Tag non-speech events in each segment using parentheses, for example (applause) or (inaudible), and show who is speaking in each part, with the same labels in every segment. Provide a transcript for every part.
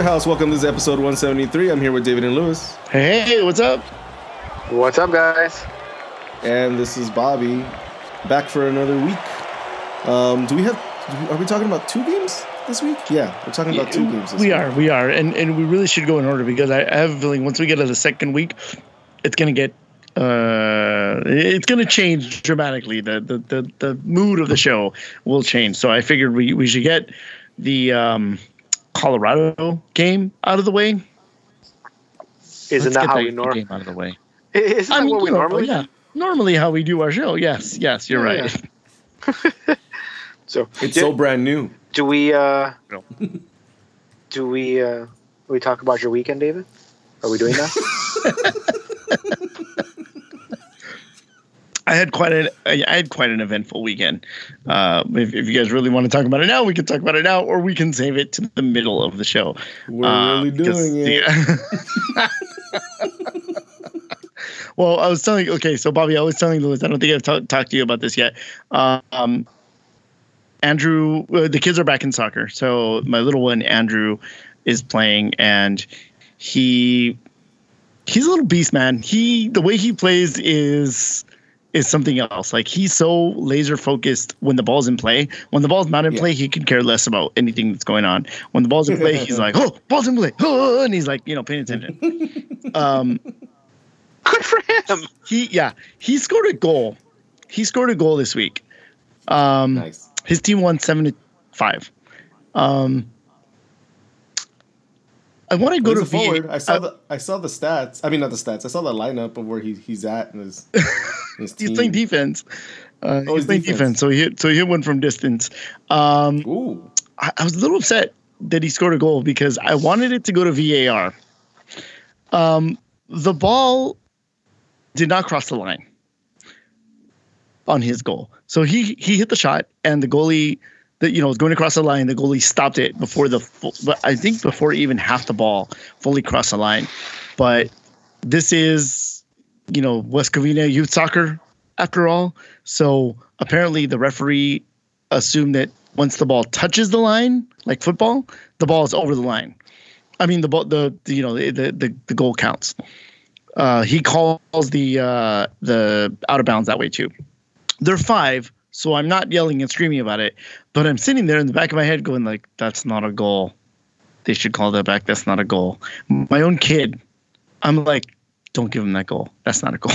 Speaker 1: Cavaliers House, welcome. To this episode 173. I'm here with David and Lewis.
Speaker 2: Hey, what's up?
Speaker 3: What's up, guys?
Speaker 1: And this is Bobby, back for another week. Um, do we have, are we talking about two games this week? Yeah, we're talking about two games this
Speaker 2: we
Speaker 1: week.
Speaker 2: are, we are, and and we really should go in order because I, I have a feeling once we get to the second week, it's gonna get, uh, it's gonna change dramatically. The the the, the mood of the show will change. So I figured we we should get the um, Colorado game out of the way.
Speaker 3: Isn't
Speaker 2: Let's
Speaker 3: that
Speaker 2: get
Speaker 3: how
Speaker 2: that
Speaker 3: we normally?
Speaker 2: game out of the way?
Speaker 3: Isn't that what we
Speaker 2: you know,
Speaker 3: normally?
Speaker 2: yeah, normally how we do our show. Yes, yes, you're
Speaker 3: Yeah.
Speaker 2: right. (laughs)
Speaker 3: So,
Speaker 1: It's
Speaker 3: do,
Speaker 1: so brand new.
Speaker 3: do we? uh
Speaker 2: No. (laughs)
Speaker 3: Do we? uh We talk about your weekend, David? Are we doing that? (laughs)
Speaker 2: I had quite an I had quite an eventful weekend. Uh, if, if you guys really want to talk about it now, we can talk about it now, or we can save it to the middle of the show.
Speaker 1: We're
Speaker 2: Uh,
Speaker 1: really doing it.
Speaker 2: yeah. (laughs) well, I was telling. Okay, so Bobby, I was telling Lewis. I don't think I've ta- talked to you about this yet. Um, Andrew, uh, the kids are back in soccer. So my little one, Andrew, is playing, and he he's a little beast, man. He the way he plays is is something else. Like he's so laser focused when the ball's in play. When the ball's not in
Speaker 1: Yeah.
Speaker 2: play, he can care less about anything that's going on. When the ball's in play, he's like, "Oh, ball's in play," oh, (laughs) and he's like, you know, paying attention. (laughs) um,
Speaker 3: Good for him.
Speaker 2: he yeah, he scored a goal. He scored a goal this week. Um,
Speaker 1: Nice.
Speaker 2: his team won seven to five. Um, I want to go to
Speaker 1: forward.
Speaker 2: VA.
Speaker 1: I saw the I saw the stats. I mean, not the stats. I saw the lineup of where he, he's at and his, (laughs) his
Speaker 2: He's playing defense. Uh,
Speaker 1: Oh,
Speaker 2: he's
Speaker 1: he's
Speaker 2: playing
Speaker 1: defense.
Speaker 2: defense. So he hit, so he hit one from distance. Um,
Speaker 1: Ooh.
Speaker 2: I, I was a little upset that he scored a goal because I wanted it to go to VAR. Um, the ball did not cross the line on his goal. So he he hit the shot and the goalie that you know was going across the line. The goalie stopped it before the full, but I think before even half the ball fully crossed the line. But this is you know West Covina youth soccer after all. So apparently the referee assumed that once the ball touches the line, like football, the ball is over the line. I mean the ball the, the you know the, the the the goal counts. Uh, he calls the uh, the out of bounds that way too. They're five, so I'm not yelling and screaming about it, but I'm sitting there in the back of my head going like, "That's not a goal. They should call that back. That's not a goal." My own kid, I'm like, "Don't give him that goal. That's not a goal."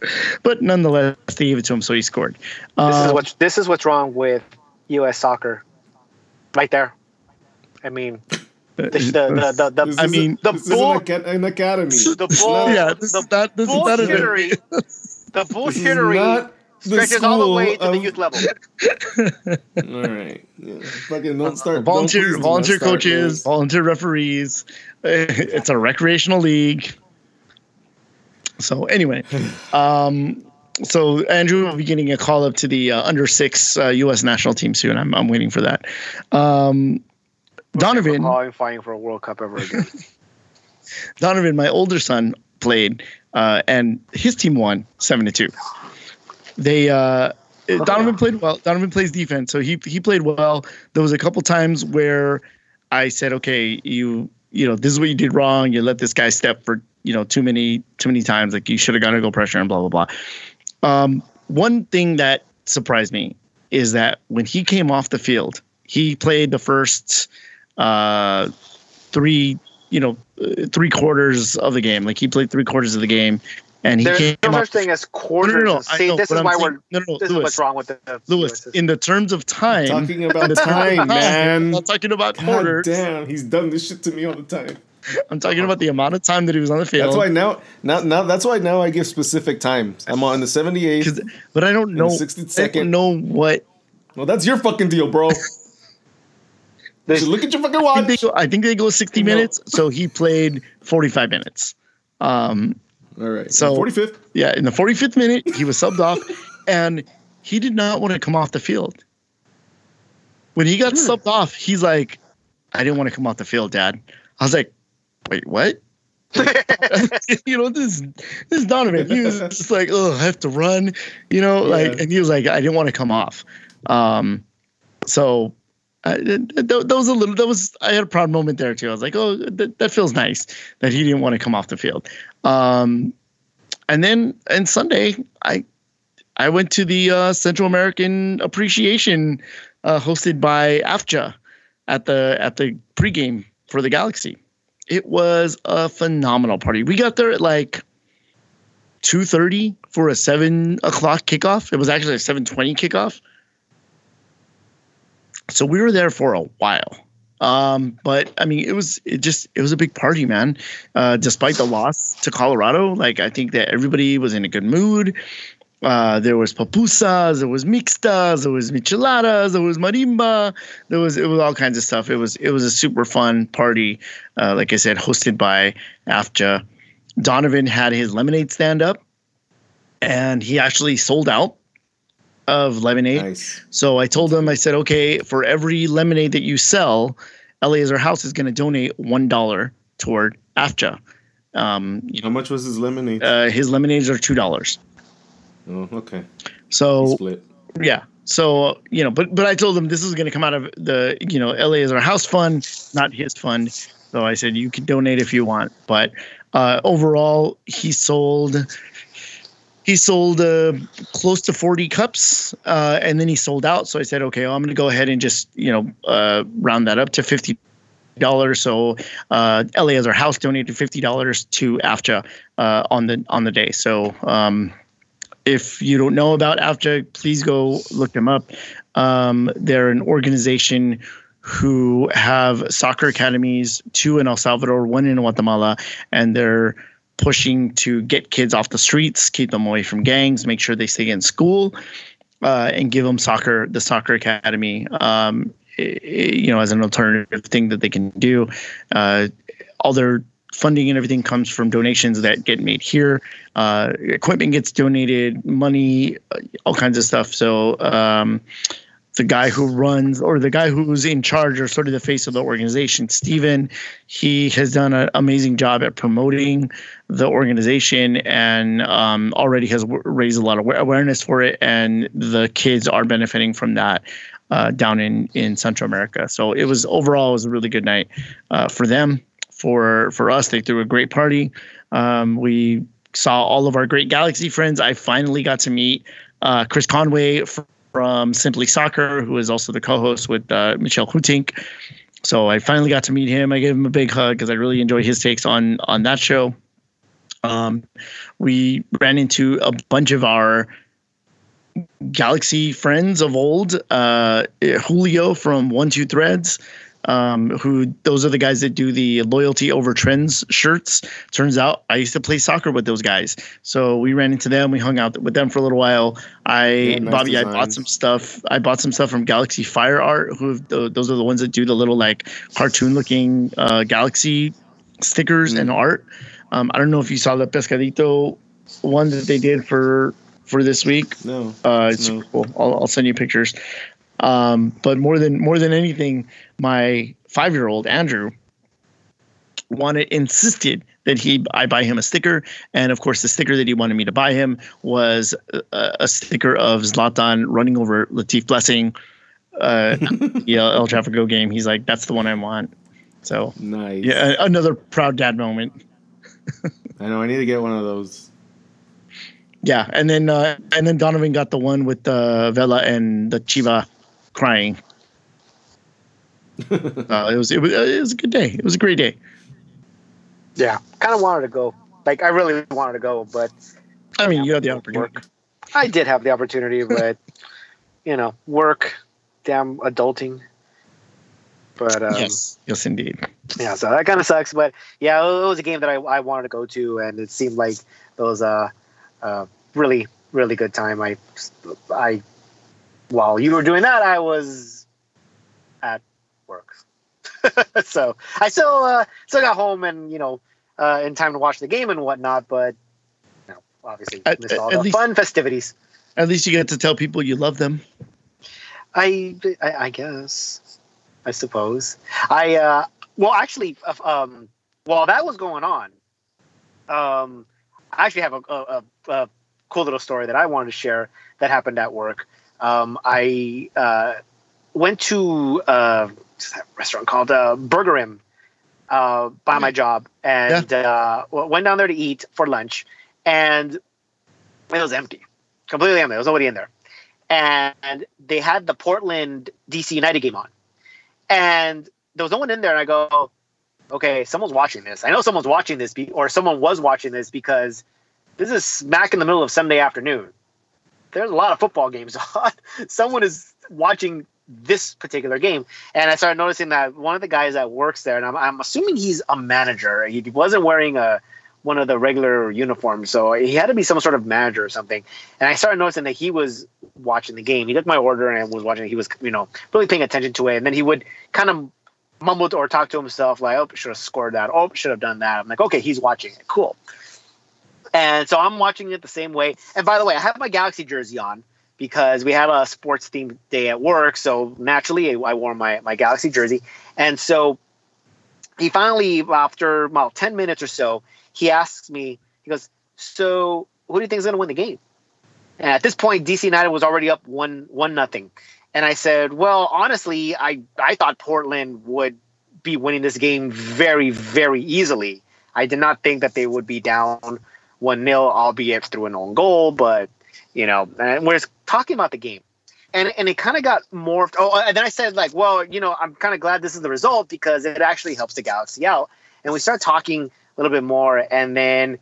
Speaker 2: (laughs) but nonetheless, they gave it to him, so he scored.
Speaker 3: This is
Speaker 2: Uh,
Speaker 3: what this is what's wrong with U.S. soccer. Right there. I mean, the the the, the, the,
Speaker 2: I mean-
Speaker 3: the bull-
Speaker 1: is an, academy.
Speaker 3: the
Speaker 1: It's
Speaker 3: bull-
Speaker 2: yeah, this is not this is not a
Speaker 3: bullshittery. (laughs) the bullshittery
Speaker 1: not the
Speaker 3: stretches all the way to the youth level. (laughs)
Speaker 1: All right. Yeah. Fucking don't start. don't
Speaker 2: volunteer
Speaker 1: do not
Speaker 2: volunteer
Speaker 1: start,
Speaker 2: coaches,
Speaker 1: Lewis.
Speaker 2: volunteer referees. (laughs) It's a recreational league. So anyway, (laughs) um, so Andrew will be getting a call up to the uh, under six uh, U.S. national team soon. I'm I'm waiting for that. Um, Donovan,
Speaker 3: fighting for a World Cup ever again.
Speaker 2: Donovan, my older son played, uh, and his team won seven to two. They uh, Donovan played well. Donovan plays defense, so he he played well. There was a couple times where I said, "Okay, you you know this is what you did wrong. You let this guy step for you know too many too many times. Like you should have gotten to go pressure and blah blah blah." Um, one thing that surprised me is that when he came off the field, he played the first uh, three you know uh, three quarters of the game. Like he played three quarters of the game, and he
Speaker 3: There's
Speaker 2: came
Speaker 3: no
Speaker 2: off
Speaker 3: such thing as
Speaker 2: no,
Speaker 3: quarters.
Speaker 2: no, no. I
Speaker 3: See,
Speaker 2: know,
Speaker 3: this is
Speaker 2: I'm
Speaker 3: why
Speaker 2: saying-
Speaker 3: we're.
Speaker 2: no, no, no,
Speaker 3: This is what's wrong with the the
Speaker 2: Lewis, in the terms of time, I'm
Speaker 1: Talking about
Speaker 2: the
Speaker 1: time, man.
Speaker 2: I'm not talking about
Speaker 1: God
Speaker 2: quarters.
Speaker 1: damn, he's done this shit to me all the time.
Speaker 2: I'm talking about the amount of time that he was on the field.
Speaker 1: That's why now, now, now. That's why now I give specific times. I'm on the 78th.
Speaker 2: 'Cause- but I don't
Speaker 1: the
Speaker 2: know.
Speaker 1: 62nd.
Speaker 2: I don't know what.
Speaker 1: Well, that's your fucking deal, bro. (laughs)
Speaker 3: There's-
Speaker 1: look at your fucking
Speaker 2: I think, they
Speaker 1: watch.
Speaker 2: go, I think they go 60
Speaker 1: No.
Speaker 2: minutes, so he played 45 minutes. Um,
Speaker 1: All right.
Speaker 2: So-
Speaker 1: 45th.
Speaker 2: yeah, in the 45th minute, he was subbed off, and he did not want to come off the field. When he got
Speaker 1: Hmm.
Speaker 2: subbed off, he's like, "I didn't want to come off the field, Dad." I was like, "Wait, what?" (laughs) you know, this this is Donovan. He was just like, "Oh, I have to run," you know, like, and he was like, "I didn't want to come off." Um, so uh, that, that was a little. That was I had a proud moment there too. I was like, oh, that, that feels nice that he didn't want to come off the field. Um, and then and Sunday, I I went to the uh, Central American Appreciation uh, hosted by AFJA at the at the pregame for the Galaxy. It was a phenomenal party. We got there at like two thirty for a seven o'clock kickoff. It was actually a seven twenty kickoff. So we were there for a while. Um, but I mean, it was it just it was a big party, man. Uh, despite the loss to Colorado, like I think that everybody was in a good mood. Uh, there was pupusas, there was mixtas, there was micheladas, there was marimba, there was it was all kinds of stuff. It was it was a super fun party. Uh, like I said, hosted by AFJA. Donovan had his lemonade stand up, and he actually sold out of lemonade.
Speaker 1: Nice.
Speaker 2: So I told him, I said, okay, for every lemonade that you sell, Eliezer House is going to donate one dollar toward AFJA. Um, you
Speaker 1: How much was his lemonade?
Speaker 2: uh, his lemonades are two dollars.
Speaker 1: oh, okay.
Speaker 2: So
Speaker 1: Split.
Speaker 2: yeah. So you know, but but I told him this is going to come out of the you know Eliezer House fund, not his fund. So I said you can donate if you want, but uh, overall he sold he sold uh, close to 40 cups uh, and then he sold out. So i said okay well, i'm going to go ahead and just you know uh, round that up to 50 dollars. So uh Eliezer house donated 50 dollars to afja uh, on the on the day. So um if you don't know about AFJA, please go look them up. Um, they're an organization who have soccer academies, two in El Salvador, one in Guatemala, and they're pushing to get kids off the streets, keep them away from gangs, make sure they stay in school, uh, and give them soccer, the soccer academy, um, you know, as an alternative thing that they can do. Uh, all their funding and everything comes from donations that get made here. Uh, equipment gets donated, money, uh, all kinds of stuff. So um, the guy who runs or the guy who's in charge or sort of the face of the organization, Steven, he has done an amazing job at promoting the organization and um, already has w- raised a lot of awareness for it. And the kids are benefiting from that. Uh, down in in Central America, so it was overall it was a really good night uh, for them for for us. They threw a great party. Um, we saw all of our great Galaxy friends. I finally got to meet uh, Chris Conway from Simply Soccer, who is also the co-host with uh, Michelle Hutink. So I finally got to meet him. I gave him a big hug because I really enjoy his takes on on that show. Um, we ran into a bunch of our Galaxy friends of old, uh, Julio from One Two Threads, um, who those are the guys that do the loyalty over trends shirts. Turns out I used to play soccer with those guys, so we ran into them. We hung out with them for a little while. I
Speaker 1: Yeah, nice
Speaker 2: Bobby, I bought some stuff. I bought some stuff from Galaxy Fire Art. Who th- those are the ones that do the little like cartoon looking uh, Galaxy stickers and art. Um, I don't know if you saw the Pescadito one that they did for for this week.
Speaker 1: No.
Speaker 2: Uh, it's
Speaker 1: No.
Speaker 2: super cool. I'll, I'll send you pictures. Um, but more than more than anything, my five year old Andrew wanted insisted that he I buy him a sticker, and of course the sticker that he wanted me to buy him was a, a sticker of Zlatan running over Latif Blessing, uh, (laughs) the El Trafico game. He's like, that's the one I want. So
Speaker 1: Nice.
Speaker 2: yeah, another proud dad moment. (laughs)
Speaker 1: I know. I need to get one of those.
Speaker 2: Yeah, and then uh, and then Donovan got the one with the Vela and the Chiva crying. (laughs) uh, it was it was it was a good day. It was a great day.
Speaker 3: Yeah, kind of wanted to go. Like I really wanted to go, but
Speaker 2: I mean,
Speaker 3: Yeah,
Speaker 2: you had the
Speaker 3: work.
Speaker 2: opportunity.
Speaker 3: I did have the opportunity, (laughs) but you know, work, damn adulting. But um,
Speaker 2: yes, yes, indeed.
Speaker 3: yeah, so that kind of sucks. But yeah, it was a game that I, I wanted to go to, and it seemed like it was a, a really really good time. I I while you were doing that, I was at work, (laughs) so I still uh, still got home and you know uh, in time to watch the game and whatnot. But you know, obviously
Speaker 2: At-
Speaker 3: missed all the
Speaker 2: least-
Speaker 3: fun festivities.
Speaker 2: At least you get to tell people you love them.
Speaker 3: I, I I guess I suppose I uh well actually um while that was going on um I actually have a, a, a, a cool little story that I wanted to share that happened at work um I uh went to uh, that restaurant called uh, Burger Inn uh, by my job, and uh, went down there to eat for lunch, and it was empty, completely empty. There was nobody in there, and they had the Portland DC United game on, and there was no one in there. And I go, okay, someone's watching this. I know someone's watching this, be- or someone was watching this because this is smack in the middle of Sunday afternoon. There's a lot of football games (laughs) on. Someone is watching this particular game, and I started noticing that one of the guys that works there, and I'm, I'm assuming he's a manager. He wasn't wearing a one of the regular uniforms, so he had to be some sort of manager or something. And I started noticing that he was watching the game. He took my order and was watching. He was, you know, really paying attention to it, and then he would kind of mumble or talk to himself like, "Oh, should have scored that. Oh, should have done that." I'm like, "Okay, he's watching it. Cool." And so I'm watching it the same way. And by the way, I have my Galaxy jersey on because we had a sports themed day at work. So naturally, I wore my, my Galaxy jersey. And so he finally, after about 10 minutes or so, he asks me, he goes, So who do you think is going to win the game? And at this point, DC United was already up one, one nothing. And I said, Well, honestly, I, I thought Portland would be winning this game very, very easily. I did not think that they would be down one 0 albeit through an own goal. But you know, and we're talking about the game, and and it kind of got morphed. Oh, and then I said like, well, you know, I'm kind of glad this is the result because it actually helps the Galaxy out. And we start talking a little bit more, and then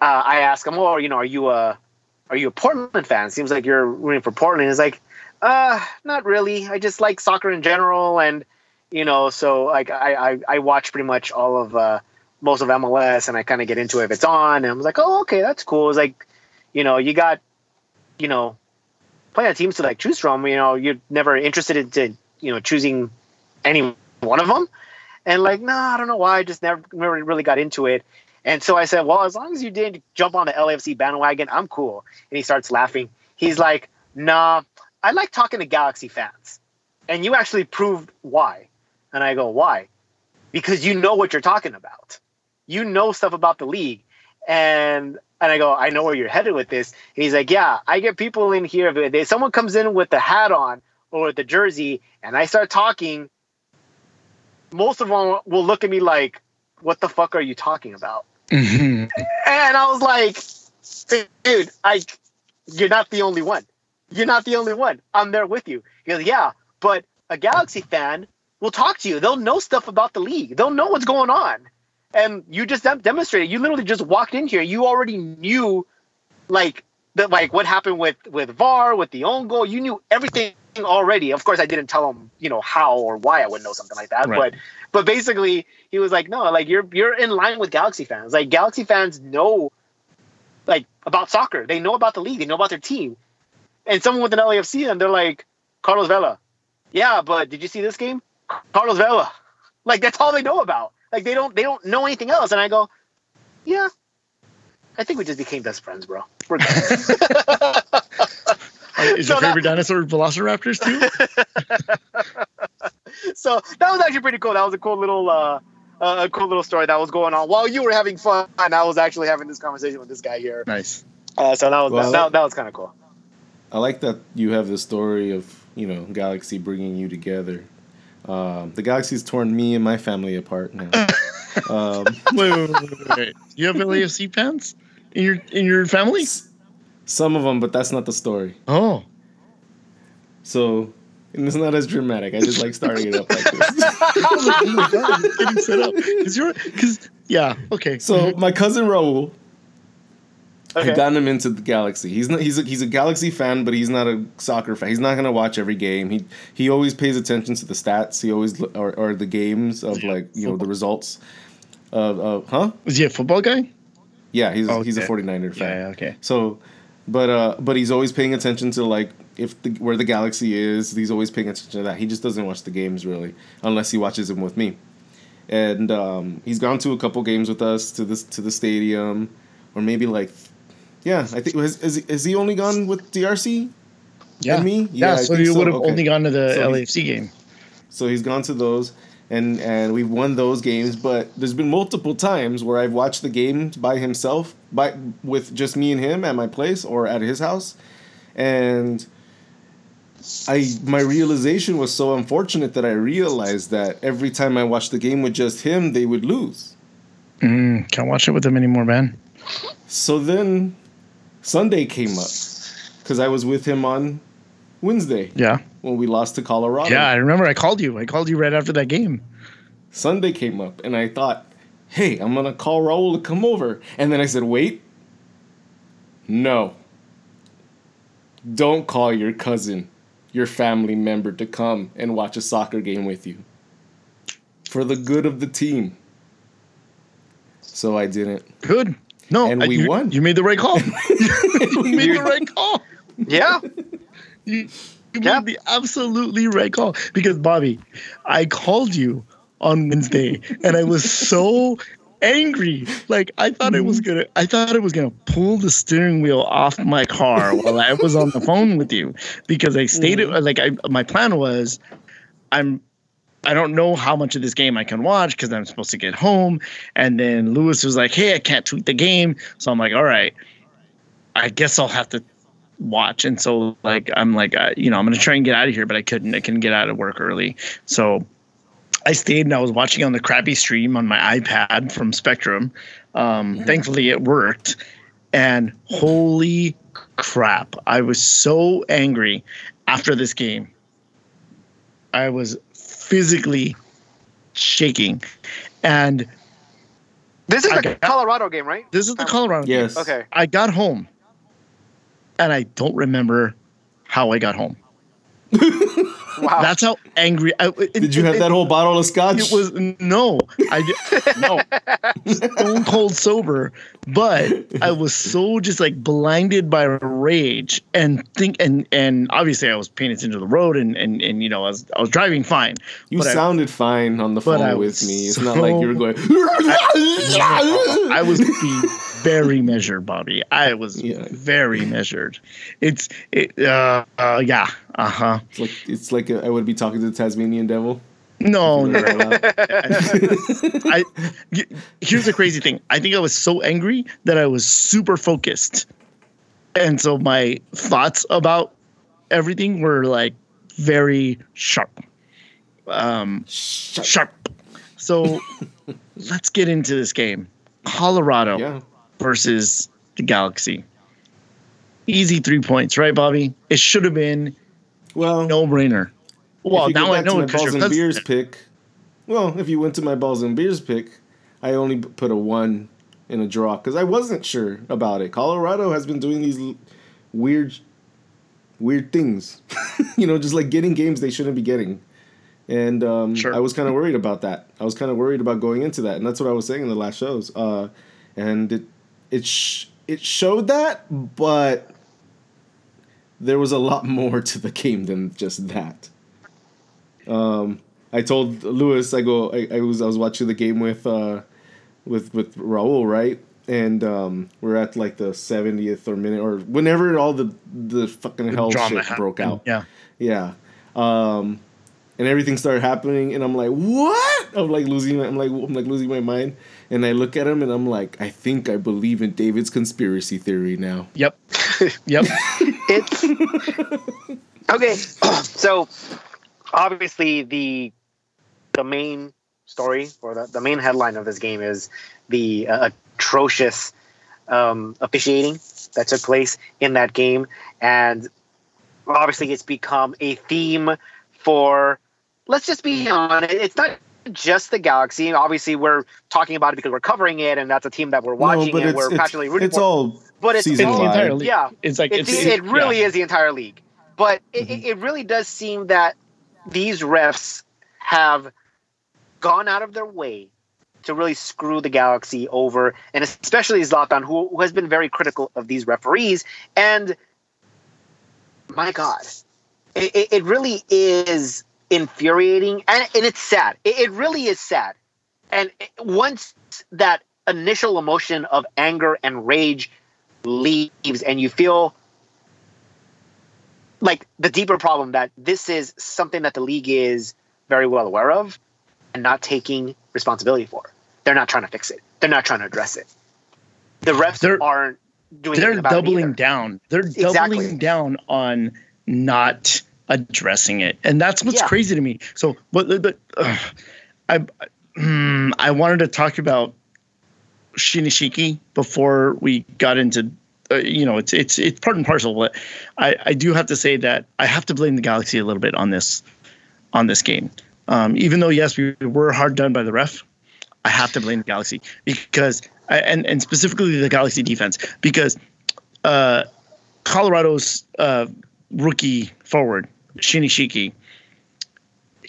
Speaker 3: uh, I ask him, well, you know, are you a are you a Portland fan? Seems like you're rooting for Portland. He's like, uh, not really. I just like soccer in general, and you know, so like I I, I watch pretty much all of. Uh, most of MLS and I kind of get into it if it's on. And I was like, oh, okay, that's cool. It's like, you know, you got, you know, plenty of teams to like choose from. You know, you're never interested into, you know, choosing any one of them. And like, no, nah, I don't know why. I just never, never really got into it. And so I said, well, as long as you didn't jump on the LAFC bandwagon, I'm cool. And he starts laughing. He's like, nah, I like talking to Galaxy fans. And you actually proved why. And I go, why? Because you know what you're talking about you know stuff about the league. And and I go, I know where you're headed with this. And he's like, Yeah, I get people in here. If someone comes in with the hat on or the jersey, and I start talking, most of them will look at me like, What the fuck are you talking about? Mm-hmm. and I was like, Dude, I, you're not the only one. You're not the only one. I'm there with you. He goes, Yeah, but a Galaxy fan will talk to you. They'll know stuff about the league. They'll know what's going on and you just demonstrated. You literally just walked in here. You already knew, like that, like what happened with with VAR, with the own goal. You knew everything already. Of course, I didn't tell him, you know, how or why I would know something like that. Right. But but basically, he was like, no, like you're you're in line with Galaxy fans. Like Galaxy fans know, like about soccer. They know about the league. They know about their team. And someone with an LAFC, and they're like, Carlos Vela. Yeah, but did you see this game? Carlos Vela. (laughs) Like that's all they know about. Like they don't they don't know anything else. And I go, yeah, I think we just became best friends, bro. We're good. (laughs)
Speaker 2: Is so your favorite that, dinosaur Velociraptors too? (laughs)
Speaker 3: so that was actually pretty cool. That was a cool little uh, uh, a cool little story that was going on while you were having fun. I was actually having this conversation with this guy here.
Speaker 2: Nice.
Speaker 3: Uh, so that was well, that, that was kind of cool.
Speaker 1: I like that you have the story of you know Galaxy bringing you together um, the galaxy's torn me and my family apart now. (laughs)
Speaker 2: um, (laughs) wait, wait, wait, wait, You have LAFC (laughs) fans in your in your family?
Speaker 1: Some of them, but that's not the story.
Speaker 2: Oh.
Speaker 1: So it's not as dramatic. I just like starting it up like this. oh my god,
Speaker 2: getting set up. Cause you're, cause yeah, okay.
Speaker 1: So my cousin Raul Okay. I got him into the Galaxy. He's not. He's a, he's a Galaxy fan, but he's not a soccer fan. He's not gonna watch every game. He he always pays attention to the stats. He always or, or the games of like you football. know the results. Of, of huh?
Speaker 2: Is he a football guy?
Speaker 1: Yeah, he's oh, he's a 49er fan.
Speaker 2: Yeah, okay.
Speaker 1: So, but uh, but he's always paying attention to like if the, where the Galaxy is. He's always paying attention to that. He just doesn't watch the games really, unless he watches them with me. And um, he's gone to a couple games with us to this to the stadium, or maybe like yeah, I think has is, is he only gone with DRC?
Speaker 2: Yeah,
Speaker 1: and me.
Speaker 2: Yeah, yeah so you would have okay. only gone to the so LAFC game.
Speaker 1: So he's gone to those, and and we've won those games. But there's been multiple times where I've watched the games by himself, by with just me and him at my place or at his house, and I my realization was so unfortunate that I realized that every time I watched the game with just him, they would lose.
Speaker 2: Mm, can't watch it with him anymore, man.
Speaker 1: So then Sunday came up because I was with him on Wednesday
Speaker 2: Yeah.
Speaker 1: when we lost to Colorado.
Speaker 2: Yeah, I remember I called you. I called you right after that game.
Speaker 1: Sunday came up and I thought, hey, I'm gonna call Raul to come over. And then I said, wait, no. Don't call your cousin, your family member to come and watch a soccer game with you. For the good of the team. So I didn't.
Speaker 2: Good. No,
Speaker 1: And
Speaker 2: I-
Speaker 1: we
Speaker 2: you,
Speaker 1: won.
Speaker 2: You made the right call. (laughs) you made the right call.
Speaker 3: Yeah.
Speaker 2: You, you
Speaker 3: Yeah.
Speaker 2: made the absolutely right call because Bobby, I called you on Wednesday and I was so angry. Like I thought it was mm-hmm. gonna, I thought it was gonna pull the steering wheel off my car while I was on the phone with you because I stated mm-hmm. like I my plan was, I'm. I don't know how much of this game I can watch because I'm supposed to get home. And then Lewis was like, "Hey, I can't tweet the game," so I'm like, "All right, I guess I'll have to watch. And so like I'm like uh, you know I'm gonna try and get out of here, but I couldn't. I couldn't get out of work early, so I stayed and I was watching on the crappy stream on my iPad from Spectrum. Um, Thankfully, it worked. And holy crap, I was so angry after this game. I was physically shaking, and
Speaker 3: This is
Speaker 2: I
Speaker 3: the
Speaker 2: got-
Speaker 3: Colorado game, right?
Speaker 2: this is the uh, Colorado. game.
Speaker 1: Yes.
Speaker 3: Okay.
Speaker 2: I got home, and I don't remember how I got home. (laughs) (laughs)
Speaker 3: Wow.
Speaker 2: That's how angry. I, it,
Speaker 1: Did you
Speaker 2: it-
Speaker 1: have that whole bottle of scotch?
Speaker 2: It was no, I di- (laughs) no, stone cold sober, but I was so just like blinded by rage and think and and obviously I was paying attention to the road and and and you know I was I was driving fine.
Speaker 1: You
Speaker 2: but I-
Speaker 1: sounded fine on the phone with me. It's not like you were going. (laughs)
Speaker 2: I was being very measured, Bobby. I was
Speaker 1: Yeah.
Speaker 2: very measured. It's it, uh, uh yeah uh huh.
Speaker 1: It's like it's like I would be talking to the Tasmanian devil.
Speaker 2: No, no. (laughs) I y- here's the crazy thing. I think I was so angry that I was super focused, and so my thoughts about everything were like very sharp. Um, sharp. So (laughs) let's get into this game. Colorado
Speaker 1: yeah.
Speaker 2: Versus the Galaxy. Easy three points, right, Bobby? It should have been
Speaker 1: Well,
Speaker 2: no brainer. Well,
Speaker 1: if you
Speaker 2: now I know
Speaker 1: my balls and beers pick. Well, if you went to my balls and beers pick, I only put a one in a draw because I wasn't sure about it. Colorado has been doing these l- weird, weird things. (laughs) you know, just like getting games they shouldn't be getting. And um,
Speaker 2: Sure.
Speaker 1: I was kind of worried about that. I was kind of worried about going into that, and that's what I was saying in the last shows. Uh, and it it sh- it showed that, but there was a lot more to the game than just that. Um, I told Lewis, I go, I, I was I was watching the game with uh, with with Raul, right? And um, we're at like the seventieth or minute or whenever all the the fucking hell
Speaker 2: drama
Speaker 1: shit broke out.
Speaker 2: Yeah.
Speaker 1: Yeah. Um, and everything started happening, and I'm like, "What?" I'm like losing. My, I'm like, I'm like losing my mind. And I look at him, and I'm like, "I think I believe in David's conspiracy theory now."
Speaker 2: Yep. (laughs) Yep.
Speaker 3: it's okay. (clears throat) so obviously the the main story or the, the main headline of this game is the uh, atrocious um, officiating that took place in that game, and obviously it's become a theme for. Let's just be honest. It's not just the Galaxy. Obviously, we're talking about it because we're covering it, and that's a team that we're watching and we're passionately rooting
Speaker 1: it's
Speaker 3: for.
Speaker 1: all
Speaker 3: but it's,
Speaker 1: season
Speaker 2: It's the
Speaker 3: all-
Speaker 1: wide.
Speaker 2: entire league.
Speaker 3: Yeah.
Speaker 2: It's like
Speaker 3: it's,
Speaker 2: it's,
Speaker 3: it really
Speaker 2: yeah.
Speaker 3: is the entire league. But it,
Speaker 1: Mhm.
Speaker 3: it really does seem that these refs have gone out of their way to really screw the Galaxy over, and especially Zlatan, who, who has been very critical of these referees. And my God, it, it- it really is infuriating, and, and it's sad. It, it really is sad. And it- once that initial emotion of anger and rage leaves, and you feel like the deeper problem that this is something that the league is very well aware of and not taking responsibility for. They're not trying to fix it. They're not trying to address it. The refs
Speaker 2: They're-
Speaker 3: aren't doing
Speaker 2: They're
Speaker 3: anything about it
Speaker 2: doubling down. They're
Speaker 3: Exactly.
Speaker 2: doubling down on not addressing it, and that's what's
Speaker 3: Yeah.
Speaker 2: crazy to me. So, but but uh, I mm, I wanted to talk about Shinyashiki before we got into. Uh, you know, it's it's it's part and parcel. But I I do have to say that I have to blame the Galaxy a little bit on this on this game. Um, even though yes, we were hard done by the ref, I have to blame the Galaxy because and and specifically the Galaxy defense because uh, Colorado's uh, rookie forward Shinyashiki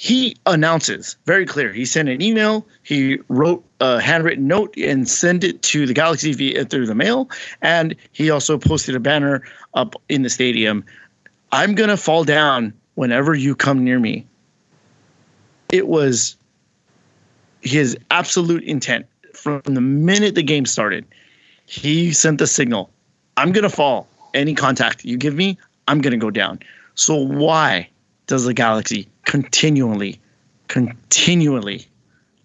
Speaker 2: he announces very clear. He sent an email. He wrote a handwritten note and sent it to the Galaxy via through the mail. And he also posted a banner up in the stadium. I'm gonna fall down whenever you come near me. It was his absolute intent from the minute the game started. He sent the signal. I'm gonna fall. Any contact you give me, I'm gonna go down. So why does the Galaxy continually, continually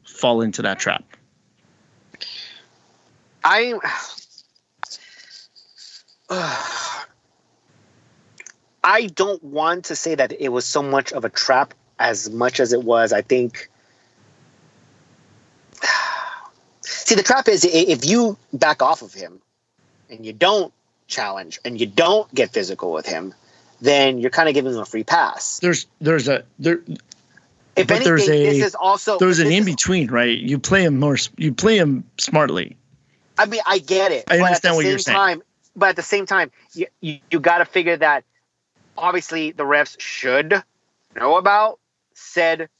Speaker 2: fall into that trap?
Speaker 3: I. (sighs) I don't want to say that it was so much of a trap as much as it was. I think. (sighs) See, the trap is if you back off of him and you don't challenge and you don't get physical with him, then you're kind of giving them a free pass.
Speaker 2: There's there's a there
Speaker 3: If
Speaker 2: But
Speaker 3: anything,
Speaker 2: there's a-
Speaker 3: this is also
Speaker 2: there's an in between, right? You play him more. You play him smartly.
Speaker 3: I mean, I get it.
Speaker 2: I understand
Speaker 3: the
Speaker 2: what you're saying.
Speaker 3: Time, but at the same time, you, you, you got to figure that obviously the refs should know about said,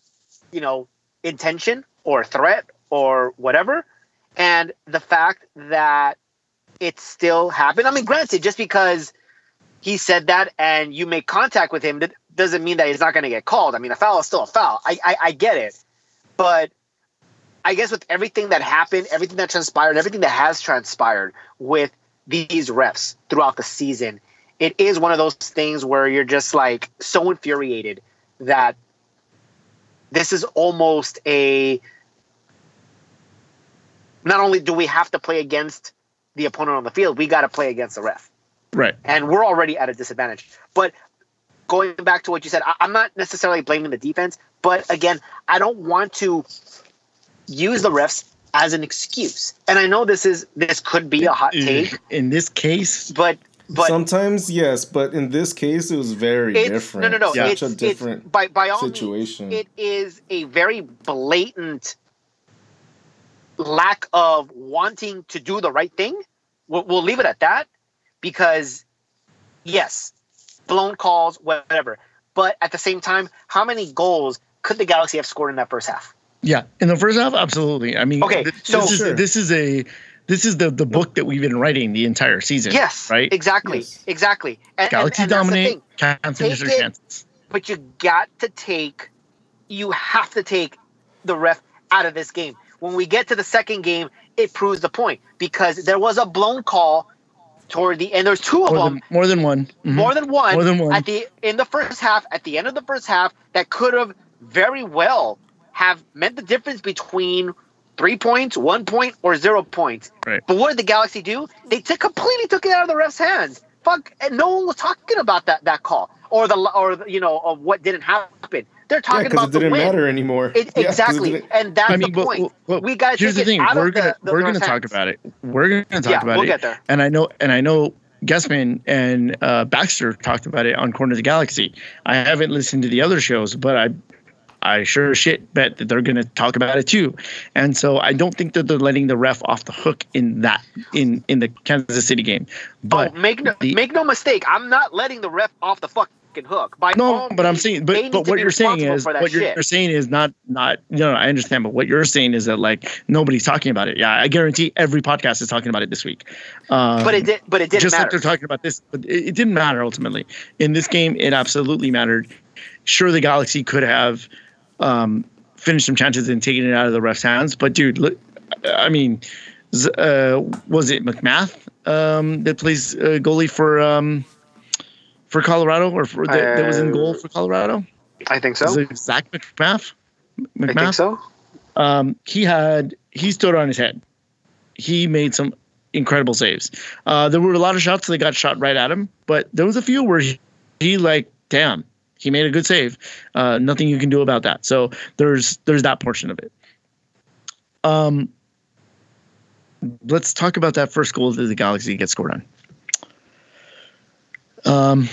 Speaker 3: you know, intention or threat or whatever. And the fact that it still happened. I mean, granted, just because he said that and you make contact with him, that doesn't mean that he's not going to get called. I mean, a foul is still a foul. I, I, I get it. But I guess with everything that happened, everything that transpired, everything that has transpired with these refs throughout the season, it is one of those things where you're just like so infuriated that this is almost a not only do we have to play against the opponent on the field, we got to play against the ref
Speaker 2: Right.
Speaker 3: and we're already at a disadvantage. But going back to what you said, I, I'm not necessarily blaming the defense, but again, I don't want to use the refs as an excuse. And I know this is this could be a hot take,
Speaker 2: In this case,
Speaker 3: but but
Speaker 1: Sometimes yes, but in this case it was very
Speaker 3: it's
Speaker 1: different.
Speaker 3: no no no.
Speaker 1: Such
Speaker 3: It's,
Speaker 1: a
Speaker 3: it's by by all
Speaker 1: situation.
Speaker 3: means, it is a very blatant lack of wanting to do the right thing. We'll, we'll leave it at that because yes, blown calls, whatever. But at the same time, how many goals could the Galaxy have scored in that first half?
Speaker 2: yeah, in the first half, absolutely. I mean,
Speaker 3: Okay,
Speaker 2: th-
Speaker 3: so-
Speaker 2: this is
Speaker 1: Sure.
Speaker 2: this is a this is the the book that we've been writing the entire season.
Speaker 3: Yes,
Speaker 2: right.
Speaker 3: Exactly,
Speaker 1: Yes.
Speaker 3: exactly. And, and-
Speaker 2: Galaxy
Speaker 3: and that's the
Speaker 2: dominate,
Speaker 3: thing.
Speaker 2: can't finish
Speaker 3: Take
Speaker 2: their chances.
Speaker 3: but you got to take you have to take the ref out of this game. When we get to the second game, it proves the point because there was a blown call toward the end. There's two of
Speaker 2: More
Speaker 3: them,
Speaker 2: than, more than one. Mhm.
Speaker 3: more than one,
Speaker 2: More than one.
Speaker 3: at the in the first half. At the end of the first half, that could have very well have meant the difference between three points, one point, or zero points.
Speaker 2: Right.
Speaker 3: But what did the Galaxy do? They took completely took it out of the ref's hands. Fuck, and no one was talking about that that call or the or the, you know of what didn't happen. They're talking
Speaker 1: because
Speaker 3: about
Speaker 1: it Because
Speaker 3: it didn't win.
Speaker 1: matter anymore.
Speaker 3: It,
Speaker 1: Yeah, 'cause it
Speaker 3: exactly,
Speaker 1: didn't-
Speaker 3: and that's
Speaker 2: I mean,
Speaker 3: the
Speaker 2: but-
Speaker 3: point.
Speaker 2: but-
Speaker 3: we got to
Speaker 2: Here's
Speaker 3: take
Speaker 2: the
Speaker 3: it
Speaker 2: thing:
Speaker 3: out
Speaker 2: we're gonna
Speaker 3: the, the
Speaker 2: we're gonna
Speaker 3: ref's
Speaker 2: talk
Speaker 3: hands.
Speaker 2: about it. We're gonna talk
Speaker 3: Yeah,
Speaker 2: about
Speaker 3: we'll
Speaker 2: it.
Speaker 3: get there.
Speaker 2: And I know, and I know, Guessman and uh, Baxter talked about it on Corner of the Galaxy. I haven't listened to the other shows, but I, I sure shit bet that they're gonna talk about it too. And so I don't think that they're letting the ref off the hook in that in in the Kansas City game. But
Speaker 3: oh, make no
Speaker 2: the-
Speaker 3: make no mistake. I'm not letting the ref off the fucking hook. By
Speaker 2: No, but I'm saying, but but what you're saying is what you're, you're saying is not not no, know, I understand, but what you're saying is that like nobody's talking about it. Yeah, I guarantee every podcast is talking about it this week. Um,
Speaker 3: But it did. But it didn't
Speaker 2: just like they're talking about this, but it, it didn't matter ultimately. In this game, it absolutely mattered. Sure, the Galaxy could have um, finished some chances and taken it out of the ref's hands, but dude, look, I mean, uh, was it MacMath um, that plays uh, goalie for um, for Colorado, or for, that, that was in goal
Speaker 3: Uh,
Speaker 2: for Colorado?
Speaker 3: I think
Speaker 2: Is
Speaker 3: so.
Speaker 2: it Zac MacMath?
Speaker 3: I think so.
Speaker 2: um, he had he stood on his head. He made some incredible saves. Uh, there were a lot of shots that got shot right at him, but there was a few where he, he like, damn, He made a good save. Uh, nothing you can do about that. So there's there's that portion of it. Um, let's talk about that first goal that the Galaxy gets scored on. Um,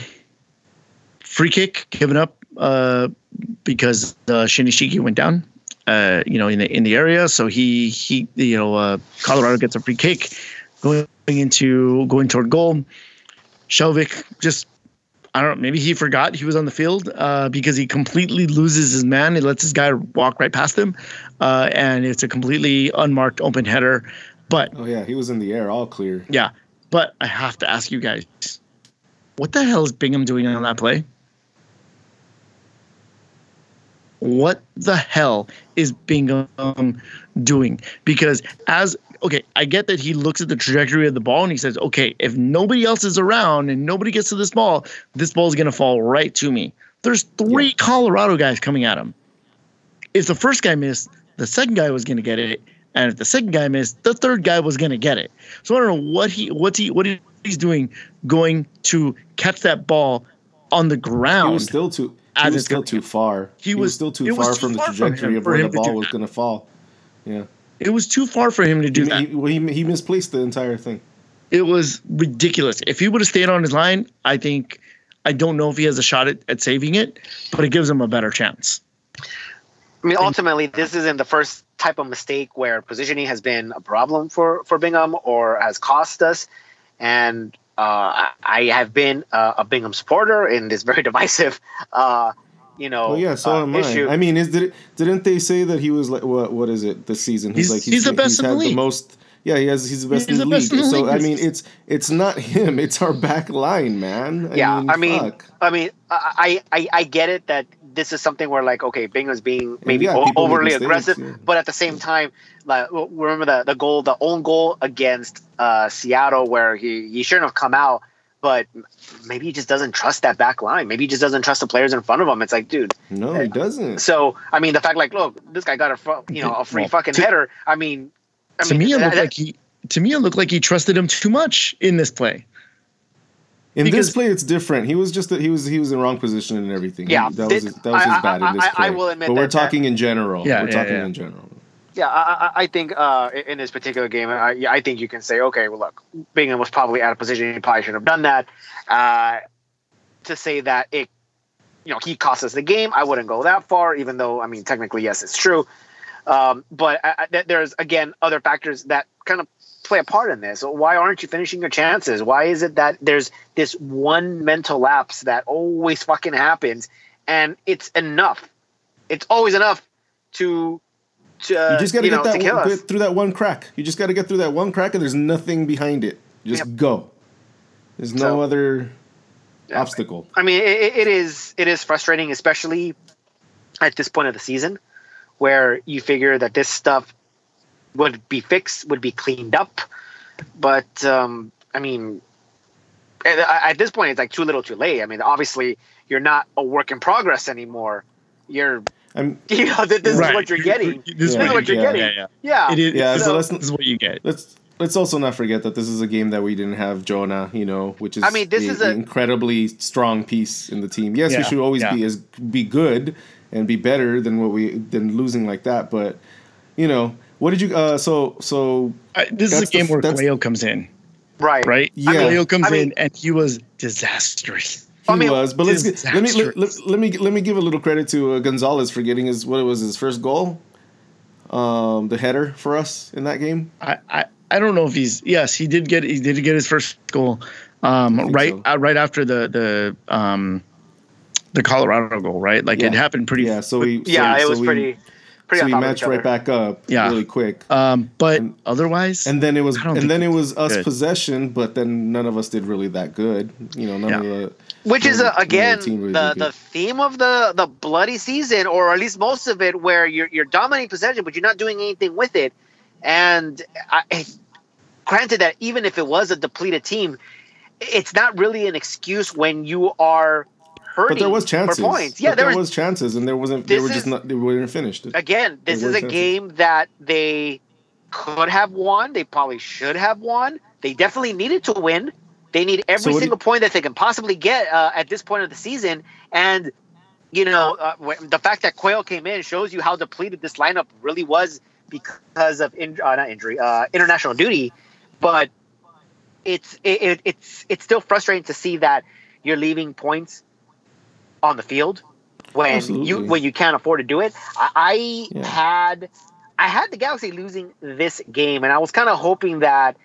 Speaker 2: free kick given up uh, because uh, Shinyashiki went down. Uh, you know, in the in the area, so he he you know uh, Colorado gets a free kick going into going toward goal. Skjelvik just I don't know, maybe he forgot he was on the field uh, because he completely loses his man. He lets his guy walk right past him, uh, and it's a completely unmarked open header. But
Speaker 1: Oh yeah, he was in the air, all clear.
Speaker 2: yeah, but I have to ask you guys, what the hell is Bingham doing on that play? What the hell is Bingham doing? Because as okay, I get that he looks at the trajectory of the ball and he says, okay, if nobody else is around and nobody gets to this ball, this ball is going to fall right to me. There's three
Speaker 1: Yeah.
Speaker 2: Colorado guys coming at him. If the first guy missed, the second guy was going to get it, and if the second guy missed, the third guy was going to get it. So I don't know what he what's he what he's doing going to catch that ball on the ground.
Speaker 1: He
Speaker 2: ground.
Speaker 1: was still too. He was still too far.
Speaker 2: He
Speaker 1: He,
Speaker 2: was-
Speaker 1: was still too
Speaker 2: it
Speaker 1: far
Speaker 2: too
Speaker 1: from the
Speaker 2: far from
Speaker 1: trajectory
Speaker 2: him
Speaker 1: of where the ball was going to fall. Yeah,
Speaker 2: it was too far for him to do
Speaker 1: he,
Speaker 2: that.
Speaker 1: he, well, he, he misplaced the entire thing.
Speaker 2: it was ridiculous. If he would have stayed on his line, I think I don't know if he has a shot at, at saving it, but it gives him a better chance.
Speaker 3: I mean, ultimately, this isn't the first type of mistake where positioning has been a problem for for Bingham or has cost us. And uh, I have been uh, a Bingham supporter in this very (laughs) divisive, uh, you know,
Speaker 1: Oh yeah, so
Speaker 3: uh,
Speaker 1: am
Speaker 3: issue.
Speaker 1: I. I mean, is did it, didn't they say that he was like what? What is it this season?
Speaker 2: He's-
Speaker 1: like
Speaker 2: he's the best in
Speaker 1: had
Speaker 2: the league.
Speaker 1: most. Yeah, he has. He's the best
Speaker 2: He's
Speaker 1: in
Speaker 2: the
Speaker 1: the
Speaker 2: best
Speaker 1: league.
Speaker 2: in the
Speaker 1: so
Speaker 2: league
Speaker 1: I mean, it's it's not (laughs) him. It's our back line, man. I
Speaker 3: yeah,
Speaker 1: mean,
Speaker 3: I mean,
Speaker 1: fuck.
Speaker 3: I mean, I, I I get it that this is something where like, okay, Bingham's being maybe
Speaker 1: yeah,
Speaker 3: o- overly
Speaker 1: mistakes,
Speaker 3: aggressive,
Speaker 1: yeah.
Speaker 3: but at the same time, like remember the the goal, the own goal against uh, Seattle, where he he shouldn't have come out, but maybe he just doesn't trust that back line. Maybe he just doesn't trust the players in front of him. It's like, dude.
Speaker 1: no, he doesn't.
Speaker 3: So I mean, the fact like, look, this guy got a fu- you know a free
Speaker 2: Well,
Speaker 3: fucking
Speaker 2: to-
Speaker 3: header. I mean, I
Speaker 2: to
Speaker 3: mean,
Speaker 2: me, it looked
Speaker 3: that-
Speaker 2: like he to me it looked like he trusted him too much in this play.
Speaker 1: In
Speaker 2: because-
Speaker 1: this play, it's different. He was just he was he was in wrong position and everything.
Speaker 3: Yeah,
Speaker 1: He- that was
Speaker 3: this-
Speaker 1: that was his
Speaker 3: I-
Speaker 1: bad
Speaker 3: I-
Speaker 1: in this play.
Speaker 3: I will admit
Speaker 1: but we're
Speaker 3: that- that-
Speaker 1: talking in general.
Speaker 2: Yeah,
Speaker 1: we're
Speaker 2: yeah,
Speaker 1: talking
Speaker 2: yeah.
Speaker 1: in general.
Speaker 3: Yeah, I, I- I think uh, in this particular game, I, I think you can say, okay, well, look, Bingham was probably out of position. He probably shouldn't have done that. Uh, to say that it, you know, he cost us the game, I wouldn't go that far. Even though, I mean, technically, yes, it's true. Um, but I, I, there's again other factors that kind of play a part in this. Why aren't you finishing your chances? Why is it that there's this one mental lapse that always fucking happens, and it's enough. It's always enough to. To,
Speaker 1: You just got to get
Speaker 3: know,
Speaker 1: that one, get through that one crack. You just got to get through that one crack, and there's nothing behind it. Just
Speaker 3: Yep.
Speaker 1: go. There's no
Speaker 3: So-
Speaker 1: other
Speaker 3: Yeah.
Speaker 1: obstacle.
Speaker 3: I mean, it, it is it is frustrating, especially at this point of the season, where you figure that this stuff would be fixed, would be cleaned up, but um, I mean, at, at this point, it's like too little, too late. I mean, obviously, you're not a work in progress anymore. You're,
Speaker 1: I'm (laughs)
Speaker 3: you know, this, this
Speaker 2: Right.
Speaker 3: is what you're getting.
Speaker 2: This
Speaker 3: This
Speaker 2: is
Speaker 3: is
Speaker 1: Yeah,
Speaker 3: what you're
Speaker 1: yeah.
Speaker 3: getting.
Speaker 2: Yeah, yeah.
Speaker 3: Yeah,
Speaker 2: It is.
Speaker 1: Yeah,
Speaker 2: this,
Speaker 1: so
Speaker 2: is-
Speaker 1: let's-
Speaker 2: this is what you get.
Speaker 1: let's let's also not forget that this is a game that we didn't have Jonah, you know, which is
Speaker 3: I mean, this
Speaker 1: a-
Speaker 3: is
Speaker 1: an incredibly strong piece in the team. Yes, we should always
Speaker 2: yeah.
Speaker 1: be as be good and be better than what we than losing like that. But you know, what did you? Uh, so so
Speaker 2: I, this is a
Speaker 1: that's the
Speaker 2: game where
Speaker 1: that's-
Speaker 2: comes in,
Speaker 3: right.
Speaker 2: right?
Speaker 1: Yeah.
Speaker 2: Cuello comes
Speaker 3: I mean-
Speaker 2: in and he was disastrous.
Speaker 1: he
Speaker 3: I mean,
Speaker 1: was. But let's get, let me let, let, let me let me give a little credit to uh, Gonzalez for getting his what it was his first goal, um, the header for us in that game.
Speaker 2: I, I, I don't know if he's yes he did get he did get his first goal um, right
Speaker 1: so.
Speaker 2: uh, right after the the um, the Colorado goal right like it happened pretty
Speaker 1: Yeah, so we
Speaker 3: Yeah,
Speaker 1: so,
Speaker 3: it was
Speaker 1: so we,
Speaker 3: pretty, pretty.
Speaker 1: so we
Speaker 3: top
Speaker 1: matched right back up
Speaker 2: Yeah.
Speaker 1: really quick.
Speaker 2: um, but
Speaker 1: And-
Speaker 2: otherwise
Speaker 1: And then it was, and then it was us
Speaker 2: good.
Speaker 1: possession, but then none of us did really that good. You know, none
Speaker 2: Yeah.
Speaker 1: of the
Speaker 3: which is
Speaker 1: none
Speaker 3: uh,
Speaker 1: of the- none
Speaker 3: again
Speaker 1: the really
Speaker 3: the, the theme of the the bloody season or at least most of it where you're you're dominating possession but you're not doing anything with it and I, granted that even if it was a depleted team it's not really an excuse when you are
Speaker 1: But there was chances.
Speaker 3: for points yeah there,
Speaker 1: there
Speaker 3: was,
Speaker 1: chances, and there wasn't. They were just
Speaker 3: is-
Speaker 1: not. They weren't finished.
Speaker 3: again this
Speaker 1: there
Speaker 3: is a
Speaker 1: chances.
Speaker 3: game that they could have won they probably should have won they definitely needed to win they need every
Speaker 1: do
Speaker 3: single point that they can possibly get uh, at this point of the season and you know, uh, the fact that Cuello came in shows you how depleted this lineup really was because of in, uh, not injury, uh, international duty. But it's it, it, it's it's still frustrating to see that you're leaving points on the field when
Speaker 1: Absolutely.
Speaker 3: you when you can't afford to do it. I, I
Speaker 1: Yeah.
Speaker 3: had I had the Galaxy losing this game, and I was kind of hoping that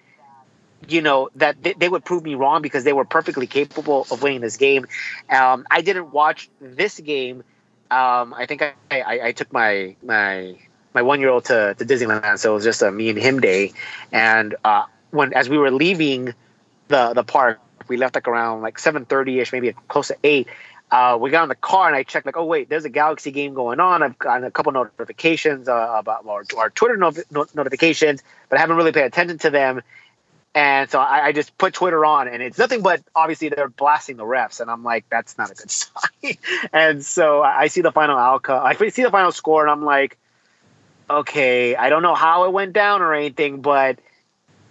Speaker 3: you know that they, they would prove me wrong because they were perfectly capable of winning this game. Um, I didn't watch this game. Um, I think I, I, I took my my my one year old to, to Disneyland, so it was just a me and him day. And uh, when as we were leaving the the park, we left like around like seven thirty ish, maybe close to eight. Uh, we got in the car and I checked like, oh wait, there's a Galaxy game going on. I've gotten a couple notifications uh, about our, our Twitter no- no- notifications, but I haven't really paid attention to them. And so I, I just put Twitter on, and it's nothing but obviously they're blasting the refs, and I'm like, that's not a good (laughs) sign. and so I see the final outcome. I see the final score, and I'm like, okay, I don't know how it went down or anything, but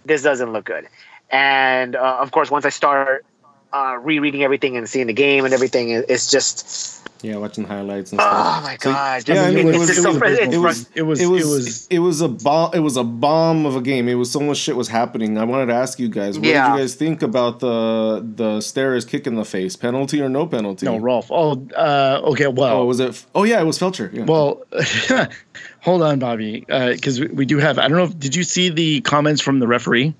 Speaker 3: this doesn't look good. And uh, of course, once I start uh, rereading everything and seeing the game and everything. It's just
Speaker 1: Yeah, watching highlights and stuff.
Speaker 3: oh
Speaker 1: my
Speaker 3: god!
Speaker 1: yeah, I
Speaker 3: just-
Speaker 1: mean,
Speaker 3: it's
Speaker 1: it was- it
Speaker 3: so
Speaker 1: was- it was-
Speaker 2: It was.
Speaker 1: it was
Speaker 2: It was.
Speaker 1: it was a bomb it was a bomb of a game. It was so much shit was happening. I wanted to ask you guys, what
Speaker 3: Yeah.
Speaker 1: did you guys think about the the stairs kick in the face? Penalty or no penalty?
Speaker 2: No, Rolf. Oh, uh, okay. Well,
Speaker 1: Oh, was it? Oh yeah, it was Feltscher. Yeah.
Speaker 2: Well, (laughs) hold on, Bobby, uh because we, we do have. I don't know. if Did you see the comments from the referee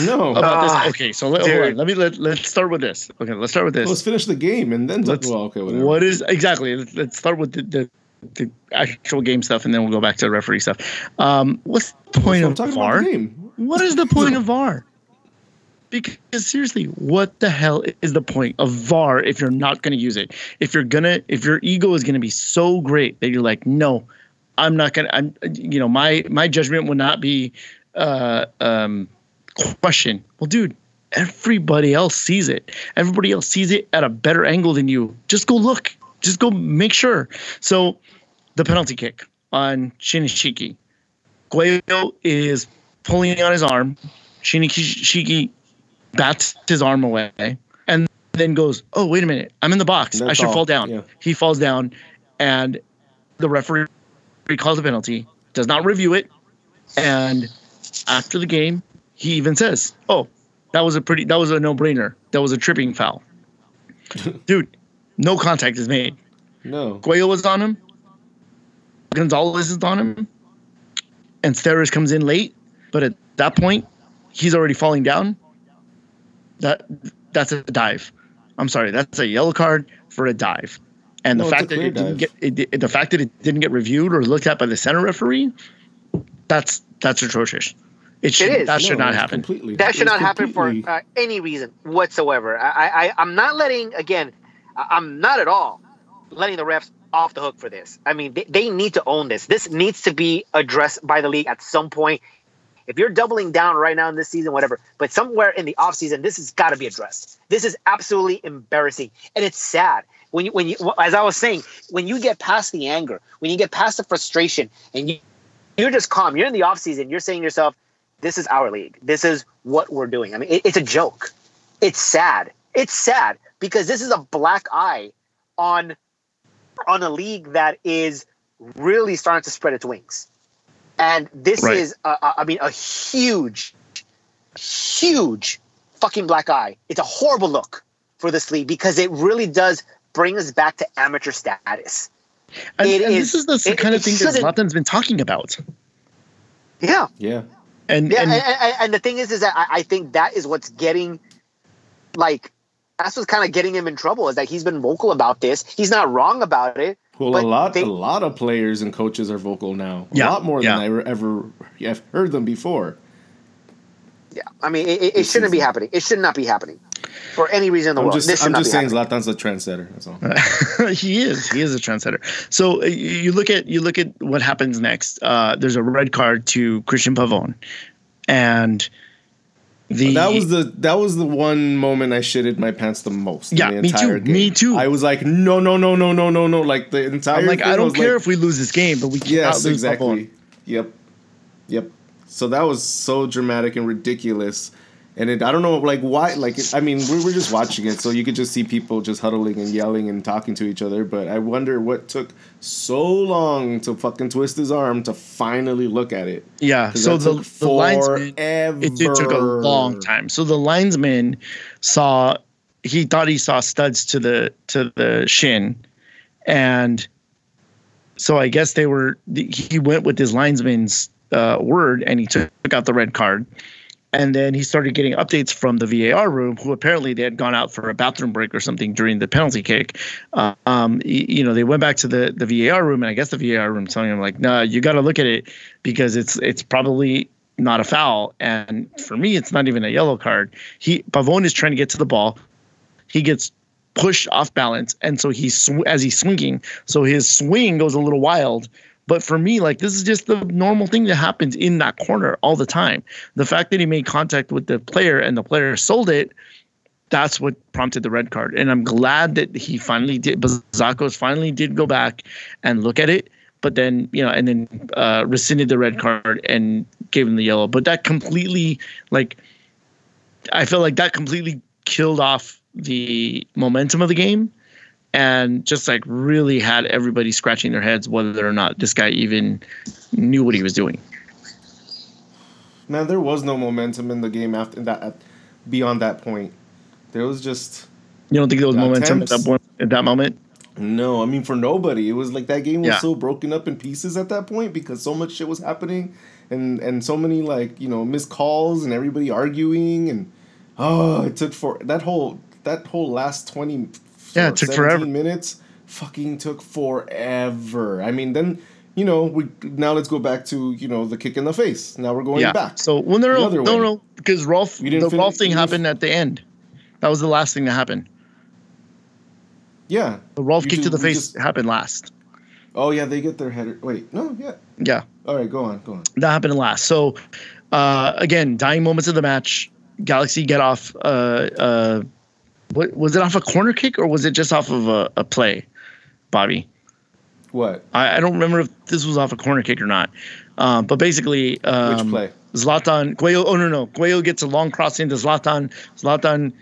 Speaker 1: no.
Speaker 2: about
Speaker 3: Ah,
Speaker 2: this? Okay, so let, hold
Speaker 3: dude.
Speaker 2: on. Let me let let's start with this. Okay, let's start with this.
Speaker 1: Let's finish the game and then.
Speaker 2: Let's-
Speaker 1: well, okay, whatever.
Speaker 2: What is exactly? Let's, let's start with the, the the actual game stuff, and then we'll go back to the referee stuff. Um, what's the point
Speaker 1: So
Speaker 2: of
Speaker 1: talking about
Speaker 2: VAR?
Speaker 1: the game.
Speaker 2: What is the point of (laughs) VAR? Because seriously, what the hell is the point of VAR if you're not going to use it? If you're gonna, if your ego is going to be so great that you're like, no, I'm not gonna, I'm, you know, my my judgment will not be uh, um, questioned. Well, dude, everybody else sees it. Everybody else sees it at a better angle than you. Just go look. Just go make sure. So, the penalty kick on Shinyashiki. Guayo is pulling on his arm. Shinyashiki bats his arm away and then goes, Oh, wait a minute. I'm in the box. I should
Speaker 1: all,
Speaker 2: fall down.
Speaker 1: yeah.
Speaker 2: He falls down and the referee calls a penalty, does not review it. And after the game, he even says, Oh, that was a pretty, that was a no brainer. That was a tripping foul. (laughs) Dude, no contact is made.
Speaker 1: No.
Speaker 2: Guayo was on him. Gonzalez is on him. And Steres comes in late, but at that point, he's already falling down. That that's a dive. I'm sorry, that's a yellow card for a dive. And
Speaker 1: No,
Speaker 2: the fact that it didn't get it, the fact that it didn't get reviewed or looked at by the center referee, that's that's atrocious. It should
Speaker 3: is.
Speaker 2: that should
Speaker 1: No,
Speaker 2: not happen.
Speaker 1: Completely.
Speaker 3: that should not happen for uh, any reason whatsoever. I, I, I'm not letting again. I- I'm not at all letting the refs off the hook for this. I mean, they, they need to own this. This needs to be addressed by the league at some point. If you're doubling down right now in this season, whatever, but somewhere in the offseason, this has got to be addressed. This is absolutely embarrassing, and it's sad. When you, when you, as I was saying, when you get past the anger, when you get past the frustration, and you, you're just calm, you're in the offseason, you're saying to yourself, this is our league. This is what we're doing. I mean, it, it's a joke. It's sad. It's sad because this is a black eye on on a league that is really starting to spread its wings. And this
Speaker 2: Right.
Speaker 3: is, I mean, a huge, huge fucking black eye. It's a horrible look for this league because it really does bring us back to amateur status.
Speaker 2: And, and
Speaker 3: is-
Speaker 2: this is the
Speaker 3: it-
Speaker 2: kind of thing that
Speaker 3: shouldn't-
Speaker 2: Zlatan's been talking about.
Speaker 3: Yeah.
Speaker 1: Yeah.
Speaker 2: And,
Speaker 3: Yeah,
Speaker 2: and
Speaker 3: and, and, and the thing is, is that I, I think that is what's getting, like, that's what's kind of getting him in trouble. Is that he's been vocal about this. He's not wrong about it.
Speaker 1: Well, a lot,
Speaker 3: they-
Speaker 1: a lot of players and coaches are vocal now. A
Speaker 2: Yeah,
Speaker 1: lot more
Speaker 2: yeah.
Speaker 1: than I ever, ever have heard them before.
Speaker 3: Yeah, I mean, it, it, it shouldn't be happening. It should not be happening for any reason in the
Speaker 1: I'm
Speaker 3: world.
Speaker 1: just,
Speaker 3: this
Speaker 1: I'm just saying
Speaker 3: happening.
Speaker 1: Zlatan's a trendsetter. That's all. (laughs)
Speaker 2: he is. He is a trendsetter. So uh, you look at you look at what happens next. Uh, there's a red card to Christian Pavon, and the
Speaker 1: that was the that was the one moment I shitted my pants the most.
Speaker 2: Yeah,
Speaker 1: the
Speaker 2: me
Speaker 1: entire
Speaker 2: too,
Speaker 1: Game.
Speaker 2: me too.
Speaker 1: I was like, no, no, no, no, no, no, no. Like the entire.
Speaker 2: I'm like
Speaker 1: thing,
Speaker 2: I don't
Speaker 1: was
Speaker 2: care
Speaker 1: like,
Speaker 2: if we lose this game, but we cannot
Speaker 1: Yes,
Speaker 2: lose
Speaker 1: exactly.
Speaker 2: Pavon.
Speaker 1: Yep, yep. So that was so dramatic and ridiculous, And it, I don't know, like why, like I mean, we were just watching it, so you could just see people just huddling and yelling and talking to each other. But I wonder what took so long to fucking twist his arm to finally look at it.
Speaker 2: Yeah. So the, the linesman,
Speaker 1: forever.
Speaker 2: it took a long time. So the linesman saw he thought he saw studs to the to the shin, and so I guess they were he went with his linesman's uh, word and he took out the red card. And then he started getting updates from the VAR room, who apparently they had gone out for a bathroom break or something during the penalty kick. Uh, um, you know, they went back to the, the VAR room, and I guess the VAR room telling him like, "No, you got to look at it because it's it's probably not a foul." And for me, it's not even a yellow card. He Pavon is trying to get to the ball. He gets pushed off balance, and so he's sw- as he's swinging, so his swing goes a little wild. But for me, like this is just the normal thing that happens in that corner all the time. The fact that he made contact with the player and the player sold it, that's what prompted the red card. And I'm glad that he finally did. Bazakos finally did go back and look at it, but then you know, and then uh, rescinded the red card and gave him the yellow. But that completely, like, I feel like that completely killed off the momentum of the game and just like really had everybody scratching their heads whether or not this guy even knew what he was doing.
Speaker 1: Man, there was no momentum in the game after that. Beyond that point, there was just
Speaker 2: You don't think there was momentum at that point, at that moment?
Speaker 1: no. I mean, for nobody, it was like that game was
Speaker 2: Yeah.
Speaker 1: so broken up in pieces at that point because so much shit was happening, and and so many like you know missed calls and everybody arguing and oh, it took for that whole that whole last twenty
Speaker 2: Yeah, it took
Speaker 1: 17
Speaker 2: forever.
Speaker 1: minutes. Fucking took forever. I mean, then you know we now let's go back to you know the kick in the face. Now we're going
Speaker 2: yeah.
Speaker 1: back.
Speaker 2: So when they're
Speaker 1: The
Speaker 2: no, no,
Speaker 1: way.
Speaker 2: no, because Rolf, the
Speaker 1: didn't fin-
Speaker 2: Rolf thing happened at the end. That was the last thing that happened.
Speaker 1: yeah.
Speaker 2: The Rolf kick
Speaker 1: ju-
Speaker 2: to the face
Speaker 1: just-
Speaker 2: happened last.
Speaker 1: Oh yeah, they get their header. Wait, no, yeah.
Speaker 2: Yeah.
Speaker 1: All right, go on, go on.
Speaker 2: that happened last. So uh, again, dying moments of the match. Galaxy get off. Uh, uh, what was it off a corner kick or was it just off of a, a play, Bobby?
Speaker 1: What?
Speaker 2: I, I don't remember if this was off a corner kick or not. Um, but basically, um,
Speaker 1: Which play?
Speaker 2: Zlatan, Guayo, oh no, no. Guayo gets a long cross into Zlatan. Zlatan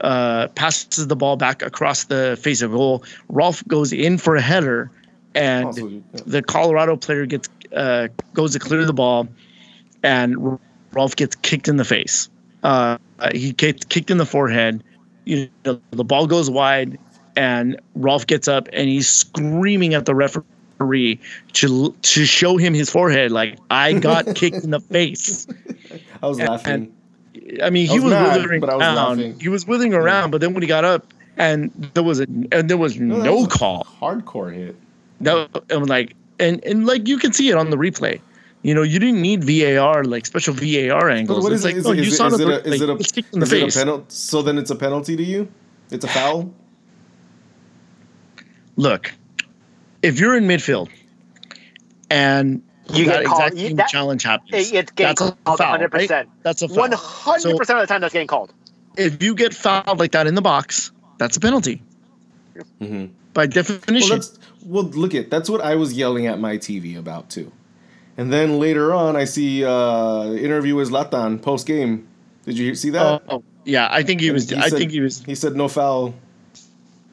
Speaker 2: uh, passes the ball back across the face of goal. Rolf goes in for a header, and
Speaker 1: Also, yeah.
Speaker 2: the Colorado player gets uh, goes to clear the ball, and Rolf gets kicked in the face. Uh, he gets kicked in the forehead. You know, the ball goes wide, and Rolf gets up and he's screaming at the referee to to show him his forehead, like I got (laughs) kicked in the face.
Speaker 1: I was
Speaker 2: and-
Speaker 1: laughing.
Speaker 2: I mean,
Speaker 1: I
Speaker 2: he
Speaker 1: was
Speaker 2: was,
Speaker 1: mad,
Speaker 2: withering
Speaker 1: but I was
Speaker 2: around.
Speaker 1: laughing.
Speaker 2: He was withering around, but then when he got up, and there was a and there was
Speaker 1: No,
Speaker 2: no
Speaker 1: was
Speaker 2: call.
Speaker 1: Hardcore hit.
Speaker 2: No, and like and and like you can see it on the replay. You know, you didn't need VAR like special VAR angles.
Speaker 1: what
Speaker 2: it's
Speaker 1: is
Speaker 2: like,
Speaker 1: it? Is,
Speaker 2: oh,
Speaker 1: it-
Speaker 2: you
Speaker 1: is,
Speaker 2: saw
Speaker 1: it, is
Speaker 2: the
Speaker 1: it a, is
Speaker 2: like,
Speaker 1: it a,
Speaker 2: he was kicked in the
Speaker 1: is it a penalty? So then it's a penalty to you? It's a foul?
Speaker 2: Look, if you're in midfield and
Speaker 3: You
Speaker 2: that
Speaker 3: get called-
Speaker 2: exact
Speaker 3: you-
Speaker 2: same
Speaker 3: that-
Speaker 2: challenge happens,
Speaker 3: It, it's getting
Speaker 2: that's a foul,
Speaker 3: 100. percent
Speaker 2: right? That's a foul.
Speaker 3: 100 percent of the time that's getting called.
Speaker 2: If you get fouled like that in the box, that's a penalty
Speaker 1: Mm-hmm.
Speaker 2: by
Speaker 1: Well,
Speaker 2: definition.
Speaker 1: that's well. Look at that's what I was yelling at my TV about too. And then later on, I see uh interview with Zlatan post game. Did you see that?
Speaker 2: oh, oh, yeah, I think he was.
Speaker 1: he
Speaker 2: I
Speaker 1: said-
Speaker 2: think he was.
Speaker 1: He said no foul.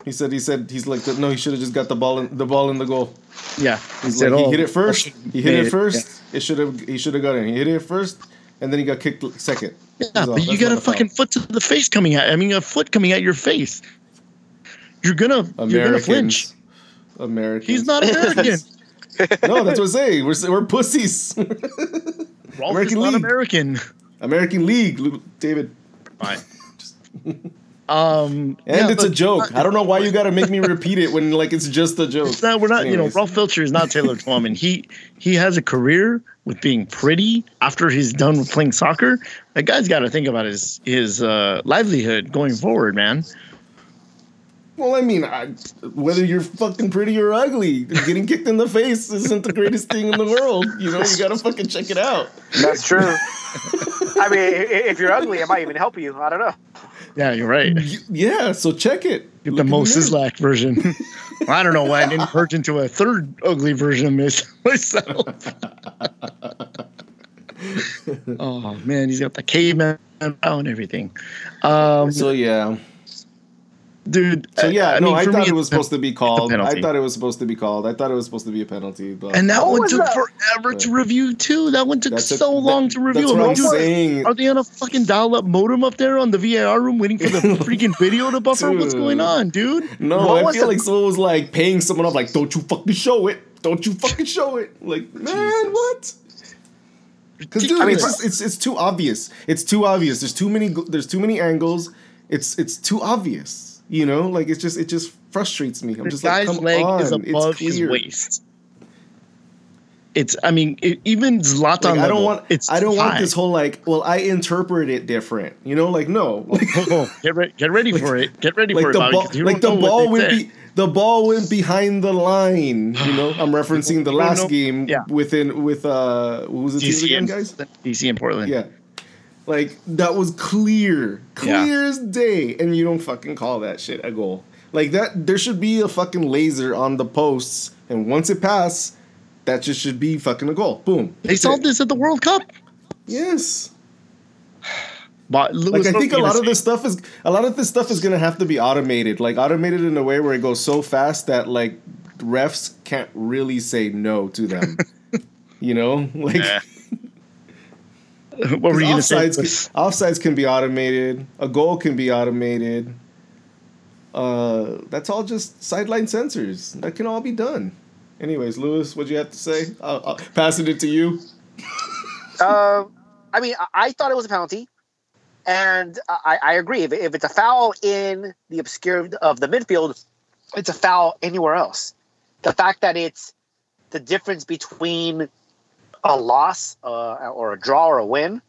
Speaker 1: He said he said he's like no. He should have just got the ball in the ball in the goal.
Speaker 2: Yeah,
Speaker 1: He's
Speaker 2: said,
Speaker 1: like, he
Speaker 2: "Oh,
Speaker 1: hit it first. He hit it first. It should have. He should have got in. He hit it first, and then he got kicked second.
Speaker 2: Yeah,
Speaker 1: That's all.
Speaker 2: but you
Speaker 1: That's
Speaker 2: got
Speaker 1: not
Speaker 2: a
Speaker 1: a foul.
Speaker 2: fucking foot to the face coming at. I mean, a foot coming at your face. You're gonna. You're gonna flinch.
Speaker 1: Americans. Americans.
Speaker 2: He's not (laughs) American.
Speaker 1: No, that's what I'm saying. We're we're pussies.
Speaker 2: Rolf
Speaker 1: American
Speaker 2: is not
Speaker 1: League.
Speaker 2: American.
Speaker 1: American League, David.
Speaker 2: Fine. (laughs) um,
Speaker 1: And
Speaker 2: yeah,
Speaker 1: it's a joke. I don't know why you (laughs) got to make me repeat it when like it's just a joke.
Speaker 2: It's not, we're not, you know,
Speaker 1: Anyways.
Speaker 2: Rolf Feltscher is not Taylor (laughs) Twellman. He he has a career with being pretty after he's done with playing soccer. That guy's got to think about his his uh, livelihood going forward, man.
Speaker 1: Well, I mean, I, whether you're fucking pretty or ugly, getting kicked in the face isn't the greatest thing in the world. You know, you gotta fucking check it out.
Speaker 3: That's true. I mean, i- i- if you're ugly, it might even help you. I don't know.
Speaker 2: Yeah, you're right.
Speaker 1: Y- Yeah, so check it.
Speaker 2: Get
Speaker 1: Look
Speaker 2: the
Speaker 1: in
Speaker 2: Mo
Speaker 1: mirror.
Speaker 2: Sislak version. (laughs) I don't know why I didn't merge into a third ugly version of mys- (laughs) myself. (laughs) oh man, he's got the caveman and everything. Um,
Speaker 1: So yeah.
Speaker 2: Dude.
Speaker 1: So yeah,
Speaker 2: I
Speaker 1: no,
Speaker 2: mean,
Speaker 1: I thought
Speaker 2: me,
Speaker 1: it was supposed to be called. I thought it was supposed to be called. I thought it was supposed to be a penalty, but
Speaker 2: And that
Speaker 3: What
Speaker 2: one took
Speaker 3: that?
Speaker 2: forever to review too. That one took
Speaker 1: That's a-
Speaker 2: so
Speaker 1: that-
Speaker 2: long to review.
Speaker 1: that's what I'm
Speaker 2: dude,
Speaker 1: saying.
Speaker 2: Are they on a fucking dial-up modem up there on the VAR room waiting for the (laughs) freaking video to buffer? What's going on, dude?
Speaker 1: No,
Speaker 3: What
Speaker 1: I feel
Speaker 3: the-
Speaker 1: like someone was like paying someone off, like, "Don't you fucking show it! Don't you fucking show it!" Like, man, what? Because dude,
Speaker 2: I mean,
Speaker 1: it's just it's it's too obvious. It's too obvious. There's too many. There's too many angles. It's it's too obvious. You know, like it's just it just frustrates me. I'm
Speaker 2: the
Speaker 1: just like, come
Speaker 2: leg
Speaker 1: on,
Speaker 2: is above
Speaker 1: it's
Speaker 2: his waist. It's. I mean, it, even Zlatan.
Speaker 1: Like, I don't want.
Speaker 2: It's.
Speaker 1: I don't want this whole like. Well, I interpret it different. You know, like no. (laughs) Like,
Speaker 2: get ready! Get ready for it! Get ready
Speaker 1: like
Speaker 2: for
Speaker 1: the
Speaker 2: it, Bobby,
Speaker 1: ball, like the ball went be, the ball went behind the line. You know, I'm (sighs) referencing the last game
Speaker 2: yeah.
Speaker 1: within with uh, what was the team
Speaker 2: DC
Speaker 1: again, guys?
Speaker 2: DC in Portland.
Speaker 1: Yeah, like that was clear,
Speaker 2: Yeah.
Speaker 1: clear as day, and you don't fucking call that shit a goal. Like that, there should be a fucking laser on the posts, and once it passes, that just should be fucking a goal. Boom.
Speaker 2: They solved
Speaker 1: it.
Speaker 2: this at the World Cup.
Speaker 1: Yes.
Speaker 2: But
Speaker 1: like I think a lot of this stuff is a lot of this stuff is gonna have to be automated, like automated in a way where it goes so fast that like refs can't really say no to them. (laughs) you know, like
Speaker 2: Yeah. (laughs) what were you gonna say?
Speaker 1: offsides, can, offsides can be automated. A goal can be automated. Uh, that's all just sideline sensors. That can all be done. Anyways, Lewis, what do you have to say? I'll, I'll passing it to you.
Speaker 3: Uh, (laughs) I mean, I, I thought it was a penalty, and I, I agree. If, if it's a foul in the obscure of the midfield, it's a foul anywhere else. The fact that it's the difference between a loss uh, or a draw or a win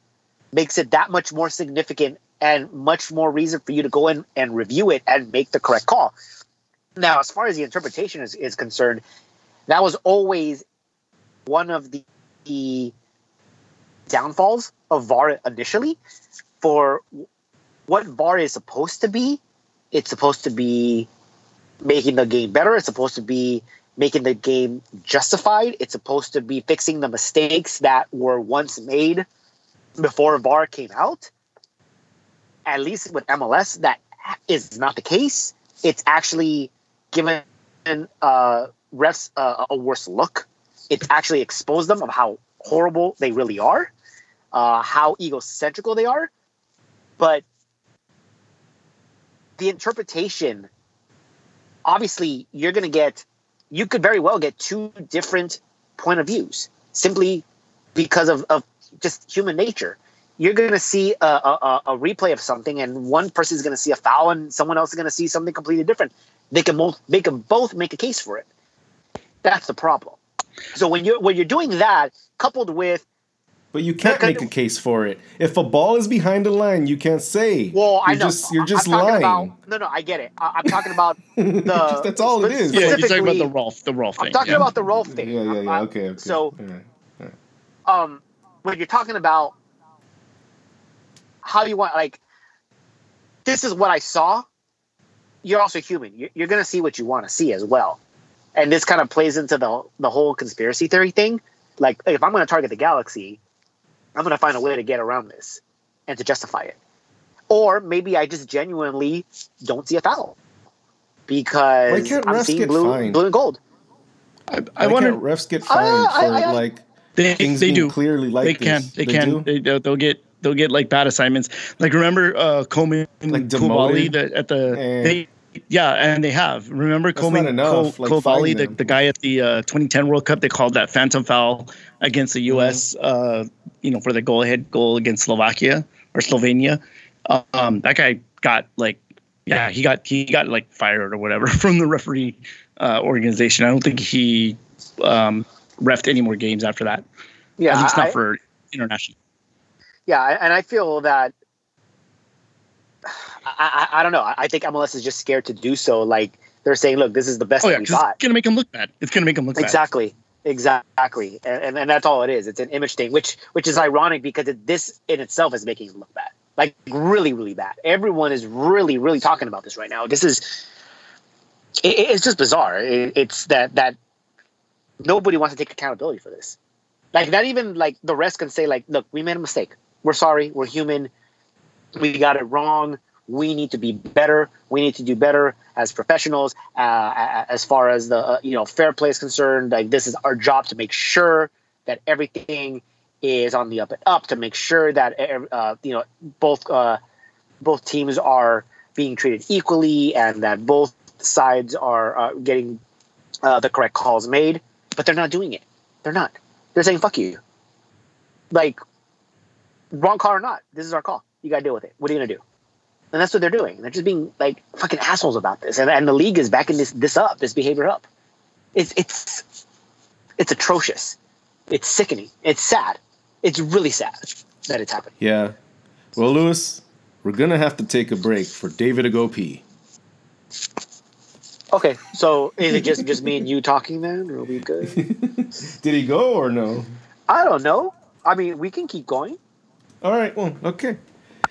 Speaker 3: makes it that much more significant and much more reason for you to go in and review it and make the correct call. Now, as far as the interpretation is, is concerned, that was always one of the, the downfalls of VAR initially. For what VAR is supposed to be, it's supposed to be making the game better. It's supposed to be making the game justified. It's supposed to be fixing the mistakes that were once made before VAR came out. At least with MLS, that is not the case. It's actually given uh, refs uh, a worse look. It's actually exposed them of how horrible they really are, uh, how egocentrical they are. But the interpretation, obviously, you're going to get, you could very well get two different point of views simply because of, of just human nature. You're going to see a, a, a replay of something, and one person is going to see a foul, and someone else is going to see something completely different. They can both they can both make a case for it. That's the problem. So when you're when you're doing that, coupled with
Speaker 1: But you can't
Speaker 3: kind
Speaker 1: make a case for it. If a ball is behind the line, you can't say.
Speaker 3: well, I
Speaker 1: You're
Speaker 3: know
Speaker 1: Just, you're just
Speaker 3: I'm
Speaker 1: lying.
Speaker 3: About, no, no, I get it. I, I'm talking about (laughs) the.
Speaker 1: Just- that's all it is.
Speaker 2: Yeah, you're talking about
Speaker 3: specifically-
Speaker 2: the Rolf, the Rolf thing.
Speaker 3: I'm talking
Speaker 2: yeah.
Speaker 3: about the role thing.
Speaker 1: Yeah, yeah, yeah. Okay, okay.
Speaker 3: So
Speaker 1: Yeah.
Speaker 3: um when you're talking about how you want like this is what i saw you're also human you're, you're going to see what you want to see as well and this kind of plays into the the whole conspiracy theory thing like if i'm going to target the galaxy i'm going to find a way to get around this and to justify it or maybe i just genuinely don't see a foul because
Speaker 1: Why
Speaker 3: i'm
Speaker 1: refs
Speaker 3: seeing
Speaker 1: get
Speaker 3: blue,
Speaker 1: fined?
Speaker 3: blue and gold
Speaker 2: I,
Speaker 1: I
Speaker 2: I wonder.
Speaker 1: wonder refs get fined
Speaker 3: I-
Speaker 1: for
Speaker 3: I- I-
Speaker 1: like
Speaker 2: They,
Speaker 1: things
Speaker 2: they
Speaker 1: being
Speaker 2: do.
Speaker 1: clearly like
Speaker 2: they
Speaker 1: this.
Speaker 2: can. They, can.
Speaker 1: do?
Speaker 2: They, they'll, they'll get. They'll get like bad assignments. Like remember uh, Coleman
Speaker 1: Like
Speaker 2: and Coulibaly
Speaker 1: demoted?
Speaker 2: the, at the.
Speaker 1: Eh.
Speaker 2: They, yeah, and they have. Remember
Speaker 1: That's
Speaker 2: Coleman
Speaker 1: not enough,
Speaker 2: Col-
Speaker 1: like,
Speaker 2: Coulibaly,
Speaker 1: fine
Speaker 2: the, the guy at the uh, 2010 World Cup. They called that phantom foul against the U.S.
Speaker 1: Mm-hmm.
Speaker 2: Uh, you know, for the goal-ahead goal against Slovakia or Slovenia. Um, that guy got like, yeah, he got he got like fired or whatever (laughs) from the referee uh, organization. I don't think he um, refed any more games after that.
Speaker 3: yeah
Speaker 2: At least
Speaker 3: I-
Speaker 2: not for international.
Speaker 3: Yeah, and I feel that I, I, I don't know. I think MLS is just scared to do so. Like they're saying, look, this is the best
Speaker 2: Oh yeah,
Speaker 3: we
Speaker 2: 'cause it's
Speaker 3: got.
Speaker 2: gonna make him look bad. It's gonna make him look bad.
Speaker 3: Exactly, exactly, and, and and that's all it is. It's an image thing, which which is ironic because it, this in itself is making it look bad, like really, really bad. Everyone is really, really talking about this right now. This is it, it's just bizarre. It, it's that that nobody wants to take accountability for this. Like not even like the rest can say like, look, we made a mistake. We're sorry. We're human. We got it wrong. We need to be better. We need to do better as professionals. Uh, as far as the uh, you know fair play is concerned, like this is our job to make sure that everything is on the up and up. To make sure that uh, you know both uh, both teams are being treated equally and that both sides are uh, getting uh, the correct calls made. But they're not doing it. They're not. They're saying "fuck you." Like wrong call or not, this is our call. You got to deal with it. What are you gonna do? And that's what they're doing. They're just being like fucking assholes about this. And, and the league is backing this this up, this behavior up. It's it's it's atrocious. It's sickening. It's sad. It's really sad that it's happening.
Speaker 1: Yeah. Well, Lewis, we're gonna have to take a break for David to go pee.
Speaker 3: Okay, so is it just just me and you talking then, or are we good? (laughs)
Speaker 1: Did he go or no?
Speaker 3: I don't know. I mean, we can keep going.
Speaker 1: All right. Well, okay.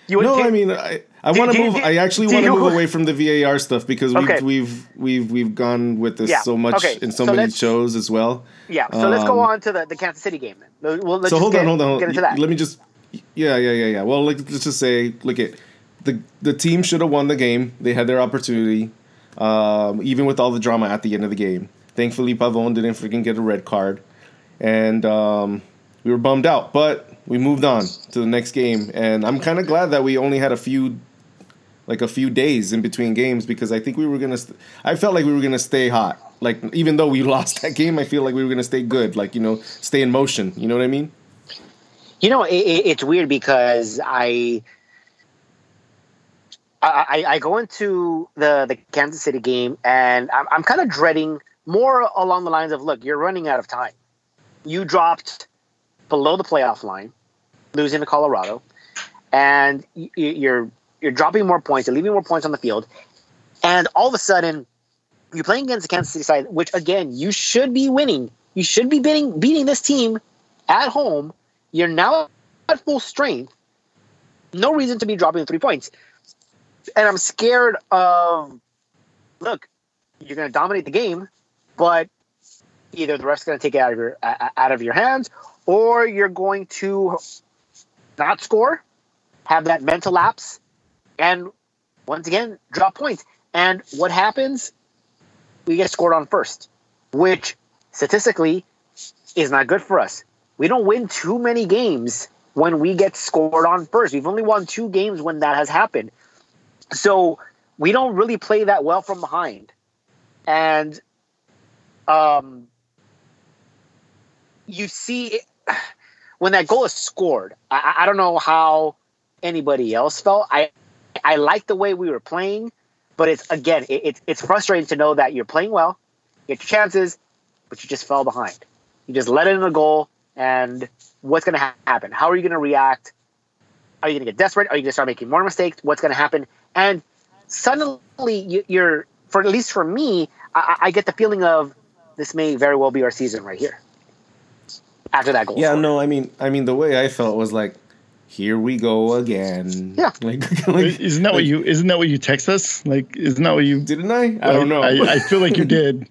Speaker 3: You
Speaker 1: no, I mean, I, I want to move.
Speaker 3: do-
Speaker 1: I actually want to move (laughs) away from the VAR stuff because we've
Speaker 3: Okay.
Speaker 1: we've we've we've gone with this
Speaker 3: Yeah,
Speaker 1: so much
Speaker 3: okay,
Speaker 1: in so,
Speaker 3: so
Speaker 1: many shows as well.
Speaker 3: Yeah. So let's go
Speaker 1: Um,
Speaker 3: on to the, the Kansas City game then. Well, let's
Speaker 1: so
Speaker 3: just
Speaker 1: hold on, hold on, hold
Speaker 3: Get
Speaker 1: on.
Speaker 3: into that.
Speaker 1: Let me just. Yeah, yeah, yeah, yeah. Well, like, let's just say, look at the the team should have won the game. They had their opportunity, um, even with all the drama at the end of the game. Thankfully, Pavon didn't freaking get a red card, and um, we were bummed out. But we moved on to the next game, and I'm kind of glad that we only had a few, like a few days in between games because I think we were gonna. St- I felt like we were gonna stay hot. Like even though we (laughs) lost that game, I feel like we were gonna stay good. Like you know, stay in motion. You know what I mean?
Speaker 3: You know, it, it, it's weird because I, I, I, I go into the the Kansas City game and I'm, I'm kind of dreading more along the lines of, look, you're running out of time. You dropped below the playoff line, losing to Colorado, and you're you're dropping more points, you're leaving more points on the field, and all of a sudden, you're playing against the Kansas City side, which again you should be winning. You should be beating beating this team at home. You're now at full strength. No reason to be dropping three points. And I'm scared of look, you're gonna dominate the game, but either the ref's gonna take it out of your out of your hands, or you're going to not score, have that mental lapse, and once again drop points. And what happens? We get scored on first, which statistically is not good for us. We don't win too many games when we get scored on first. We've only won two games when that has happened. So we don't really play that well from behind. And um, you see when that goal is scored, I, I don't know how anybody else felt. I I like the way we were playing, but it's again, it, it's it's frustrating to know that you're playing well, you get your chances, but you just fell behind. You just let in a goal, and what's going to ha- happen? How are you going to react? Are you going to get desperate? Are you going to start making more mistakes? What's going to happen? And suddenly, you, you're, for at least for me, I, I get the feeling of this may very well be our season right here. After that goal,
Speaker 1: Yeah,
Speaker 3: scored.
Speaker 1: no, I mean, I mean, the way I felt was like, here we go again.
Speaker 3: Yeah. (laughs)
Speaker 1: like, like
Speaker 2: isn't that what you? Isn't that what you text us? Like, isn't that what you?
Speaker 1: didn't I? I don't know.
Speaker 2: I, I feel like you (laughs) did.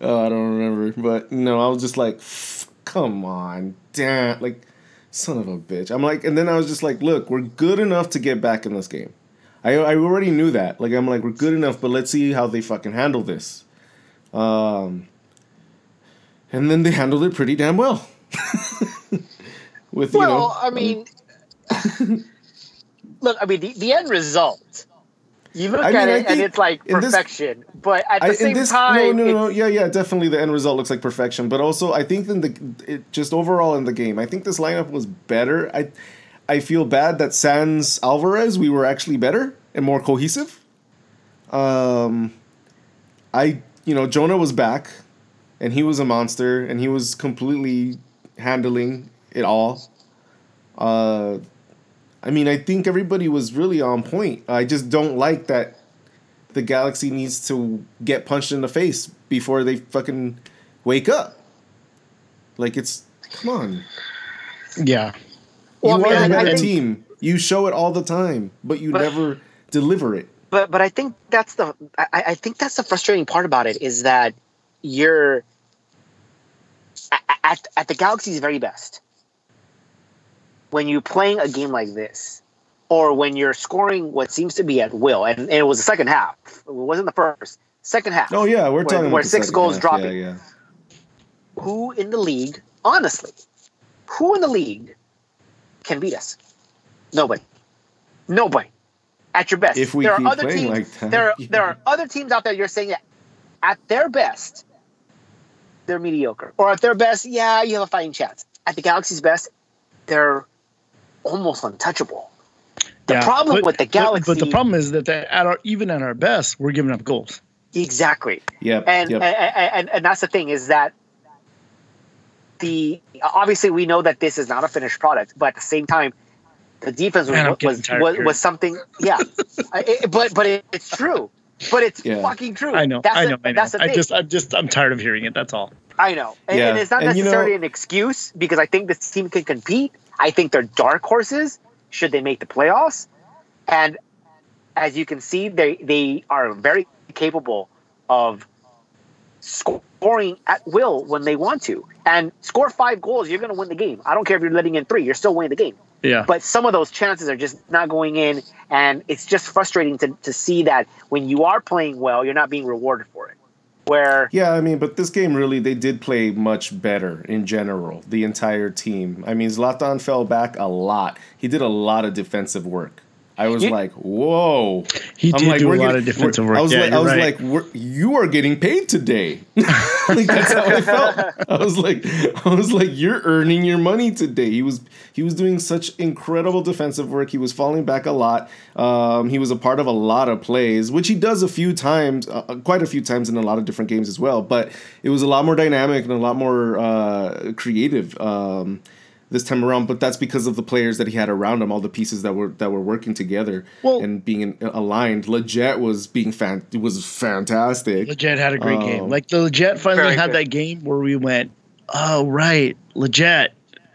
Speaker 1: oh, I don't remember, but no, I was just like, "F- come on, damn, like, son of a bitch. I'm like, and then I was just like, look, we're good enough to get back in this game. I I already knew that. Like, I'm like, we're good enough, but let's see how they fucking handle this. Um, and then they handled it pretty damn well. (laughs) With you know,
Speaker 3: Well, I mean, (laughs) look, I mean, the, the end result. You look
Speaker 1: I mean,
Speaker 3: at it and it's like
Speaker 1: in this-
Speaker 3: perfection, but at the
Speaker 1: I,
Speaker 3: same
Speaker 1: this,
Speaker 3: time,
Speaker 1: no, no, no, yeah, yeah, definitely the end result looks like perfection. But also, I think in the it, just overall in the game, I think this lineup was better. I I feel bad that Sans Alvarez we were actually better and more cohesive. Um, I you know Jonah was back, and he was a monster, and he was completely handling it all. Uh, I mean, I think everybody was really on point. I just don't like that the Galaxy needs to get punched in the face before they fucking wake up. Like it's come on.
Speaker 2: Yeah.
Speaker 3: Well,
Speaker 1: you
Speaker 3: I mean,
Speaker 1: are
Speaker 3: I-
Speaker 1: the
Speaker 3: I
Speaker 1: better
Speaker 3: think-
Speaker 1: team. You show it all the time, but you
Speaker 3: But-
Speaker 1: never deliver it.
Speaker 3: but but I think that's the I, I think that's the frustrating part about it is that you're at, at, the Galaxy's very best when you're playing a game like this. or when you're scoring what seems to be at will, and, and it was the second half. It wasn't the first. Second half.
Speaker 1: Oh yeah, we're
Speaker 3: Where-
Speaker 1: talking
Speaker 3: where six goals
Speaker 1: half.
Speaker 3: dropping.
Speaker 1: Yeah, yeah.
Speaker 3: Who in the league, honestly, who in the league can beat us? Nobody. Nobody. At your best.
Speaker 1: If we
Speaker 3: there
Speaker 1: keep
Speaker 3: are other
Speaker 1: playing
Speaker 3: teams.
Speaker 1: like that,
Speaker 3: there, are,
Speaker 1: yeah.
Speaker 3: there (laughs) are other teams out there. You're saying that at their best, they're mediocre, or at their best, yeah, you have a fighting chance. At the Galaxy's best, they're almost untouchable. The
Speaker 2: Yeah,
Speaker 3: problem
Speaker 2: but-
Speaker 3: with the Galaxy,
Speaker 2: But, the problem is that at our even at our best, we're giving up goals.
Speaker 3: exactly,
Speaker 1: Yep.
Speaker 3: and,
Speaker 1: yep.
Speaker 3: and, and and that's the thing is that the obviously we know that this is not a finished product, but at the same time, the defense was
Speaker 2: Man, I'm
Speaker 3: was, was, was, something. Yeah, (laughs) I- it- but but it, it's true. But it's
Speaker 1: Yeah.
Speaker 3: fucking true.
Speaker 2: I know,
Speaker 3: That's
Speaker 2: I know, I know.
Speaker 3: That's the
Speaker 2: I just, I'm just, I'm tired of hearing it. That's all.
Speaker 3: I know, and,
Speaker 1: Yeah,
Speaker 3: and it's not
Speaker 1: and you know-
Speaker 3: necessarily an excuse because I think this team can compete. I think they're dark horses should they make the playoffs, and as you can see, they they are very capable of scoring at will when they want to, and score five goals. You're going to win the game. I don't care if you're letting in three. You're still winning the game.
Speaker 2: Yeah.
Speaker 3: But some of those chances are just not going in, and it's just frustrating to to see that when you are playing well, you're not being rewarded for it. Where
Speaker 1: Yeah, I mean, but this game really, they did play much better in general, the entire team. I mean, Zlatan fell back a lot. He did a lot of defensive work. I was like, whoa.
Speaker 2: He
Speaker 1: I'm
Speaker 2: did
Speaker 1: like,
Speaker 2: do a lot
Speaker 1: getting-
Speaker 2: of defensive work.
Speaker 1: I was
Speaker 2: yeah,
Speaker 1: like, I was
Speaker 2: right.
Speaker 1: like we're, you are getting paid today. (laughs) like that's how I felt. I was like, I was like, you're earning your money today. He was he was doing such incredible defensive work. He was falling back a lot. Um, he was a part of a lot of plays, which he does a few times, uh, uh, quite a few times in a lot of different games as well. But it was a lot more dynamic and a lot more uh, creative. Um, this time around, but that's because of the players that he had around him, all the pieces that were that were working together
Speaker 2: Well-
Speaker 1: and being in, aligned. Lletget was being fan was fantastic.
Speaker 2: Lletget had a great
Speaker 1: Um,
Speaker 2: game. Like the Lletget finally had
Speaker 3: good.
Speaker 2: that game where we went, oh right, Lletget.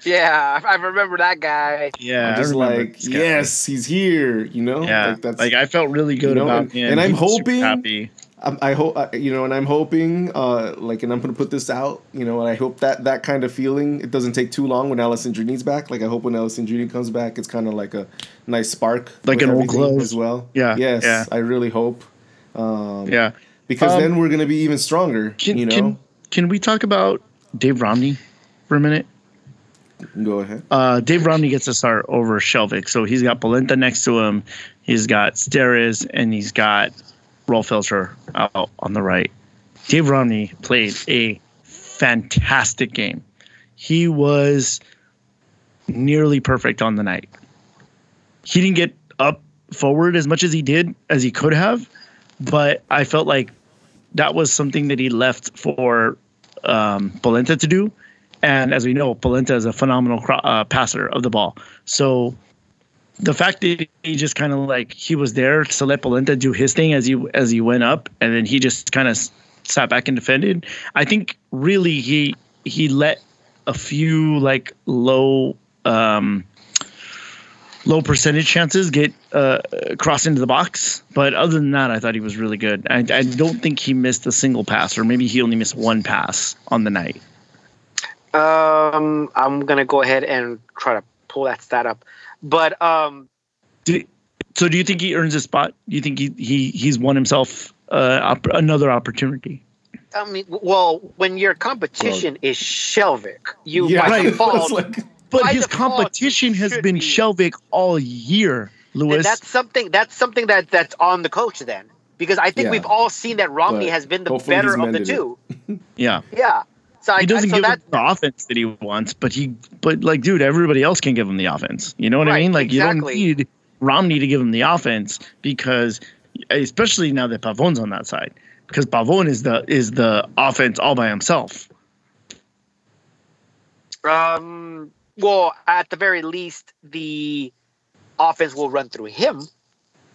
Speaker 3: Yeah, I I remember that guy.
Speaker 2: Yeah,
Speaker 1: I'm
Speaker 2: I
Speaker 1: just
Speaker 2: remember
Speaker 1: like, yes, he's here. You know,
Speaker 2: Yeah,
Speaker 1: like that's
Speaker 2: like I felt really good
Speaker 1: you know,
Speaker 2: about
Speaker 1: and-
Speaker 2: him.
Speaker 1: and I'm
Speaker 2: He was super
Speaker 1: hoping- I'm, I hope you know, and I'm hoping, uh, like, and I'm gonna put this out, you know, and I hope that that kind of feeling it doesn't take too long when Alessandrini's back. Like, I hope when Alessandrini comes back, it's kind of like a nice spark,
Speaker 2: Like an old glove.
Speaker 1: as well.
Speaker 2: Yeah,
Speaker 1: Yes,
Speaker 2: yeah.
Speaker 1: I really hope. Um,
Speaker 2: Yeah.
Speaker 1: because
Speaker 2: Um,
Speaker 1: then we're gonna be even stronger.
Speaker 2: Can,
Speaker 1: you know,
Speaker 2: can can we talk about Dave Romney for a minute?
Speaker 1: go ahead.
Speaker 2: Uh, Dave Romney gets a start over Skjelvik. So he's got Polenta next to him. He's got Steres and he's got Rolf Feltscher out on the right. Dave Romney played a fantastic game. He was nearly perfect on the night. He didn't get up forward as much as he did as he could have, but I felt like that was something that he left for um, Polenta to do. And as we know, Polenta is a phenomenal cro- uh, passer of the ball. So the fact that he just kind of like he was there to let Polenta do his thing as he as he went up, and then he just kind of sat back and defended. I think really he he let a few like low um, low percentage chances get uh, cross into the box. But other than that, I thought he was really good. I, I don't think he missed a single pass, or maybe he only missed one pass on the night.
Speaker 3: Um, I'm gonna go ahead and try to pull that stat up, but um,
Speaker 2: Do, so do you think he earns a spot? Do you think he, he he's won himself uh, op- another opportunity?
Speaker 3: I mean, well, when your competition is Skjelvik, you
Speaker 1: Yeah,
Speaker 3: by
Speaker 1: right. (laughs)
Speaker 3: default,
Speaker 1: like-
Speaker 2: But
Speaker 3: By
Speaker 2: his
Speaker 3: default,
Speaker 2: competition has been
Speaker 3: be.
Speaker 2: Skjelvik all year,
Speaker 3: then
Speaker 2: Lewis.
Speaker 3: that's something. That's something that that's on the coach then, because I think
Speaker 1: Yeah.
Speaker 3: we've all seen that Romney
Speaker 1: But
Speaker 3: has been the better of the two. (laughs)
Speaker 2: yeah,
Speaker 3: Yeah. I
Speaker 2: he doesn't
Speaker 3: so
Speaker 2: give
Speaker 3: that,
Speaker 2: him the offense that he wants, but he but like dude, everybody else can give him the offense. You know what I mean? Like you don't need Romney to give him the offense because especially now that Pavon's on that side. Because Pavon is the is the offense all by himself.
Speaker 3: Um. Well, at the very least, the offense will run through him.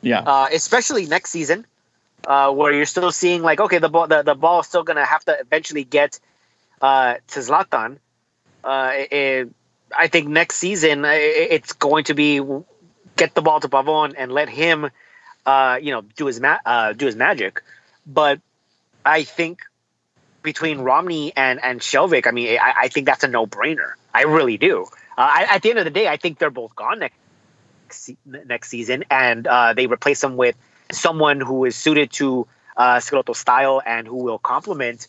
Speaker 2: Yeah.
Speaker 3: uh, especially next season, uh, where you're still seeing like, okay, the ball, the, the ball is still gonna have to eventually get uh, to Zlatan. Uh, it, I think next season i- it's going to be get the ball to Pavon and let him, uh, you know, do his ma- uh, do his magic. But I think between Romney and and Skjelvik, I mean, I, I think that's a no brainer. I really do. Uh, I, at the end of the day, I think they're both gone next next se- next season, and uh, they replace them with someone who is suited to uh, style and who will complement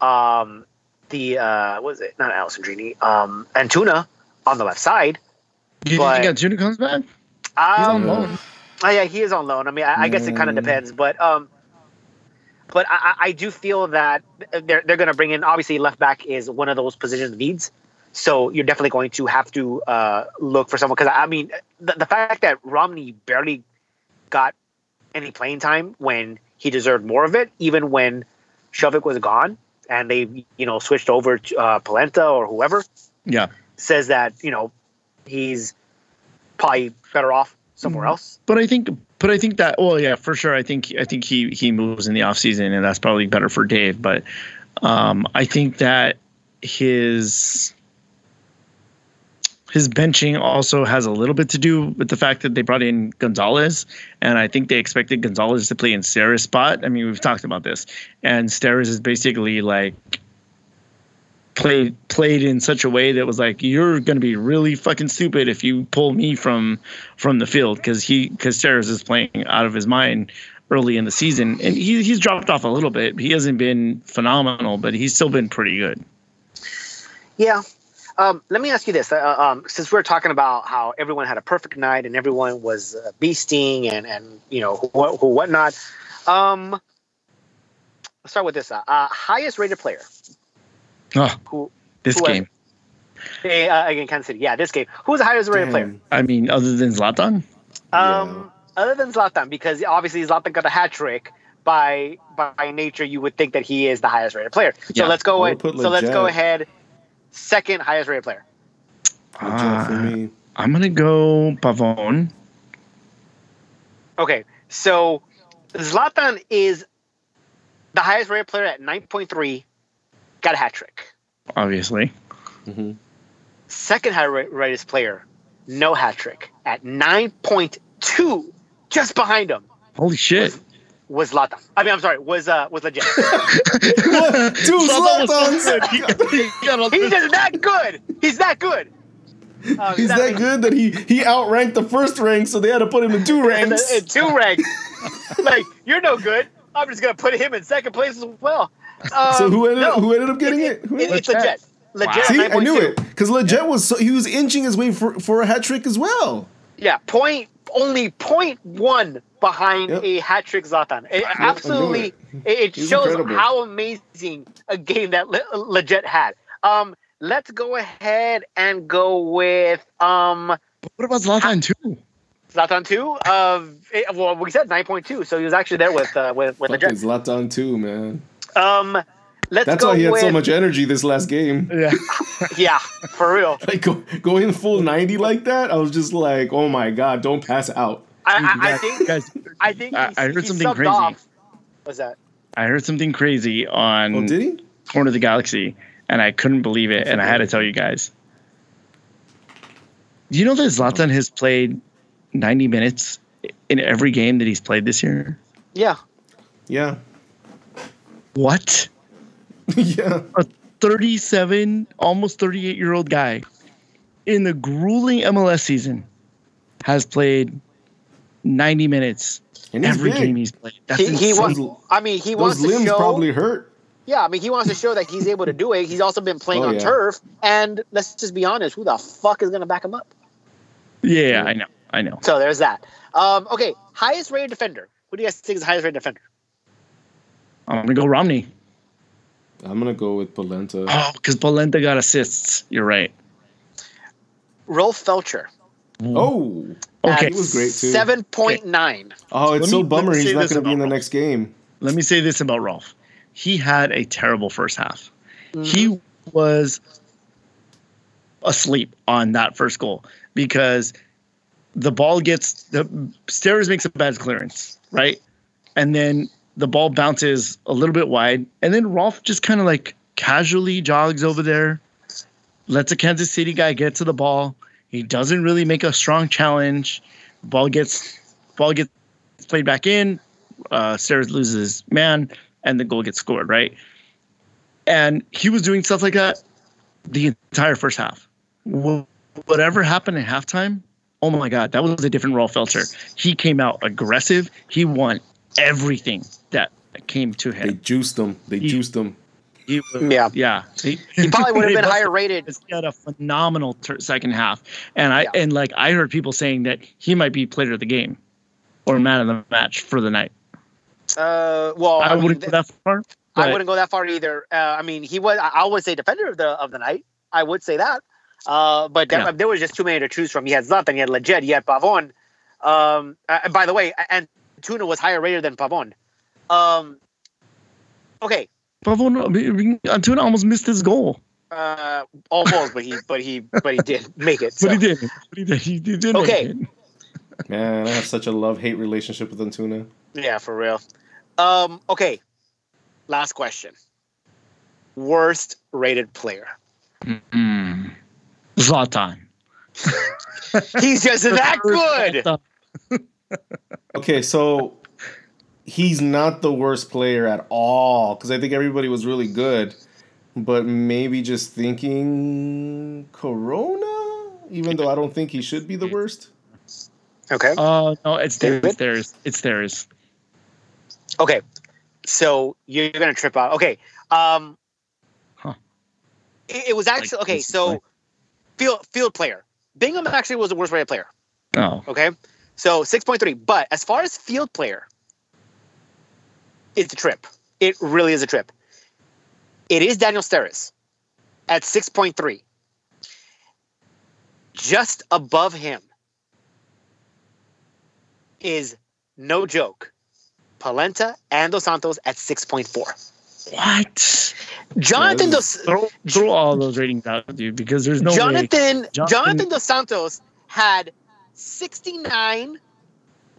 Speaker 3: um, the uh, what is it? Not Alessandrini, um, Antuna on the left side.
Speaker 2: Do you
Speaker 3: But-
Speaker 2: think Antuna comes back? He's on
Speaker 3: Um,
Speaker 2: loan.
Speaker 3: Oh yeah, he is on loan. I mean, I, I guess it kind of
Speaker 1: Mm.
Speaker 3: depends, but um, but I, I- I do feel that they're they're going to bring in. Obviously, left back is one of those position needs, so you're definitely going to have to uh, look for someone. Because I mean, the, the fact that Romney barely got any playing time when he deserved more of it, even when Skjelvik was gone and they you know switched over to uh, Polenta or whoever,
Speaker 2: Yeah.
Speaker 3: says that you know he's probably better off somewhere
Speaker 2: Mhm.
Speaker 3: else.
Speaker 2: But I think but I think that well yeah, for sure. I think I think he he moves in the offseason and that's probably better for Dave. But um I think that his his benching also has a little bit to do with the fact that they brought in Gonzalez, and I think they expected Gonzalez to play in Sarah's spot. I mean, we've talked about this, and Steres is basically like played played in such a way that was like you're going to be really fucking stupid if you pull me from from the field because he because Steres is playing out of his mind early in the season, and he, he's dropped off a little bit. He hasn't been phenomenal, but he's still been pretty good.
Speaker 3: Yeah. Um, let me ask you this: uh, um, since we're talking about how everyone had a perfect night and everyone was uh, beasting and and you know who, who whatnot, um, let's start with this: uh, uh, highest rated player
Speaker 2: Oh,
Speaker 3: who
Speaker 2: this
Speaker 3: Who was-
Speaker 2: game.
Speaker 3: eh, uh, again Kansas City. Yeah, this game. Who's the highest rated player?
Speaker 2: I mean, other than Zlatan,
Speaker 3: Um, other than Zlatan, because obviously Zlatan got a hat trick. By by nature, you would think that he is the highest rated player. So
Speaker 2: Yeah,
Speaker 3: let's go.
Speaker 1: I
Speaker 3: ahead. So let's go ahead. Second highest rated player.
Speaker 1: Lletget for me.
Speaker 2: I'm gonna go Pavon.
Speaker 3: Okay, so Zlatan is the highest rated player at 9.3, got a hat trick.
Speaker 2: Obviously,
Speaker 1: Mhm.
Speaker 3: Second highest rated player, no hat trick at 9.2, just behind him
Speaker 2: holy shit!
Speaker 3: Was Zlatan. I mean, I'm sorry, was uh was Lletget. (laughs)
Speaker 1: What? Two
Speaker 2: Zlatan
Speaker 1: Zlatans.
Speaker 2: good. He- he got all
Speaker 3: He's just that good. He's that good. Uh,
Speaker 1: He's that good that he he outranked the first rank, so they had to put him in two
Speaker 3: In,
Speaker 1: ranks.
Speaker 3: in two ranks. (laughs) like you're no good. I'm just gonna put him in second place as well. Um,
Speaker 1: so who ended
Speaker 3: no,
Speaker 1: who ended up getting it?
Speaker 3: it-
Speaker 1: Who
Speaker 3: it- it's Lletget. Lletget. at
Speaker 1: See, I knew it because Lletget was so he was inching his way for for a hat trick as well.
Speaker 3: Yeah, point only point one behind
Speaker 1: Yep.
Speaker 3: a hat trick Zlatan. It absolutely,
Speaker 1: it.
Speaker 3: it, it shows
Speaker 1: incredible.
Speaker 3: how amazing a game that le- Lletget had. Um, let's go ahead and go with um
Speaker 2: What about Zlatan too?
Speaker 3: Zlatan two. Of it- well, we said nine point two, so he was actually there with uh, with with
Speaker 1: Fucking
Speaker 3: Lletget.
Speaker 1: Zlatan too, man.
Speaker 3: Um, let's
Speaker 1: That's
Speaker 3: go
Speaker 1: why he had
Speaker 3: with
Speaker 1: so much energy this last game.
Speaker 2: Yeah, (laughs)
Speaker 3: yeah, for real.
Speaker 1: Like go, going full ninety like that, I was just like, oh my god, don't pass out.
Speaker 3: I, I, I think
Speaker 2: guys,
Speaker 3: I think
Speaker 2: I- I heard
Speaker 3: he
Speaker 2: something crazy.
Speaker 3: Off. What's that?
Speaker 2: I heard something crazy on
Speaker 1: Oh, did he?
Speaker 2: Corner of the Galaxy, and I couldn't believe it, and I had to tell you guys. Do you know that Zlatan has played 90 minutes in every game that he's played this year?
Speaker 3: Yeah.
Speaker 1: Yeah,
Speaker 2: What? (laughs)
Speaker 1: yeah.
Speaker 2: A 37, almost 38 year old guy in the grueling MLS season has played 90 minutes
Speaker 1: And
Speaker 2: every
Speaker 1: big.
Speaker 2: game he's played. That's
Speaker 3: He, he
Speaker 2: insane.
Speaker 3: wants. I mean, he
Speaker 1: Those
Speaker 3: wants to His
Speaker 1: limbs
Speaker 3: show.
Speaker 1: probably hurt.
Speaker 3: Yeah, I mean, he wants to show that he's able to do it. He's also been playing
Speaker 1: Oh,
Speaker 3: on
Speaker 1: yeah.
Speaker 3: turf, and let's just be honest, who the fuck is gonna back him up?
Speaker 2: Yeah, I know. I know.
Speaker 3: So there's that. Um, okay, highest rated defender. Who do you guys think is the highest rated defender?
Speaker 2: I'm going to go Romney.
Speaker 1: I'm gonna go with Polenta.
Speaker 2: Oh, because Polenta got assists. You're right.
Speaker 3: Rolf Feltscher.
Speaker 1: Oh,
Speaker 2: Okay.
Speaker 1: He was great, too.
Speaker 3: Seven point nine.
Speaker 1: oh, it's
Speaker 2: Let
Speaker 1: so
Speaker 2: me-
Speaker 1: bummer he's not gonna be in the
Speaker 2: about
Speaker 1: next game.
Speaker 2: Let me say this about Rolf. He had a terrible first half.
Speaker 3: Mm-hmm.
Speaker 2: He was asleep on that first goal because the ball gets the Steres makes a bad clearance, right? And then the ball bounces a little bit wide, and then Rolf just kind of like casually jogs over there, lets a Kansas City guy get to the ball. He doesn't really make a strong challenge. Ball gets ball gets played back in. Uh, Steres loses man, and the goal gets scored, right? And he was doing stuff like that the entire first half. Whatever happened at halftime, oh my god, that was a different Rolf Feltscher. He came out aggressive. He won everything that came to him.
Speaker 1: They juiced him. They
Speaker 2: He-
Speaker 1: juiced him.
Speaker 2: He was-
Speaker 3: Yeah.
Speaker 2: yeah. He,
Speaker 3: He probably would have (laughs) been higher rated.
Speaker 2: He had a phenomenal ter- second half, and I
Speaker 3: Yeah.
Speaker 2: and like I heard people saying that he might be player of the game or man of the match for the night.
Speaker 3: Uh, well,
Speaker 2: I,
Speaker 3: I,
Speaker 2: wouldn't go that far.
Speaker 3: I wouldn't go that far either. Uh, I mean, he was. I I would say defender of the of the night. I would say that. Uh, but there,
Speaker 2: Yeah.
Speaker 3: there was just too many to choose from. He had Zlatan, he had Lletget, he had Pavon. Um, and by the way, and Tuna was higher rated than Pavon. Um, okay,
Speaker 2: Pavon Antuna almost missed his goal,
Speaker 3: uh, almost, but he but he but he did make it.
Speaker 2: but he did. But he did. He did. make
Speaker 3: Okay.
Speaker 2: it.
Speaker 1: Man, I have such a love hate relationship with Antuna.
Speaker 3: Yeah, for real. Um, okay, last question. Worst rated player.
Speaker 2: Mm. Zlatan. (laughs)
Speaker 3: He's just that (laughs) good.
Speaker 1: Okay, so he's not the worst player at all because I think everybody was really good, but maybe just thinking Corona, even though I don't think he should be the worst.
Speaker 3: Okay.
Speaker 2: Uh, no, it's theirs.
Speaker 3: David?
Speaker 2: It's theirs. It's theirs.
Speaker 3: Okay. So you're gonna trip out. Okay. Um
Speaker 2: Huh.
Speaker 3: it, it was actually
Speaker 2: Like,
Speaker 3: okay, so field field player. Bingham actually was the worst rated player.
Speaker 2: Oh,
Speaker 3: Okay. So six point three. But as far as field player, it's a trip. It really is a trip. It is Daniel Steres at six point three. Just above him is no joke. Polenta and Dos Santos at 6.4.
Speaker 2: what?
Speaker 3: Jonathan
Speaker 1: Yeah,
Speaker 3: Dos
Speaker 2: Throw, throw all those ratings out, dude, because there's no way.
Speaker 3: Jonathan,
Speaker 2: Jonathan-
Speaker 3: Jonathan Dos Santos had 69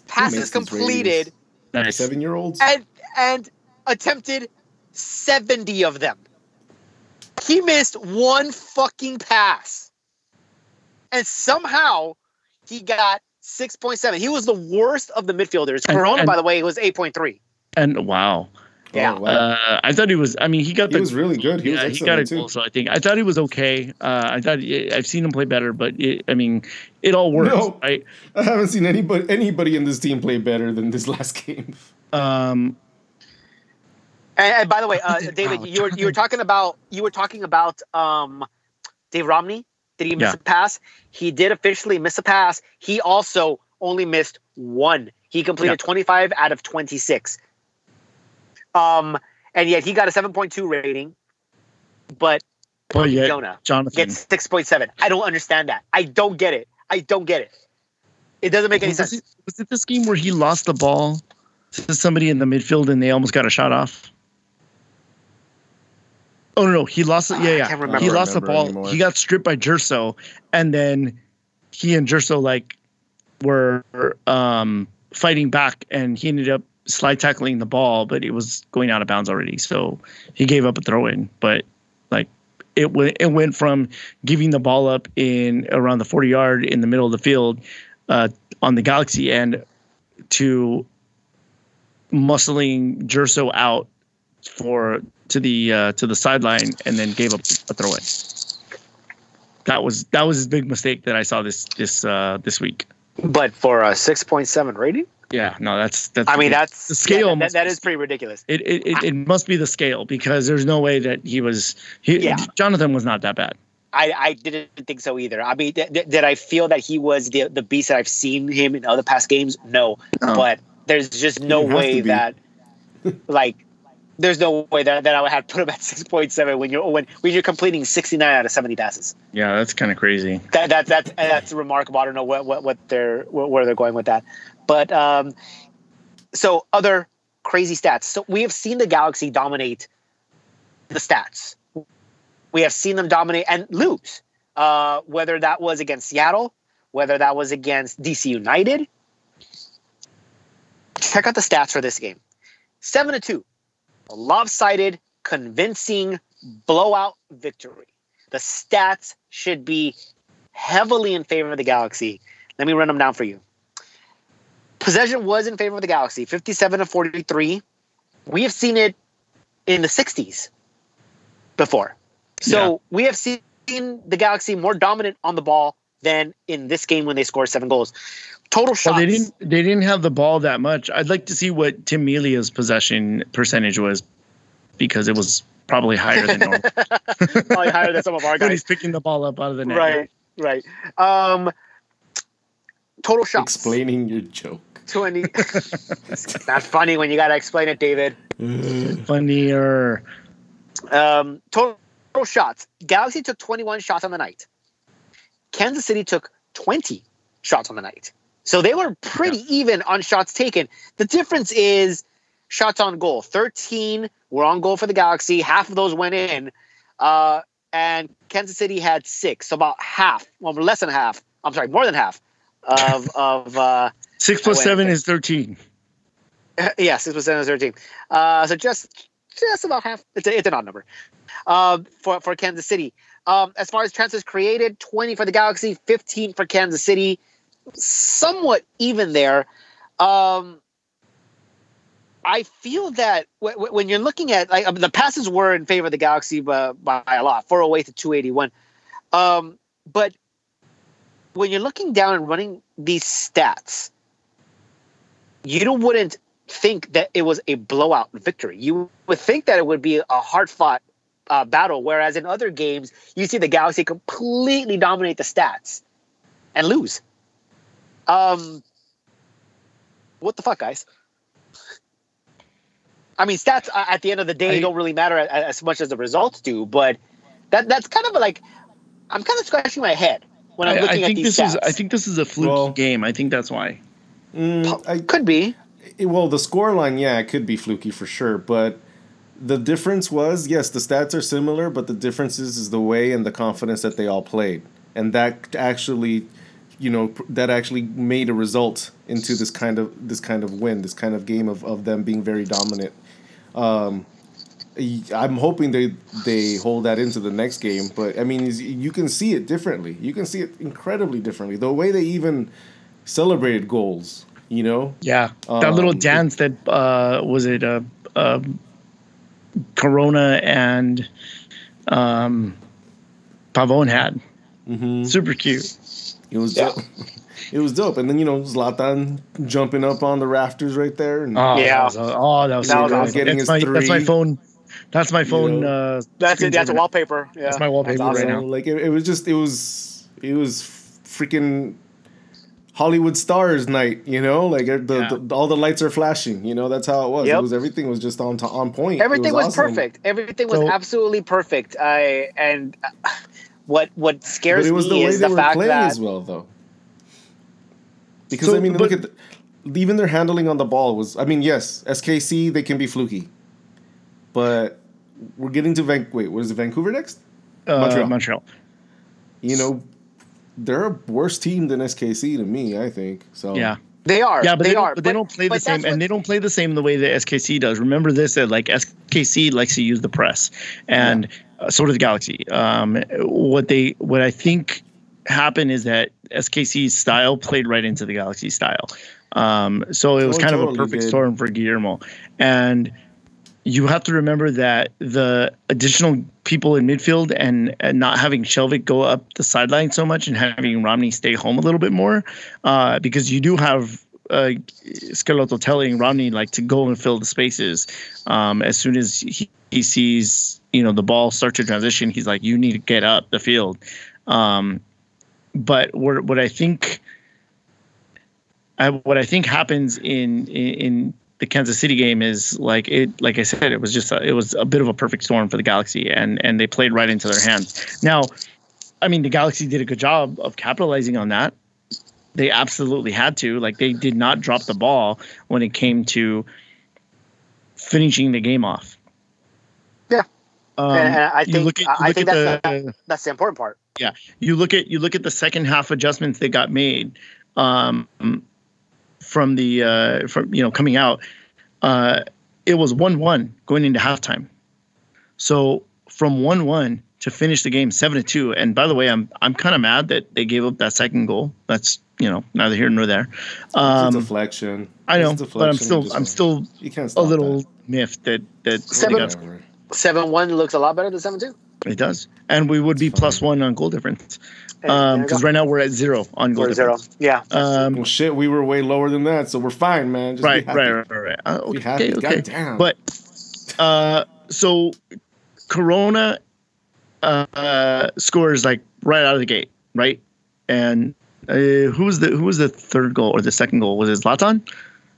Speaker 3: passes completed
Speaker 2: Nice.
Speaker 1: Seven year olds.
Speaker 3: and and attempted 70 of them. He missed one fucking pass. And somehow he got 6.7. He was the worst of the midfielders.
Speaker 2: And-
Speaker 3: Corona,
Speaker 2: and-
Speaker 3: by the way, was 8.3.
Speaker 2: And wow,
Speaker 3: Yeah.
Speaker 1: Oh, wow.
Speaker 2: uh, I thought he was. I mean, he got
Speaker 1: he
Speaker 2: the.
Speaker 1: was really good. He
Speaker 2: yeah,
Speaker 1: was
Speaker 2: he got a
Speaker 1: excellent
Speaker 2: goal. So I think I thought he was okay. Uh, I thought I've seen him play better, but it, I mean, it all works,
Speaker 1: No.
Speaker 2: right?
Speaker 1: I haven't seen anybody anybody in this team play better than this (laughs) last game.
Speaker 2: Um,
Speaker 3: And, and by the way, (laughs) uh, David, you were you were talking about you were talking about um, Dave Romney. Did he miss
Speaker 2: Yeah.
Speaker 3: a pass? He did officially miss a pass. He also only missed one. He completed 25 out of 26. Um, and yet he got a 7.2 rating, but
Speaker 2: but yet
Speaker 3: Jonah
Speaker 2: Jonathan.
Speaker 3: gets 6.7. I don't understand that. I don't get it. I don't get it. It doesn't make any
Speaker 2: was,
Speaker 3: sense.
Speaker 2: it, was it this game where he lost the ball to somebody in the midfield and they almost got a shot off? Oh no, no, he lost it.
Speaker 3: Ah,
Speaker 2: Yeah, yeah. He lost the ball.
Speaker 1: anymore.
Speaker 2: He got stripped by Gerso, and then he and Gerso like were um, fighting back, and he ended up slide tackling the ball, but it was going out of bounds already. So he gave up a throw in. But like it went, it went from giving the ball up in around the forty yard in the middle of the field uh, on the Galaxy end to muscling Gerso out for to the uh, to the sideline and then gave up a throw in. That was that was his big mistake that I saw this this uh, this week.
Speaker 3: But for a 6.7 rating,
Speaker 2: Yeah, no, that's that's.
Speaker 3: I mean that's
Speaker 2: The scale
Speaker 3: yeah, that,
Speaker 2: must
Speaker 3: that
Speaker 2: be-
Speaker 3: is pretty ridiculous.
Speaker 2: it, it, it, it must be the scale because there's no way that he was he
Speaker 3: Yeah.
Speaker 2: Jonathan was not that bad.
Speaker 3: I, I didn't think so either. I mean, th- th- did I feel that he was the the beast that I've seen him in other past games? No,
Speaker 2: No.
Speaker 3: but there's just no way that, like, there's no way that, that I would have put him at (laughs) six point seven when you're when when you're completing sixty nine out of seventy passes.
Speaker 2: Yeah, that's kind of crazy.
Speaker 3: That that that's that's remarkable. I don't know what what, what they're where where they're going with that, but um, so other crazy stats. So we have seen the Galaxy dominate the stats. We have seen them dominate and lose. Uh, whether that was against Seattle, whether that was against DC United. Check out the stats for this game: seven to two, a lopsided, convincing blowout victory. The stats should be heavily in favor of the Galaxy. Let me run them down for you. Possession was in favor of the Galaxy, 57 to 43. We have seen it in the 60s before. So
Speaker 2: Yeah.
Speaker 3: we have seen the Galaxy more dominant on the ball than in this game when they scored seven goals. Total shots.
Speaker 2: Well, they didn't. They didn't have the ball that much. I'd like to see what Tim Melia's possession percentage was, because it was probably higher than normal. (laughs)
Speaker 3: probably higher than some of our (laughs)
Speaker 2: when
Speaker 3: guys.
Speaker 2: he's picking the ball up out of the net.
Speaker 3: Right, right. Um, total shots.
Speaker 1: Explaining your joke. (laughs)
Speaker 3: 20. it's not funny when you got to explain it, David. (sighs)
Speaker 2: Funnier.
Speaker 3: Um, total, total shots. Galaxy took 21 shots on the night. Kansas City took 20 shots on the night. So they were pretty even on shots taken. The difference is shots on goal. 13 were on goal for the Galaxy. Half of those went in. Uh, and Kansas City had six. So about half, well, less than half. I'm sorry, more than half of, (laughs) of uh,
Speaker 2: Six seven
Speaker 3: in.
Speaker 2: is thirteen.
Speaker 3: yeah, six percent of thirteen. Uh, so just just about half. It's a, it's an odd number um, for for Kansas City. Um, as far as chances created, twenty for the Galaxy, fifteen for Kansas City. Somewhat even there. Um, I feel that w- w- when you're looking at like um, the passes were in favor of the Galaxy by, by a lot, 408 to 281. Um, but when you're looking down and running these stats, you wouldn't think that it was a blowout victory. You would think that it would be a hard fought uh, battle, whereas in other games you see the Galaxy completely dominate the stats and lose. Um, what the fuck, guys? I mean, stats uh, at the end of the day
Speaker 2: I-
Speaker 3: don't really matter a- as much as the results do, but that that's kind of like I'm kind of scratching my head when I'm
Speaker 2: I,
Speaker 3: looking
Speaker 2: I
Speaker 3: at these
Speaker 2: this
Speaker 3: stats.
Speaker 2: is. I think this is a fluke
Speaker 1: Well-
Speaker 2: game. I think that's why.
Speaker 1: Mm, I,
Speaker 3: could be.
Speaker 1: it- well, the scoreline, yeah, it could be fluky for sure, but the difference was yes, the stats are similar, but the difference is, is the way and the confidence that they all played, and that actually, you know, that actually made a result into this kind of this kind of win, this kind of game of, of them being very dominant. Um, I'm hoping they they hold that into the next game, but I mean, you can see it differently. You can see it incredibly differently. The way they even celebrated goals, you know.
Speaker 2: Yeah, that little
Speaker 1: Um,
Speaker 2: dance that uh, was it. Uh, uh, Corona and um, Pavon had
Speaker 1: Mm-hmm.
Speaker 2: super cute.
Speaker 1: It was
Speaker 3: Yeah.
Speaker 1: dope. It was dope, and then you know Zlatan jumping up on the rafters right there, and
Speaker 2: Oh,
Speaker 3: Yeah.
Speaker 2: that was, oh, that was,
Speaker 3: That was awesome.
Speaker 1: Getting
Speaker 2: That's
Speaker 1: his
Speaker 2: my, that's my phone. That's my phone.
Speaker 1: know.
Speaker 2: uh,
Speaker 3: That's it. That's a wallpaper. Yeah.
Speaker 2: That's my wallpaper
Speaker 3: That's
Speaker 2: right now.
Speaker 1: like it, it was just it was it was freaking Hollywood stars night, you know, like the,
Speaker 2: Yeah.
Speaker 1: the all the lights are flashing, you know, that's how it was.
Speaker 3: Yep.
Speaker 1: It was everything was just on to, on point. It
Speaker 3: Everything was,
Speaker 1: awesome.
Speaker 3: perfect. Everything was
Speaker 2: So-
Speaker 3: absolutely perfect. I and uh, what what scares
Speaker 1: it was the
Speaker 3: me
Speaker 1: way
Speaker 3: is
Speaker 1: they
Speaker 3: the
Speaker 1: were
Speaker 3: fact
Speaker 1: playing
Speaker 3: that
Speaker 1: as well, though. Because
Speaker 2: So,
Speaker 1: I mean,
Speaker 2: but-
Speaker 1: look at the, even their handling on the ball was. I mean, yes, SKC they can be fluky, but we're getting to Van. Wait, what is it? Vancouver next?
Speaker 2: Uh,
Speaker 1: Montreal.
Speaker 2: Montreal.
Speaker 1: You know, they're a worse team than SKC to me. I think so.
Speaker 2: Yeah.
Speaker 3: they are.
Speaker 2: Yeah, but
Speaker 3: they,
Speaker 2: they,
Speaker 3: are.
Speaker 2: but they don't play the same, and they don't play the same the way that SKC does. Remember this: that like SKC likes to use the press, and uh, so does Galaxy. Um, what they, what I think happened is that SKC's style played right into the Galaxy style. Um, so it was
Speaker 1: Oh,
Speaker 2: kind of a perfect
Speaker 1: did.
Speaker 2: storm for Guillermo, and you have to remember that the additional people in midfield and, and not having Skjelvik go up the sideline so much and having Romney stay home a little bit more, uh, because you do have uh, telling Romney like to go and fill the spaces. Um, as soon as he, he sees you know the ball start to transition, he's like, you need to get up the field. Um, but what what I think, I, what I think happens in, in the Kansas City game is like it like I said it was just a, it was a bit of a perfect storm for the Galaxy and and they played right into their hands. Now, I mean the Galaxy did a good job of capitalizing on that. They absolutely had to. Like they did not drop the ball when it came to finishing the game off.
Speaker 3: Yeah.
Speaker 2: Um,
Speaker 3: and, and I think
Speaker 2: at-
Speaker 3: I think that's
Speaker 2: the-
Speaker 3: the, that's the important part.
Speaker 2: Yeah, you look at you look at the second half adjustments that got made um, from the uh, from you know coming out. Uh, it was one one going into halftime. So from one one to finish the game seven to two. And by the way, I'm I'm kind of mad that they gave up that second goal. That's you know neither here nor there.
Speaker 1: it's a
Speaker 2: Um,
Speaker 1: deflection.
Speaker 2: I know,
Speaker 1: It's a
Speaker 2: but I'm still I'm still
Speaker 1: you can't
Speaker 2: a little
Speaker 1: that.
Speaker 2: miffed that that they
Speaker 3: Seven-
Speaker 2: got
Speaker 3: Seven one looks a lot better than seven two.
Speaker 2: It does, and we would be
Speaker 1: It's
Speaker 2: plus
Speaker 1: fine.
Speaker 2: one on goal difference.
Speaker 3: And
Speaker 2: Um, because right now we're at zero on goal
Speaker 3: We're zero. Yeah.
Speaker 2: Um,
Speaker 1: Well, shit, we were way lower than that, so we're fine, man. Just be
Speaker 2: right,
Speaker 1: happy.
Speaker 2: right, right, right, right. Uh,
Speaker 1: Be
Speaker 2: okay,
Speaker 1: happy.
Speaker 2: okay.
Speaker 1: Goddamn.
Speaker 2: But uh, so Corona uh, scores like right out of the gate, right? And uh, who was the who was the third goal or the second goal? Was it Zlatan?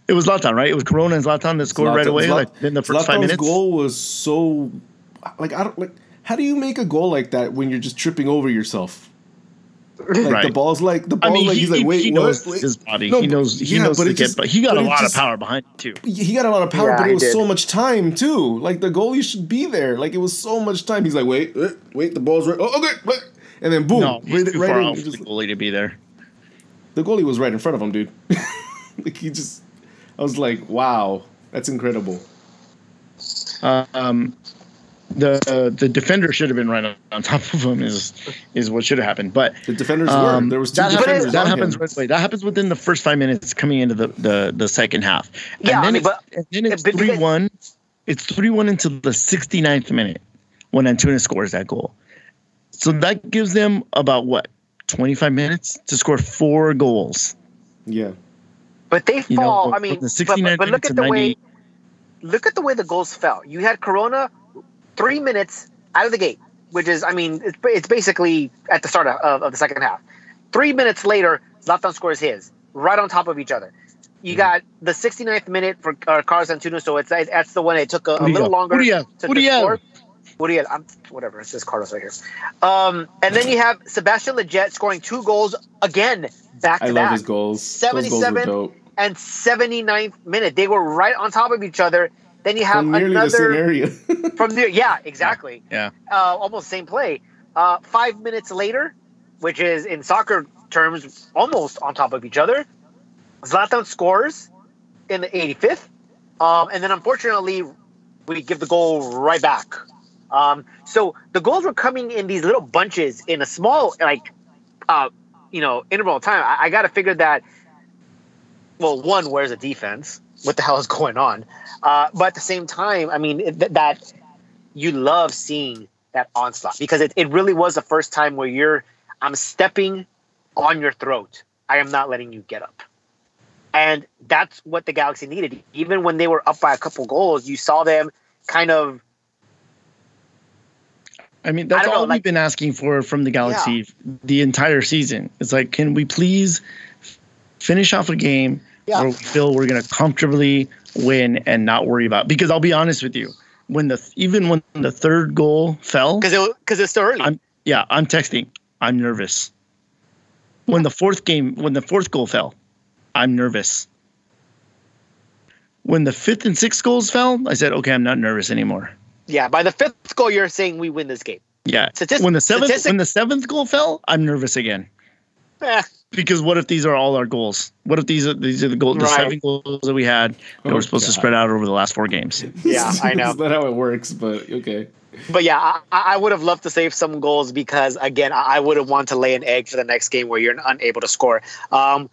Speaker 2: It was Zlatan, right? It was Corona and Zlatan that scored right away,
Speaker 1: Zlat-
Speaker 2: like in the first five
Speaker 1: Zlatan's
Speaker 2: minutes.
Speaker 1: goal was so like I don't like. How do you make a goal like that when you're just tripping over yourself? Like the ball's like the
Speaker 2: I
Speaker 1: ball's
Speaker 2: mean,
Speaker 1: like
Speaker 2: he,
Speaker 1: he's like wait
Speaker 2: he
Speaker 1: what?
Speaker 2: knows
Speaker 1: Wait.
Speaker 2: his body.
Speaker 1: No,
Speaker 2: he knows he
Speaker 1: yeah,
Speaker 2: knows
Speaker 1: but
Speaker 2: to
Speaker 1: it
Speaker 2: get,
Speaker 1: just-
Speaker 2: but he got
Speaker 1: but
Speaker 2: a lot
Speaker 1: just-
Speaker 2: of power behind it too.
Speaker 1: he got a lot of power,
Speaker 3: Yeah,
Speaker 1: but it was
Speaker 3: did.
Speaker 1: so much time too. Like the goalie should be there. Like it was so much time. He's like, wait, wait, wait the ball's right. Oh, okay, wait. and then boom,
Speaker 2: No, he's
Speaker 1: right,
Speaker 2: too
Speaker 1: right
Speaker 2: far
Speaker 1: in.
Speaker 2: off
Speaker 1: just-
Speaker 2: the goalie to be there.
Speaker 1: the goalie was right in front of him, dude. (laughs) like he just, I was like, wow, that's incredible.
Speaker 2: Um, the uh, the defender should have been right on, on top of him. Is is what should have happened, but
Speaker 1: The defenders
Speaker 2: Um,
Speaker 1: were there was two
Speaker 2: that
Speaker 1: defenders
Speaker 2: happens, that happens
Speaker 1: him.
Speaker 2: right away. That happens within the first five minutes coming into the, the, the second half. And
Speaker 3: Yeah, I
Speaker 2: then
Speaker 3: mean,
Speaker 2: it's,
Speaker 3: but-
Speaker 2: and then it's
Speaker 3: but because-
Speaker 2: three one. It's three one until the 69th minute when Antuna scores that goal. So that gives them about what twenty five minutes to score four goals.
Speaker 1: Yeah,
Speaker 3: But they
Speaker 2: You know,
Speaker 3: fall. I mean,
Speaker 2: the
Speaker 3: but, but, but look at the way look at the way the goals fell. You had Corona three minutes out of the gate, which is, I mean, it's, it's basically at the start of, of the second half. Three minutes later, Zlatan scores his right on top of each other. You
Speaker 2: Mm-hmm.
Speaker 3: got the 69th minute for uh, Carlos Antuna, so it's that's the one it took a, a
Speaker 2: Who do you
Speaker 3: little longer
Speaker 2: Who do you have?
Speaker 3: to,
Speaker 2: Who
Speaker 3: to
Speaker 2: do you
Speaker 3: score. You? I'm, whatever. it's just Carlos right here. Um, and then you have Sebastian Lletget scoring two goals again, back to
Speaker 1: love
Speaker 3: back
Speaker 1: his goals. Those goals
Speaker 3: 77
Speaker 1: dope.
Speaker 3: and 79th minute. They were right on top of each other. Then you have
Speaker 1: From nearly the same
Speaker 3: another
Speaker 1: area. (laughs)
Speaker 3: from there. Yeah, exactly.
Speaker 2: Yeah.
Speaker 3: Uh, almost same play. Uh, five minutes later, which is in soccer terms almost on top of each other, Zlatan scores in the 85th. Um, and then unfortunately, we give the goal right back. Um, so the goals were coming in these little bunches in a small, like, uh, you know, interval of time. I, I got to figure that. Well, one, where's the defense? What the hell is going on? Uh, but at the same time, I mean, it, that you love seeing that onslaught because it, it really was the first time where you're, I'm stepping on your throat. I am not letting you get up. And that's what the Galaxy needed. Even when they were up by a couple goals, you saw them kind of
Speaker 2: I mean, that's
Speaker 3: know,
Speaker 2: all we've been asking for from the Galaxy the entire season. It's like, can we please finish off a game
Speaker 3: Yeah.
Speaker 2: where we feel we're going to comfortably win and not worry about? Because I'll be honest with you, when the even when the third goal fell,
Speaker 3: because it because it's still early.
Speaker 2: I'm yeah, I'm texting. I'm nervous. When the fourth game, when the fourth goal fell, I'm nervous. When the fifth and sixth goals fell, I said, okay, I'm not nervous anymore.
Speaker 3: yeah, by the fifth goal, you're saying we win this game.
Speaker 2: Yeah.
Speaker 3: Statistic-
Speaker 2: when the seventh
Speaker 3: statistic-
Speaker 2: when the seventh goal fell, I'm nervous again.
Speaker 3: Eh,
Speaker 2: Because what if these are all our goals? What if these are these are the goals, the
Speaker 3: Right.
Speaker 2: seven goals that we had that
Speaker 1: Oh,
Speaker 2: were supposed to spread out over the last four games? (laughs)
Speaker 3: Yeah, I know.
Speaker 1: That's not how it works, but okay.
Speaker 3: but yeah, I, I would have loved to save some goals because again, I I would have wanted to lay an egg for the next game where you're unable to score. Um,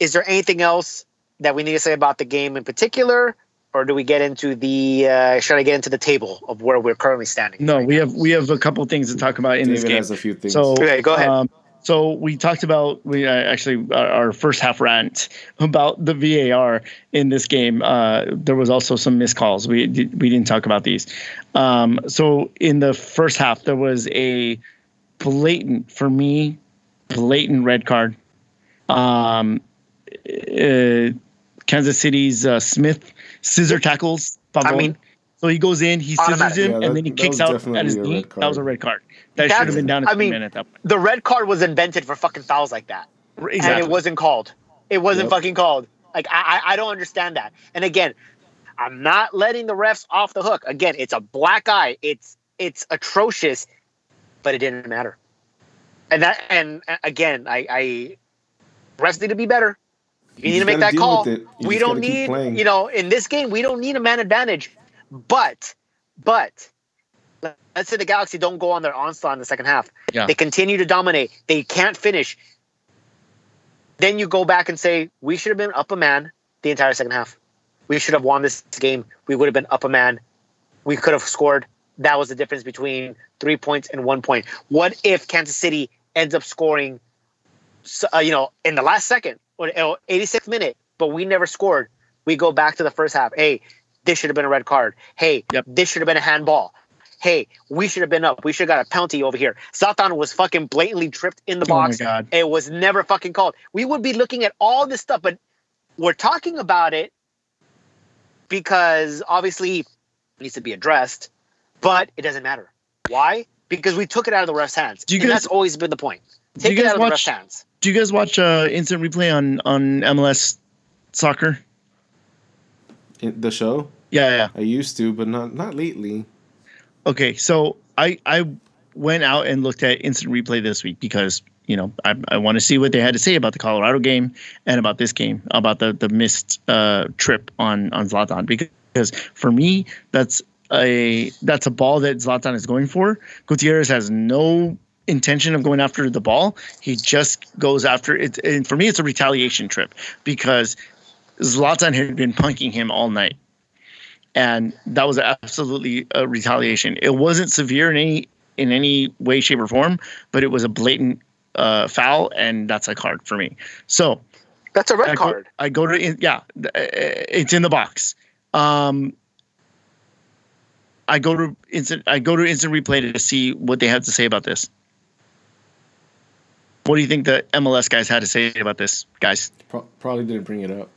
Speaker 3: is there anything else that we need to say about the game in particular, or do we get into the? Uh, should I get into the table of where we're currently standing?
Speaker 2: No,
Speaker 3: right
Speaker 2: we
Speaker 3: now?
Speaker 2: have we have a couple things to talk about in this game.
Speaker 1: has a few things.
Speaker 2: So
Speaker 3: Okay, go ahead.
Speaker 2: Um, so we talked about we uh, actually our, our first half rant about the VAR in this game. Uh, there was also some missed calls. We did, we didn't talk about these. Um, so in the first half, there was a blatant for me, blatant red card. Um, uh, Kansas City's uh, Smith scissor tackles. Pavon.
Speaker 3: mean,
Speaker 2: so he goes in, he scissors
Speaker 3: automatic.
Speaker 2: him,
Speaker 1: Yeah, that-
Speaker 2: and then he kicks out at his knee. That was a red card. That should have been down
Speaker 3: I
Speaker 2: at
Speaker 3: mean,
Speaker 2: the minute. That
Speaker 3: the red card was invented for fucking fouls like that.
Speaker 2: exactly.
Speaker 3: and it wasn't called. It wasn't
Speaker 1: Yep.
Speaker 3: fucking called. Like I, I, I don't understand that. And again, I'm not letting the refs off the hook. Again, it's a black eye. It's it's atrocious, but it didn't matter. And that and uh, again, I, I refs need to be better. You,
Speaker 1: You
Speaker 3: need to make that call.
Speaker 1: with it. You
Speaker 3: We don't need, you know, in this game, we don't need a man advantage. But, but, let's say the Galaxy don't go on their onslaught in the second half.
Speaker 2: Yeah.
Speaker 3: They continue to dominate. They can't finish. Then you go back and say, we should have been up a man the entire second half. We should have won this game. We would have been up a man. We could have scored. that was the difference between three points and one point. What if Kansas City ends up scoring, uh, you know, in the last second or 86th minute, but we never scored? We go back to the first half. Hey, this should have been a red card. Hey,
Speaker 2: Yep.
Speaker 3: this should have been a handball. Hey, we should have been up. We should have got a penalty over here. Zlatan was fucking blatantly tripped in the
Speaker 2: Oh my
Speaker 3: box.
Speaker 2: God.
Speaker 3: It was never fucking called. We would be looking at all this stuff, but we're talking about it because obviously it needs to be addressed, but it doesn't matter. Why? Because we took it out of the ref's hands.
Speaker 2: Do you
Speaker 3: and
Speaker 2: guys-
Speaker 3: that's always been the point.
Speaker 2: Do you
Speaker 3: Take it
Speaker 2: guys
Speaker 3: out of the
Speaker 2: watch-
Speaker 3: ref's hands.
Speaker 2: Do you guys watch uh, instant replay on on MLS soccer?
Speaker 1: In the show,
Speaker 2: Yeah, yeah.
Speaker 1: I used to, but not not lately.
Speaker 2: Okay, so I I went out and looked at instant replay this week because you know I, I want to see what they had to say about the Colorado game and about this game about the the missed uh, trip on on Zlatan because for me that's a that's a ball that Zlatan is going for. Gutierrez has no intention of going after the ball. He just goes after it. And for me, it's a retaliation trip because Zlatan had been punking him all night and that was absolutely a retaliation. It wasn't severe in any in any way, shape, or form, but it was a blatant uh, foul, and that's a card for me. So
Speaker 3: That's a red
Speaker 2: I go,
Speaker 3: card.
Speaker 2: I go to yeah, uh, it's in the box. Um, I go to instant. I go to instant replay to see what they have to say about this. What do you think the MLS guys had to say about this, guys?
Speaker 1: Pro- probably didn't bring it up.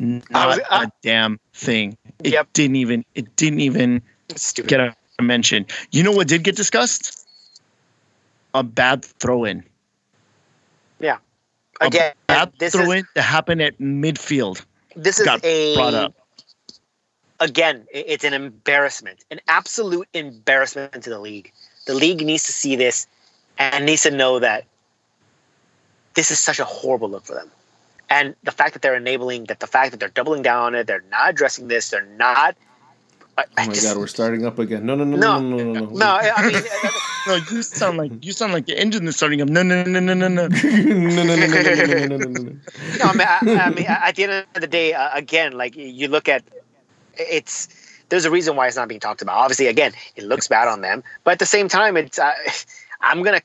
Speaker 2: Not
Speaker 3: I was- I-
Speaker 2: a damn thing. It
Speaker 3: Yep.
Speaker 2: didn't even. It didn't even
Speaker 3: stupid.
Speaker 2: get a mention. You know what did get discussed? A bad throw in. Yeah.
Speaker 3: Again,
Speaker 2: A bad throw in that happened at midfield.
Speaker 3: this is a
Speaker 2: brought up.
Speaker 3: again. It's an embarrassment, an absolute embarrassment to the league. The league needs to see this and needs to know that this is such a horrible look for them. And the fact that they're enabling that, the fact that they're doubling down on it, they're not addressing this, they're not. I, I
Speaker 1: Oh my
Speaker 3: just-
Speaker 1: god, we're starting up again. No, no, no,
Speaker 3: No,
Speaker 1: no, no, no, no.
Speaker 3: no, I I mean,
Speaker 2: No, you sound like you sound like the engine is starting up. No, no, no, no, no, no.
Speaker 1: no, no, no, no, no, no, no, no, no.
Speaker 3: no, I mean, I, I mean, at the end of the day, uh, again, like you look at, it's there's a reason why it's not being talked about. Obviously, again, it looks bad on them, but at the same time, it's uh, I'm gonna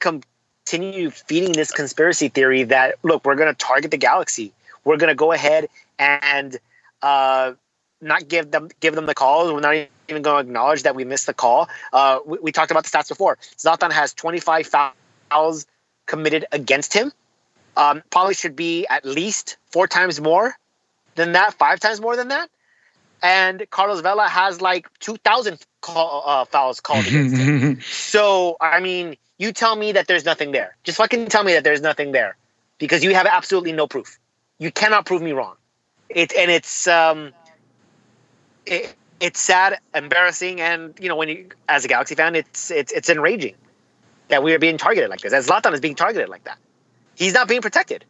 Speaker 3: continue feeding this conspiracy theory that look, we're gonna target the galaxy. We're gonna go ahead and uh, not give them give them the calls. We're not even going to acknowledge that we missed the call. Uh, we, we talked about the stats before. Zlatan has 25 fouls committed against him um, probably should be at least four times more than that, five times more than that. And Carlos Vela has like 2,000 call, uh, fouls called against him. (laughs) So, I mean, you tell me that there's nothing there. Just fucking tell me that there's nothing there because you have absolutely no proof. You cannot prove me wrong. It, and it's, um, it, it's sad, embarrassing, and you know when you, as a Galaxy fan, it's it's it's enraging that we are being targeted like this. As Zlatan is being targeted like that, he's not being protected.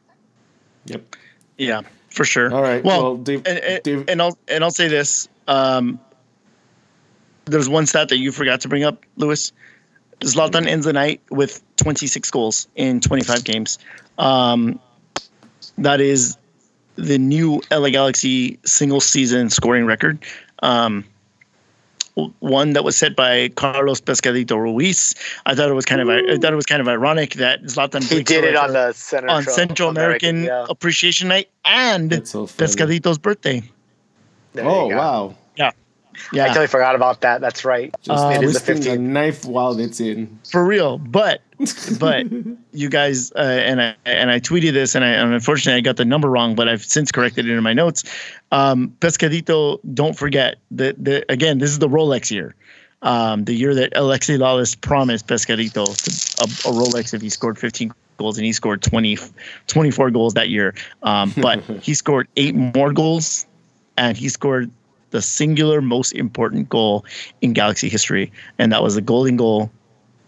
Speaker 1: Yep.
Speaker 2: yeah, for sure.
Speaker 1: All right.
Speaker 2: Well,
Speaker 1: Well, Dave,
Speaker 2: and, and,
Speaker 1: Dave,
Speaker 2: and I'll and I'll say this. Um, there's one stat that you forgot to bring up, Lewis. Zlatan ends the night with 26 goals in 25 games. Um, that is the new LA Galaxy single season scoring record. Um, one that was set by Carlos Pescadito Ruiz. I thought it was kind of I thought it was kind of ironic that Zlatan
Speaker 3: He did it on the Central,
Speaker 2: on Central American,
Speaker 3: yeah.
Speaker 2: Appreciation Night and
Speaker 1: that's so.
Speaker 2: Pescadito's birthday.
Speaker 3: There
Speaker 1: Oh
Speaker 3: go.
Speaker 1: Wow!
Speaker 3: I totally forgot about that. That's right.
Speaker 1: Just
Speaker 2: Uh,
Speaker 3: it is the
Speaker 1: twisting the
Speaker 3: 15th.
Speaker 1: knife while it's in.
Speaker 2: for real. But but (laughs) you guys uh, and I and I tweeted this and I and unfortunately I got the number wrong, but I've since corrected it in my notes. Um, Pescadito, don't forget that the again this is the Rolex year. Um, the year that Alexi Lalas promised Pescadito a, a Rolex if he scored 15 goals and he scored 20, 24 goals that year. Um, but (laughs) he scored eight more goals and he scored the singular most important goal in Galaxy history, and that was the golden goal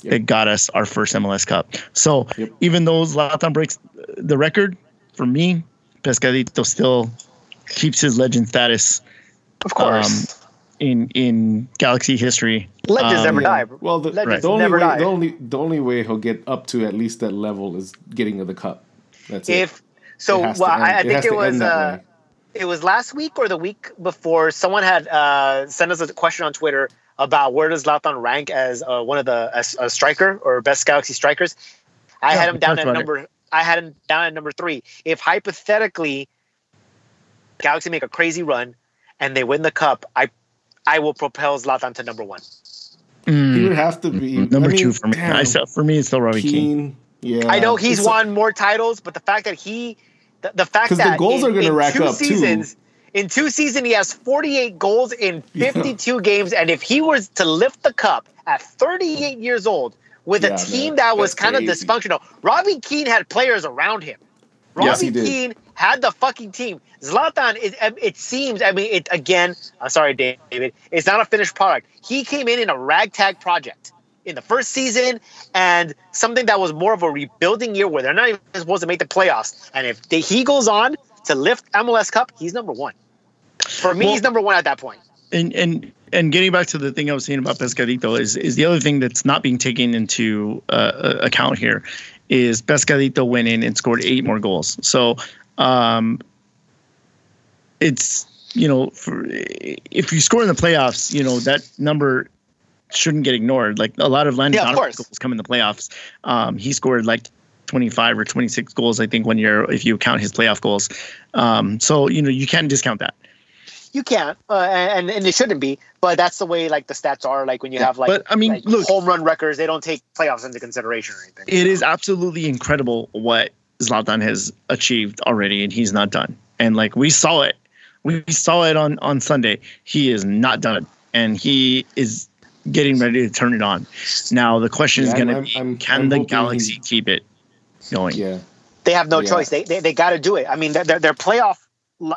Speaker 1: Yep.
Speaker 2: that got us our first MLS Cup. So
Speaker 1: Yep.
Speaker 2: even though Zlatan breaks the record, for me, Pescadito still keeps his legend status
Speaker 3: Of course.
Speaker 2: um, in in Galaxy history.
Speaker 3: Legends
Speaker 2: um,
Speaker 3: never
Speaker 1: Yeah.
Speaker 3: die.
Speaker 1: Well, the,
Speaker 3: Legends
Speaker 1: the only
Speaker 3: never
Speaker 1: way
Speaker 3: die.
Speaker 1: the only the only way he'll get up to at least that level is getting to the cup. That's it.
Speaker 3: If so,
Speaker 1: It
Speaker 3: well,
Speaker 1: end-
Speaker 3: I, I
Speaker 1: it
Speaker 3: think
Speaker 1: has
Speaker 3: it was uh,
Speaker 1: way.
Speaker 3: It was last week or the week before. Someone had uh, sent us a question on Twitter about where does Zlatan rank as uh, one of the as a striker or best Galaxy strikers. I
Speaker 2: Yeah,
Speaker 3: had him down at
Speaker 2: about
Speaker 3: number. I had him down at number three. If hypothetically, Galaxy make a crazy run and they win the cup, I, I will propel Zlatan to number one.
Speaker 1: He
Speaker 2: Mm,
Speaker 1: would have to be
Speaker 2: number
Speaker 1: I mean,
Speaker 2: two for me.
Speaker 1: damn,
Speaker 2: I still, for me, it's still Robbie Keane.
Speaker 1: Keane. Yeah,
Speaker 3: I know he's
Speaker 1: It's-
Speaker 3: won more titles, but the fact that he, the, the fact
Speaker 1: 'Cause the
Speaker 3: that
Speaker 1: goals
Speaker 3: in,
Speaker 1: are gonna
Speaker 3: in
Speaker 1: rack
Speaker 3: two
Speaker 1: up, too.
Speaker 3: seasons, in two seasons he has 48 goals in 52 games, and if he was to lift the cup at 38 years old with
Speaker 1: Yeah,
Speaker 3: a team
Speaker 1: man,
Speaker 3: that was kind of dysfunctional, Robbie Keane had players around him. Robbie
Speaker 1: Yes.
Speaker 3: Keane had the fucking team. Zlatan, it, um, it seems, I mean, it again. I'm sorry, David. It's not a finished product. He came in in a ragtag project in the first season, and something that was more of a rebuilding year where they're not even supposed to make the playoffs. And if they, he goes on to lift MLS Cup, he's number one. For me,
Speaker 2: Well-
Speaker 3: he's number one at that point.
Speaker 2: and and and getting back to the thing I was saying about Pescadito is is the other thing that's not being taken into uh, account here is Pescadito went in and scored eight more goals. So um, it's you know for, if you score in the playoffs, you know that number shouldn't get ignored. Like a lot of Landon
Speaker 3: Yeah, of
Speaker 2: goals come in the playoffs. Um, he scored like 25 or 26 goals, I think, one year if you count his playoff goals. Um, so you know you can't discount that.
Speaker 3: You can't, uh, and and it shouldn't be, but that's the way like the stats are. Like when you have like,
Speaker 2: but, I mean,
Speaker 3: like,
Speaker 2: look-
Speaker 3: home run records, they don't take playoffs into consideration or anything.
Speaker 2: it is absolutely incredible what Zlatan has achieved already, and he's not done. And like we saw it, we saw it on on Sunday. He is not done, and he is getting ready to turn it on. Now the question is going to be:
Speaker 1: I'm-
Speaker 2: Can
Speaker 1: I'm
Speaker 2: the Galaxy
Speaker 1: he's-
Speaker 2: keep it going?
Speaker 1: Yeah,
Speaker 3: They have no
Speaker 1: Yeah.
Speaker 3: choice. They they, they got to do it. I mean, their their playoff.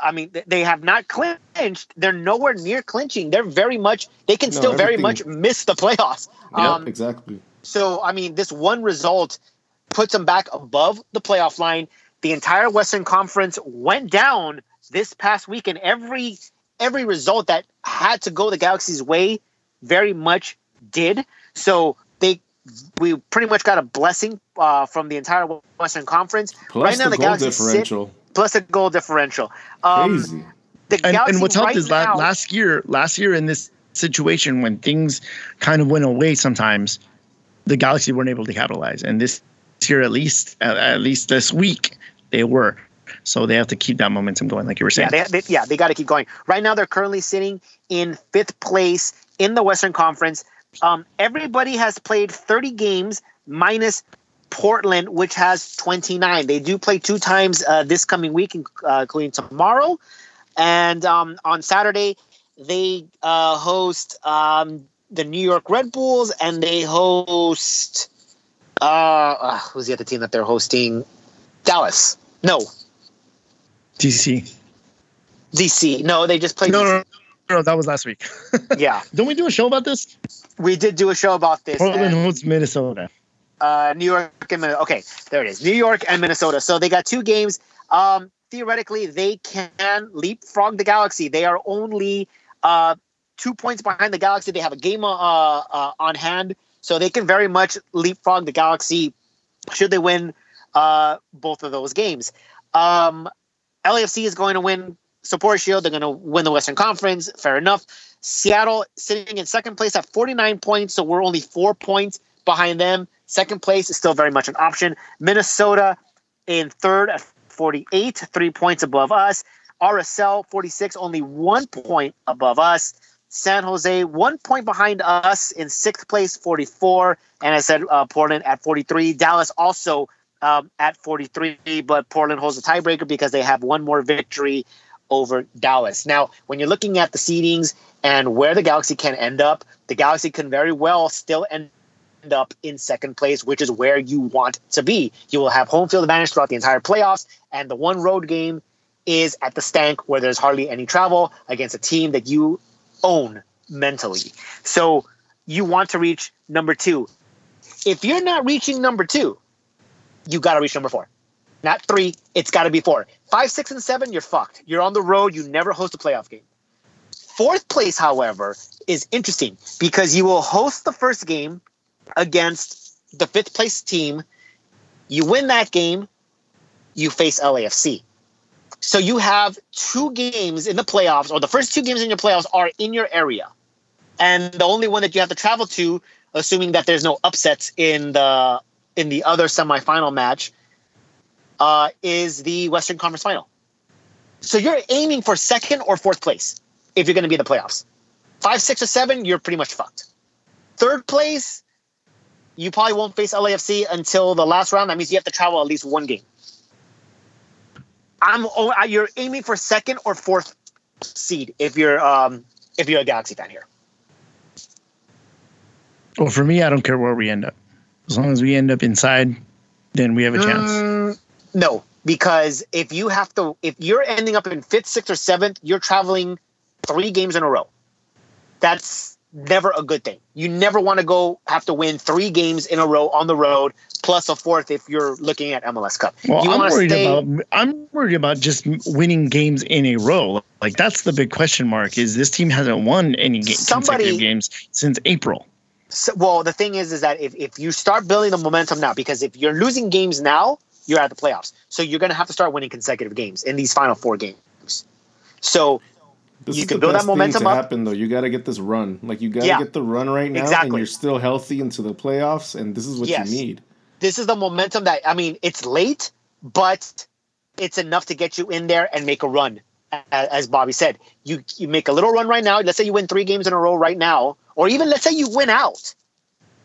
Speaker 3: I mean, they- they have not clinched. They're nowhere near clinching. They're very much. They can
Speaker 1: No,
Speaker 3: still very much miss the playoffs.
Speaker 1: yeah,
Speaker 3: Um,
Speaker 1: exactly.
Speaker 3: So, I mean, this one result puts them back above the playoff line. The entire Western Conference went down this past week, and every every result that had to go the Galaxy's way very much did. So they we pretty much got a blessing uh, from the entire Western Conference.
Speaker 1: Plus
Speaker 3: right now,
Speaker 1: the
Speaker 3: the
Speaker 1: goal
Speaker 3: Galaxy sit-
Speaker 1: differential,
Speaker 3: plus a goal differential. Um,
Speaker 1: crazy.
Speaker 3: the
Speaker 2: And,
Speaker 3: Galaxy
Speaker 2: and what's helped
Speaker 3: right
Speaker 2: is
Speaker 3: now,
Speaker 2: last year, last year in this situation when things kind of went away, sometimes the Galaxy weren't able to capitalize, and this year at least, at, at least this week, they were. So they have to keep that momentum going, like you were saying.
Speaker 3: Yeah, they, they, yeah, they got to keep going. Right now, they're currently sitting in fifth place in the Western Conference. Um, everybody has played 30 games minus Portland, which has 29. They do play two times uh, this coming week, uh, including tomorrow. And um, on Saturday, they uh, host um, the New York Red Bulls and they host. Uh, uh, who's the other team that they're hosting? Dallas. No,
Speaker 2: DC.
Speaker 3: DC. No, they just played.
Speaker 2: No, no, no, that was last week. (laughs)
Speaker 3: Yeah,
Speaker 2: Don't we do a show about this?
Speaker 3: we did do a show about this.
Speaker 2: Portland
Speaker 3: and,
Speaker 2: hosts Minnesota.
Speaker 3: uh, New York and Minnesota. okay, there it is. New York and Minnesota. So they got two games. Um, theoretically, they can leapfrog the Galaxy. They are only uh, two points behind the Galaxy. They have a game uh, uh, on hand, so they can very much leapfrog the Galaxy should they win uh, both of those games. Um, LAFC is going to win Support Shield. They're going to win the Western Conference. Fair enough. Seattle sitting in second place at 49 points, so we're only four points behind them. Second place is still very much an option. Minnesota in third at 48, three points above us. RSL 46, only one point above us. San Jose, one point behind us in sixth place, 44. And I said uh, Portland at 43. Dallas also um, at 43, but Portland holds the tiebreaker because they have one more victory over Dallas. Now, when you're looking at the seedings and where the Galaxy can end up, the Galaxy can very well still end up in second place, which is where you want to be. You will have home field advantage throughout the entire playoffs, and the one road game is at the stank where there's hardly any travel against a team that you own mentally. So you want to reach number two. If you're not reaching number two, you got to reach number four. Not three, it's got to be four. Five, six, and seven, you're fucked. You're on the road. You never host a playoff game. Fourth place, however, is interesting because you will host the first game against the fifth place team. You win that game, you face LAFC. So you have two games in the playoffs, or the first two games in your playoffs are in your area. and the only one that you have to travel to, assuming that there's no upsets in the in the other semifinal match, uh, is the Western Conference Final. So you're aiming for second or fourth place if you're going to be in the playoffs. Five, six, or seven, you're pretty much fucked. Third place, you probably won't face LAFC until the last round. That means you have to travel at least one game. I'm oh, you're aiming for second or fourth seed if you're um, if you're a Galaxy fan here.
Speaker 2: Well, for me, I don't care where we end up. As long as we end up inside, then we have a chance.
Speaker 3: Mm, no, because if you have to, if you're ending up in fifth, sixth, or seventh, you're traveling three games in a row. That's never a good thing. You never want to go have to win three games in a row on the road, plus a fourth if you're looking at MLS Cup.
Speaker 2: Well,
Speaker 3: you
Speaker 2: I'm worried
Speaker 3: stay-
Speaker 2: about I'm worried about just winning games in a row. Like that's the big question mark. Is this team hasn't won any ga-
Speaker 3: Somebody-
Speaker 2: consecutive games since April?
Speaker 3: So, well, the thing is, is that if, if you start building the momentum now, because if you're losing games now, you're at the playoffs. So you're going to have to start winning consecutive games in these final four games. So
Speaker 1: This
Speaker 3: You
Speaker 1: is
Speaker 3: can build that momentum
Speaker 1: to
Speaker 3: up.
Speaker 1: happen though. You got to get this run. Like you got to
Speaker 3: Yeah.
Speaker 1: get the run right now, and you're still healthy into the playoffs, and this is what
Speaker 3: Yes.
Speaker 1: you need.
Speaker 3: this is the momentum that I mean, it's late, but it's enough to get you in there and make a run. As Bobby said, you you make a little run right now. Let's say you win three games in a row right now, or even let's say you win out.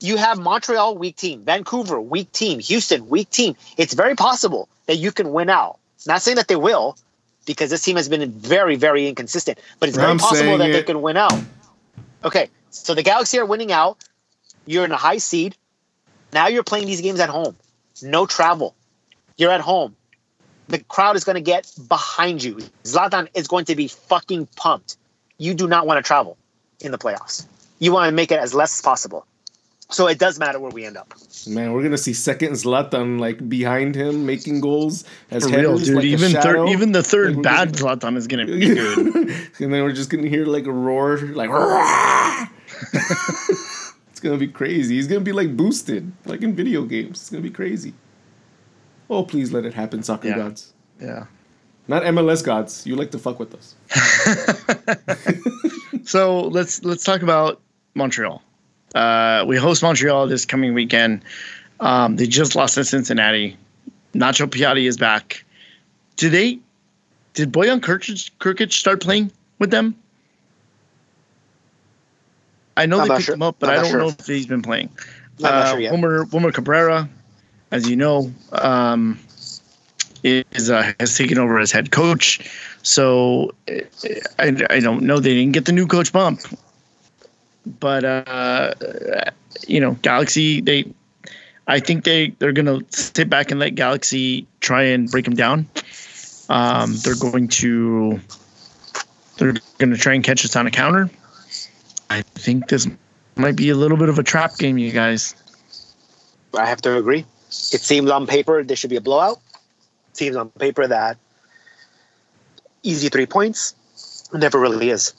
Speaker 3: You have Montreal weak team, Vancouver weak team, Houston weak team. It's very possible that you can win out. It's Not saying that they will, because this team has been very very inconsistent. But it's very
Speaker 1: I'm
Speaker 3: possible that they can win out. Okay, so the Galaxy are winning out. You're in a high seed. Now you're playing these games at home. No travel. You're at home. The crowd is going to get behind you. Zlatan is going to be fucking pumped. You do not want to travel in the playoffs. You want to make it as less as possible. So it does matter where we end up.
Speaker 1: Man, we're gonna see second Zlatan like behind him making goals as
Speaker 2: For real, dude.
Speaker 1: like
Speaker 2: even third, even the third
Speaker 1: Like, we're
Speaker 2: bad
Speaker 1: just-
Speaker 2: Zlatan is gonna be (laughs) good.
Speaker 1: and then we're just gonna hear like a roar, like (laughs) it's gonna be crazy. He's gonna be like boosted, like in video games. It's gonna be crazy. Oh, please let it happen, soccer
Speaker 2: Yeah.
Speaker 1: gods.
Speaker 2: yeah.
Speaker 1: Not MLS gods. You like to fuck with us. (laughs)
Speaker 2: So let's let's talk about Montreal. Uh, we host Montreal this coming weekend. Um, they just lost to Cincinnati. Nacho Piatti is back. Did they? Did Bojan Krkic, start playing with them? I know
Speaker 3: I'm
Speaker 2: they picked
Speaker 3: sure.
Speaker 2: him up, but
Speaker 3: I'm
Speaker 2: I don't
Speaker 3: sure.
Speaker 2: know if he's been playing. Uh,
Speaker 3: sure.
Speaker 2: Wilmer, Wilmer Cabrera, as you know, um, is uh, has taken over as head coach. So I, I don't know. They didn't get the new coach bump, but uh, you know, Galaxy. They, I think they they're gonna sit back and let Galaxy try and break them down. Um, they're going to they're to try and catch us on a counter. I think this might be a little bit of a trap game, you guys.
Speaker 3: I have to agree. It seems on paper there should be a blowout. It seems on paper that easy three points. Never really is.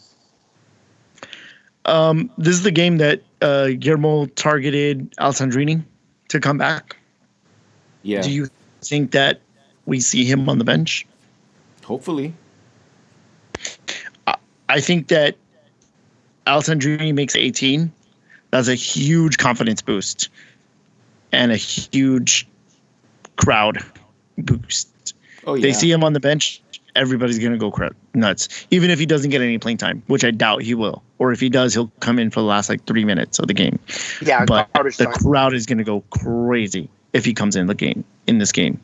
Speaker 2: Um, this is the game that uh, Guillermo targeted Alessandrini to come back.
Speaker 1: Yeah,
Speaker 2: Do you think that we see him on the bench?
Speaker 1: hopefully.
Speaker 2: I think that Alessandrini makes 18. That's a huge confidence boost and a huge crowd boost.
Speaker 1: Oh yeah.
Speaker 2: They see him on the bench, everybody's going to go cra- nuts. Even if he doesn't get any playing time, which I doubt he will. Or if he does, he'll come in for the last like three minutes of the game.
Speaker 3: Yeah,
Speaker 2: but the
Speaker 3: time.
Speaker 2: crowd is going to go crazy if he comes in the game in this game.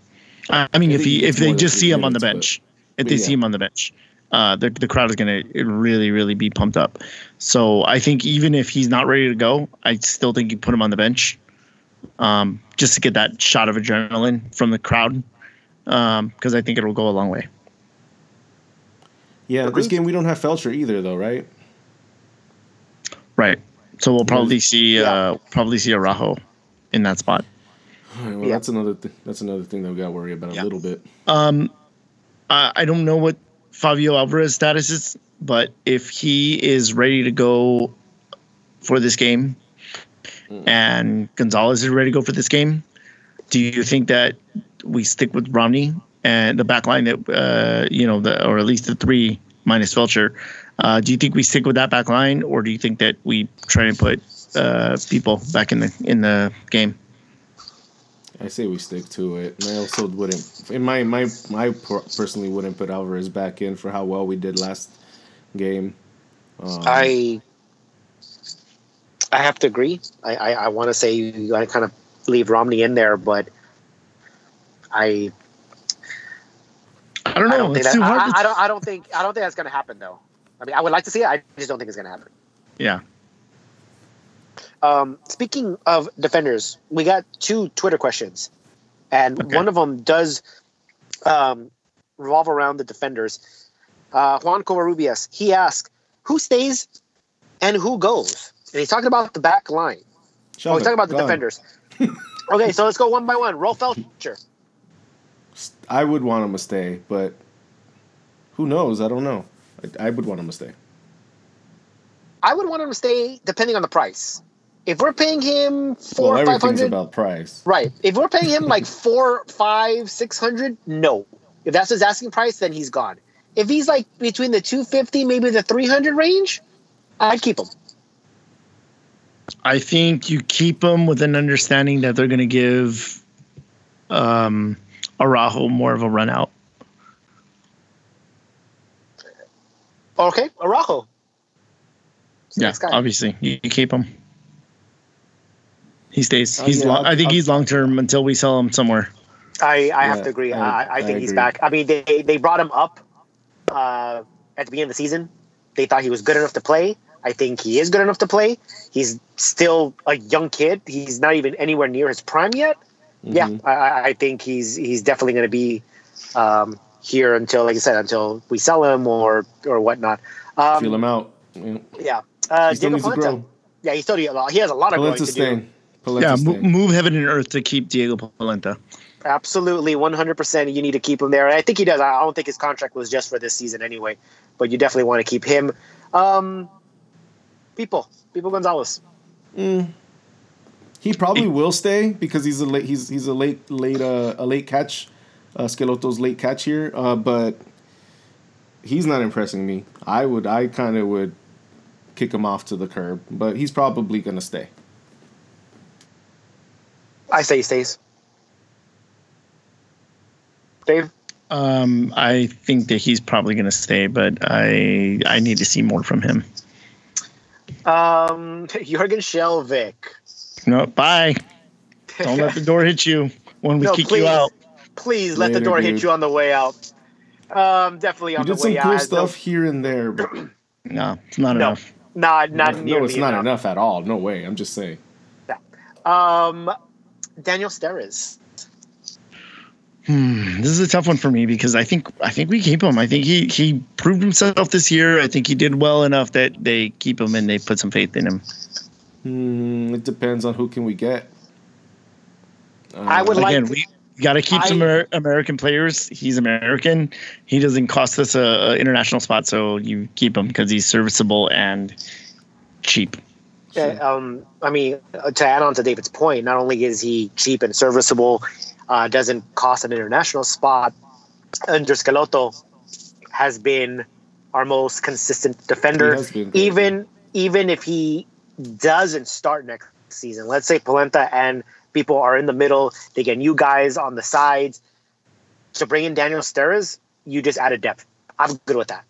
Speaker 2: I I mean,
Speaker 1: I
Speaker 2: if he
Speaker 1: he
Speaker 2: if they just see him on the
Speaker 1: minutes,
Speaker 2: bench, if they
Speaker 1: yeah.
Speaker 2: see him on the bench, uh, the the crowd is going to really really be pumped up. So I think even if he's not ready to go, I still think you put him on the bench, um, just to get that shot of adrenaline from the crowd, because I think it'll go a long way.
Speaker 1: Yeah, this game we don't have Feltscher either, though, right?
Speaker 2: Right. So we'll probably see
Speaker 3: Yeah.
Speaker 2: uh, probably see Araujo in that spot.
Speaker 1: All right, well,
Speaker 3: Yeah.
Speaker 1: that's another th- that's another thing that we got to worry about
Speaker 3: Yeah.
Speaker 1: a little bit.
Speaker 2: Um, I, I don't know what Favio Alvarez status is, but if he is ready to go for this game,
Speaker 1: Mm.
Speaker 2: and Gonzalez is ready to go for this game, do you think that we stick with Romney and the back line that uh, you know, the or at least the three minus Feltscher Uh, do you think we stick with that back line, or do you think that we try and put uh, people back in the in the game?
Speaker 1: I say we stick to it. And I also wouldn't, in my my my personally wouldn't put Alvarez back in for how well we did last game. Um,
Speaker 3: I I have to agree. I I, I want to say you got to kind of leave Romney in there, but I
Speaker 2: I don't know.
Speaker 3: I don't think
Speaker 2: it's
Speaker 3: that,
Speaker 2: too hard.
Speaker 3: I,
Speaker 2: to-
Speaker 3: I don't I don't think I don't think that's gonna happen though. I mean, I would like to see it. I just don't think it's gonna happen.
Speaker 2: yeah.
Speaker 3: Um, speaking of defenders, we got two Twitter questions, and
Speaker 2: Okay.
Speaker 3: one of them does um, revolve around the defenders. Uh, Juan Covarrubias, he asked, "Who stays and who goes?" And he's talking about the back line.
Speaker 1: shove
Speaker 3: Oh, he's talking about the
Speaker 1: Go
Speaker 3: defenders. okay, so let's go one by one. Rolf Feltscher.
Speaker 1: I would want him to stay, but who knows? I don't know. I, I would want him to stay.
Speaker 3: I would want him to stay depending on the price. If we're paying him four
Speaker 1: well,
Speaker 3: or five
Speaker 1: everything's about price.
Speaker 3: right? If we're paying him like four, five, six hundred, no. If that's his asking price, then he's gone. If he's like between the two fifty, maybe the three hundred range, I'd keep him.
Speaker 2: I think you keep them with an understanding that they're going to give um, Araujo more of a run out.
Speaker 3: Okay, Araujo.
Speaker 2: Yeah,
Speaker 3: Next guy.
Speaker 2: obviously you, you keep him. He stays.
Speaker 1: Oh,
Speaker 2: He's.
Speaker 1: yeah,
Speaker 2: long,
Speaker 1: I'll-
Speaker 2: I think
Speaker 1: I'll-
Speaker 2: he's long term until we sell him somewhere.
Speaker 3: I, I have to agree.
Speaker 1: I-
Speaker 3: I, I
Speaker 1: I
Speaker 3: think he's back. I mean, they they brought him up uh, at the beginning of the season. They thought he was good enough to play. I think he is good enough to play. He's still a young kid. He's not even anywhere near his prime yet. Yeah,
Speaker 1: Mhm.
Speaker 3: I- I, I think he's he's definitely going to be um, here until, like I said, until we sell him or or whatnot. Um,
Speaker 1: Feel him out. You know,
Speaker 3: Yeah, uh,
Speaker 1: he still
Speaker 3: Diego
Speaker 1: needs to
Speaker 3: Polenta.
Speaker 1: grow.
Speaker 3: Yeah, he still he has a lot of growing
Speaker 1: Polenta's
Speaker 3: to do.
Speaker 1: staying. Polenta's
Speaker 2: yeah, mo-
Speaker 1: staying.
Speaker 2: move heaven and earth to keep Diego Polenta.
Speaker 3: Absolutely, one hundred percent. You need to keep him there, and I think he does. I don't think his contract was just for this season anyway, but you definitely want to keep him. Um, Pipo, Pipo Gonzalez.
Speaker 1: Mm. He probably will stay because he's a late he's he's a late late uh, a late catch, uh, Schelotto's late catch here. Uh, but he's not impressing me. I would I kind of would kick him off to the curb, but he's probably gonna stay.
Speaker 3: I say he stays. Dave,
Speaker 2: Um, I think that he's probably going to stay, but I I need to see more from him.
Speaker 3: um, Jurgen Skjelvik.
Speaker 2: No, bye. (laughs) Don't let the door hit you when we
Speaker 3: No,
Speaker 2: kick
Speaker 3: please.
Speaker 2: you out.
Speaker 3: Please let the
Speaker 1: Later,
Speaker 3: door hit you on the way out. Um, definitely
Speaker 1: He
Speaker 3: on the way out.
Speaker 1: did some cool
Speaker 3: out.
Speaker 1: stuff here and there, but (clears throat)
Speaker 2: No, it's not
Speaker 3: No,
Speaker 2: enough.
Speaker 3: Not not
Speaker 1: no,
Speaker 3: nearly
Speaker 1: it's not
Speaker 3: enough.
Speaker 1: enough at all. No way. I'm just saying.
Speaker 3: Um, Daniel Steres.
Speaker 2: Hmm, this is a tough one for me because I think I think we keep him. I think he he proved himself this year. I think he did well enough that they keep him and they put some faith in him.
Speaker 1: Hmm, it depends on who can we get. Uh,
Speaker 3: I would like
Speaker 2: Again,
Speaker 3: to-
Speaker 2: we got to keep some Amer- American players. He's American. He doesn't cost us a, a international spot, so you keep him because he's serviceable and cheap.
Speaker 3: Uh, um, I mean, uh, to add on to David's point, not only is he cheap and serviceable, uh, doesn't cost an international spot. Andres Scalotto has been our most consistent defender.
Speaker 1: Been great,
Speaker 3: even even if he doesn't start next season, let's say Polenta and Pipo are in the middle, they get new guys on the sides. To bring in Daniel Steres, you just added depth. I'm good with that.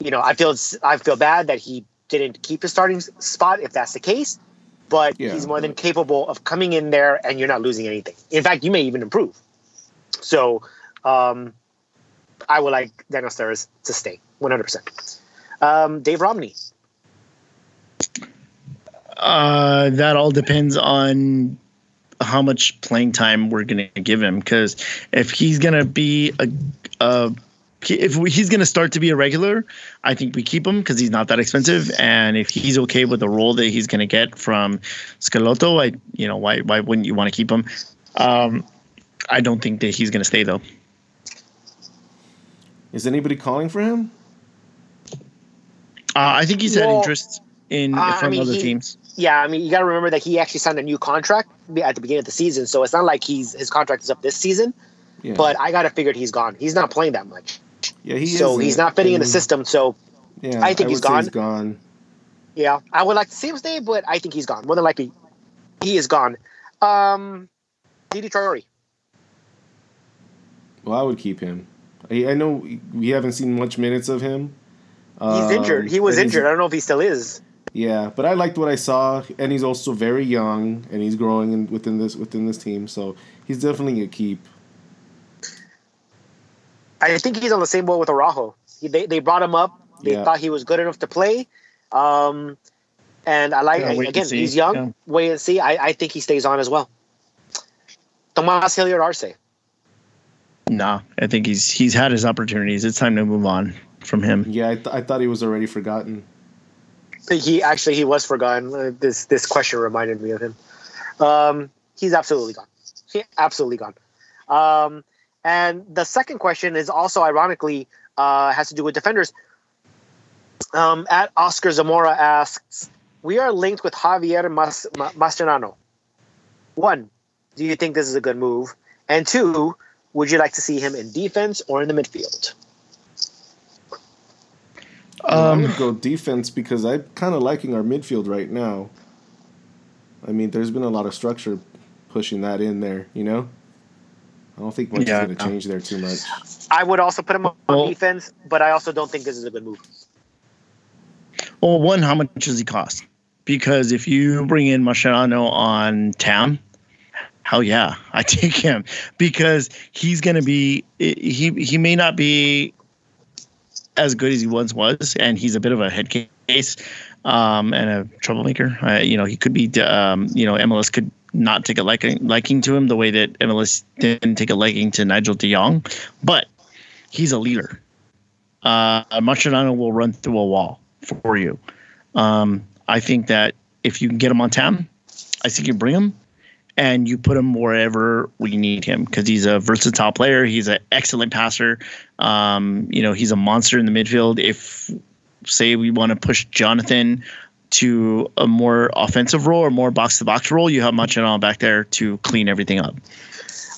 Speaker 3: You know, I feel I feel bad that he didn't keep his starting spot if that's the case, but
Speaker 1: Yeah,
Speaker 3: he's more than capable of coming in there and you're not losing anything. In fact, you may even improve. So, um, I would like Daniel Steres to stay 100%. Um, Dave Romney.
Speaker 2: Uh, that all depends on how much playing time we're going to give him. Because if he's going to be a, a if we, he's going to start to be a regular, I think we keep him because he's not that expensive. And if he's okay with the role that he's going to get from Schelotto, I you know why why wouldn't you want to keep him? Um, I don't think that he's going to stay though.
Speaker 1: Is anybody calling for him?
Speaker 2: Uh, I think he's had
Speaker 3: Well,
Speaker 2: interest in
Speaker 3: uh, I
Speaker 2: from
Speaker 3: mean,
Speaker 2: other
Speaker 3: he-
Speaker 2: teams.
Speaker 3: Yeah, I mean, you got to remember that he actually signed a new contract at the beginning of the season, so it's not like he's his contract is up this season.
Speaker 1: Yeah.
Speaker 3: But I got to figure he's gone. He's not playing that much,
Speaker 1: yeah, he
Speaker 3: so he's not fitting in the system. So
Speaker 1: Yeah,
Speaker 3: I think he's
Speaker 1: would say
Speaker 3: gone.
Speaker 1: He's gone.
Speaker 3: Yeah, I would like to see him stay, but I think he's gone. More than likely, he is gone. Um, Diedie Traore.
Speaker 1: Well, I would keep him. I, I know we haven't seen much minutes of him.
Speaker 3: He's
Speaker 1: Um,
Speaker 3: injured. He was injured. I don't know if he still is.
Speaker 1: Yeah, but I liked what I saw, and he's also very young, and he's growing in, within this within this team. So he's definitely a keep.
Speaker 3: I think he's on the same boat with Araujo. He, they they brought him up. They
Speaker 1: Yeah.
Speaker 3: thought he was good enough to play. Um, and I like
Speaker 2: Yeah, wait
Speaker 3: again. He's young.
Speaker 2: Yeah.
Speaker 3: Wait and see. I, I think he stays on as well. Tomas Hilliard Arce.
Speaker 2: Nah, I think he's he's had his opportunities. It's time to move on from him.
Speaker 1: Yeah, I, th- I thought he was already forgotten.
Speaker 3: He actually he was forgotten. Uh, this this question reminded me of him. Um, he's absolutely gone. He absolutely gone. Um, and the second question is also ironically uh, has to do with defenders. Um, at Oscar Zamora asks, "We are linked with Javier Mas- Ma- Mascherano. One, do you think this is a good move? And two, would you like to see him in defense or in the midfield?
Speaker 1: I
Speaker 2: Um,
Speaker 1: would go defense because I'm kind of liking our midfield right now. I mean, there's been a lot of structure pushing that in there. You know, I don't think much
Speaker 2: Yeah.
Speaker 1: is going to change there too much.
Speaker 3: I would also put him on
Speaker 2: Well-
Speaker 3: defense, but I also don't think this is a good move.
Speaker 2: Well, one, how much does he cost? Because if you bring in Mascherano on TAM, hell yeah, (laughs) I take him because he's going to be he he may not be as good as he once was, and he's a bit of a head case um, and a troublemaker. Uh, you know, he could be um, you know MLS could not take a liking liking to him the way that MLS didn't take a liking to Nigel De Jong, but he's a leader. Uh, Mascherano will run through a wall for you. Um, I think that if you can get him on TAM, I think you bring him and you put him wherever we need him because he's a versatile player. He's an excellent passer. Um, you know, he's a monster in the midfield. If say we want to push Jonathan to a more offensive role or more box to box role, you have Machado back there to clean everything up.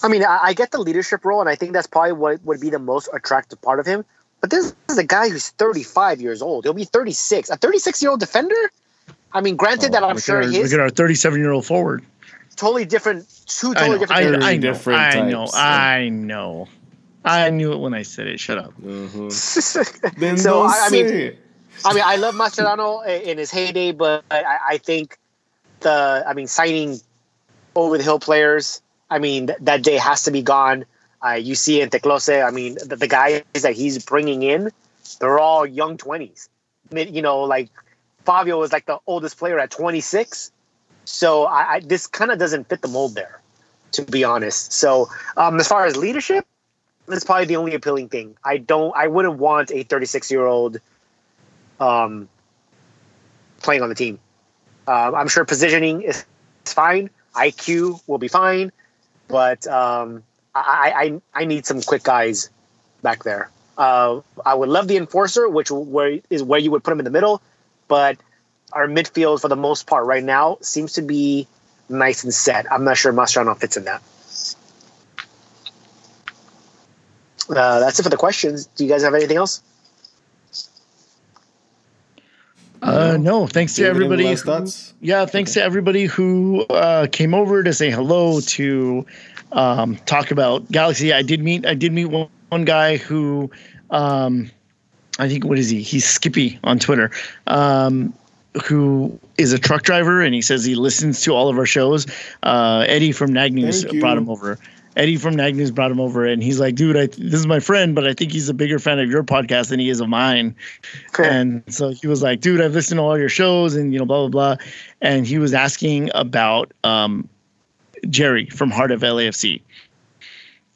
Speaker 3: I mean, I, I get the leadership role, and I think that's probably what would be the most attractive part of him. But this is a guy who's 35 years old. He'll be 36. A 36 year old defender? I mean, granted that I'm
Speaker 2: Oh,
Speaker 3: sure
Speaker 2: our,
Speaker 3: his
Speaker 2: look at our 37 year old forward.
Speaker 3: Totally different, two
Speaker 2: I
Speaker 3: totally
Speaker 2: know,
Speaker 3: different.
Speaker 2: I,
Speaker 3: players.
Speaker 2: I know,
Speaker 1: different
Speaker 2: I know,
Speaker 1: types.
Speaker 2: I know. I knew it when I said it. Shut up. (laughs)
Speaker 1: Uh-huh.
Speaker 3: so
Speaker 1: don't
Speaker 3: I, I mean,
Speaker 1: it.
Speaker 3: I mean, I love Mascherano in his heyday, but I, I think the, I mean, signing over the hill players, I mean, th- that day has to be gone. Uh, you see in Teclose, I mean, the, the guys that he's bringing in, they're all young 20s. You know, like Favio was like the oldest player at 26. So I, I this kind of doesn't fit the mold there, to be honest. So um, as far as leadership, that's probably the only appealing thing. I don't, I wouldn't want a 36 year old um, playing on the team. Um, I'm sure positioning is, is fine. IQ will be fine, but um, I, I I need some quick guys back there. Uh, I would love the enforcer, which where is where you would put him in the middle, but our midfield for the most part right now seems to be nice and set. I'm not sure Mascherano fits in that. Uh, that's it for the questions. Do you guys have anything else?
Speaker 2: Uh, no, thanks to everybody. who-
Speaker 1: thoughts?
Speaker 2: yeah, thanks to everybody who uh, came over to say hello to um, talk about Galaxy. I did meet I did meet one, one guy who um, I think what is he? He's Skippy on Twitter. Um, who is a truck driver and he says he listens to all of our shows. Uh, Eddie from Nag News brought him over. Eddie from Nag News brought him over and he's like, dude, I, this is my friend, but I think he's a bigger fan of your podcast than he is of mine. and so he was like, dude, I've listened to all your shows and, you know, blah, blah, blah. And he was asking about um, Jerry from Heart of LAFC.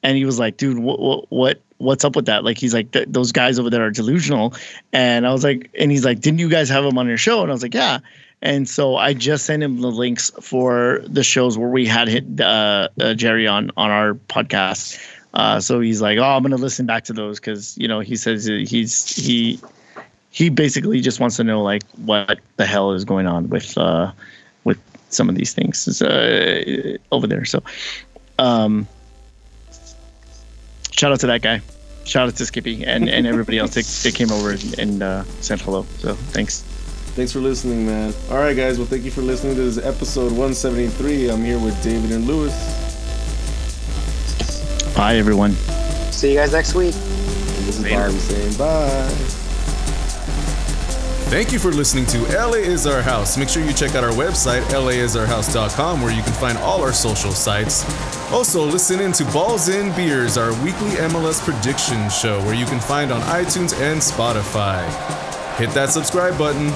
Speaker 2: And he was like, dude, what, what, what, what's up with that? Like, he's like, "Th- those guys over there are delusional. And I was like, and he's like, didn't you guys have him on your show? And I was like, yeah. And so I just sent him the links for the shows where we had hit uh, uh, Jerry on on our podcast. Uh, so he's like, oh, I'm gonna listen back to those because you know he says he's he he basically just wants to know like what the hell is going on with uh, with some of these things uh, over there. So um, shout out to that guy. shout out to Skippy and, and everybody else that, that came over and, and uh, sent hello. So thanks.
Speaker 4: Thanks for listening, man. All right, guys. Well, thank you for listening to this episode 173. I'm here with David and Lewis.
Speaker 2: Bye, everyone.
Speaker 3: See you guys next week.
Speaker 4: And this is
Speaker 2: Later.
Speaker 4: Bobby saying bye.
Speaker 1: Thank you for listening to LA is Our House. Make sure you check out our website, laisourhouse.com, where you can find all our social sites. Also, listen in to Balls in Beers, our weekly MLS prediction show, where you can find on iTunes and Spotify. Hit that subscribe button.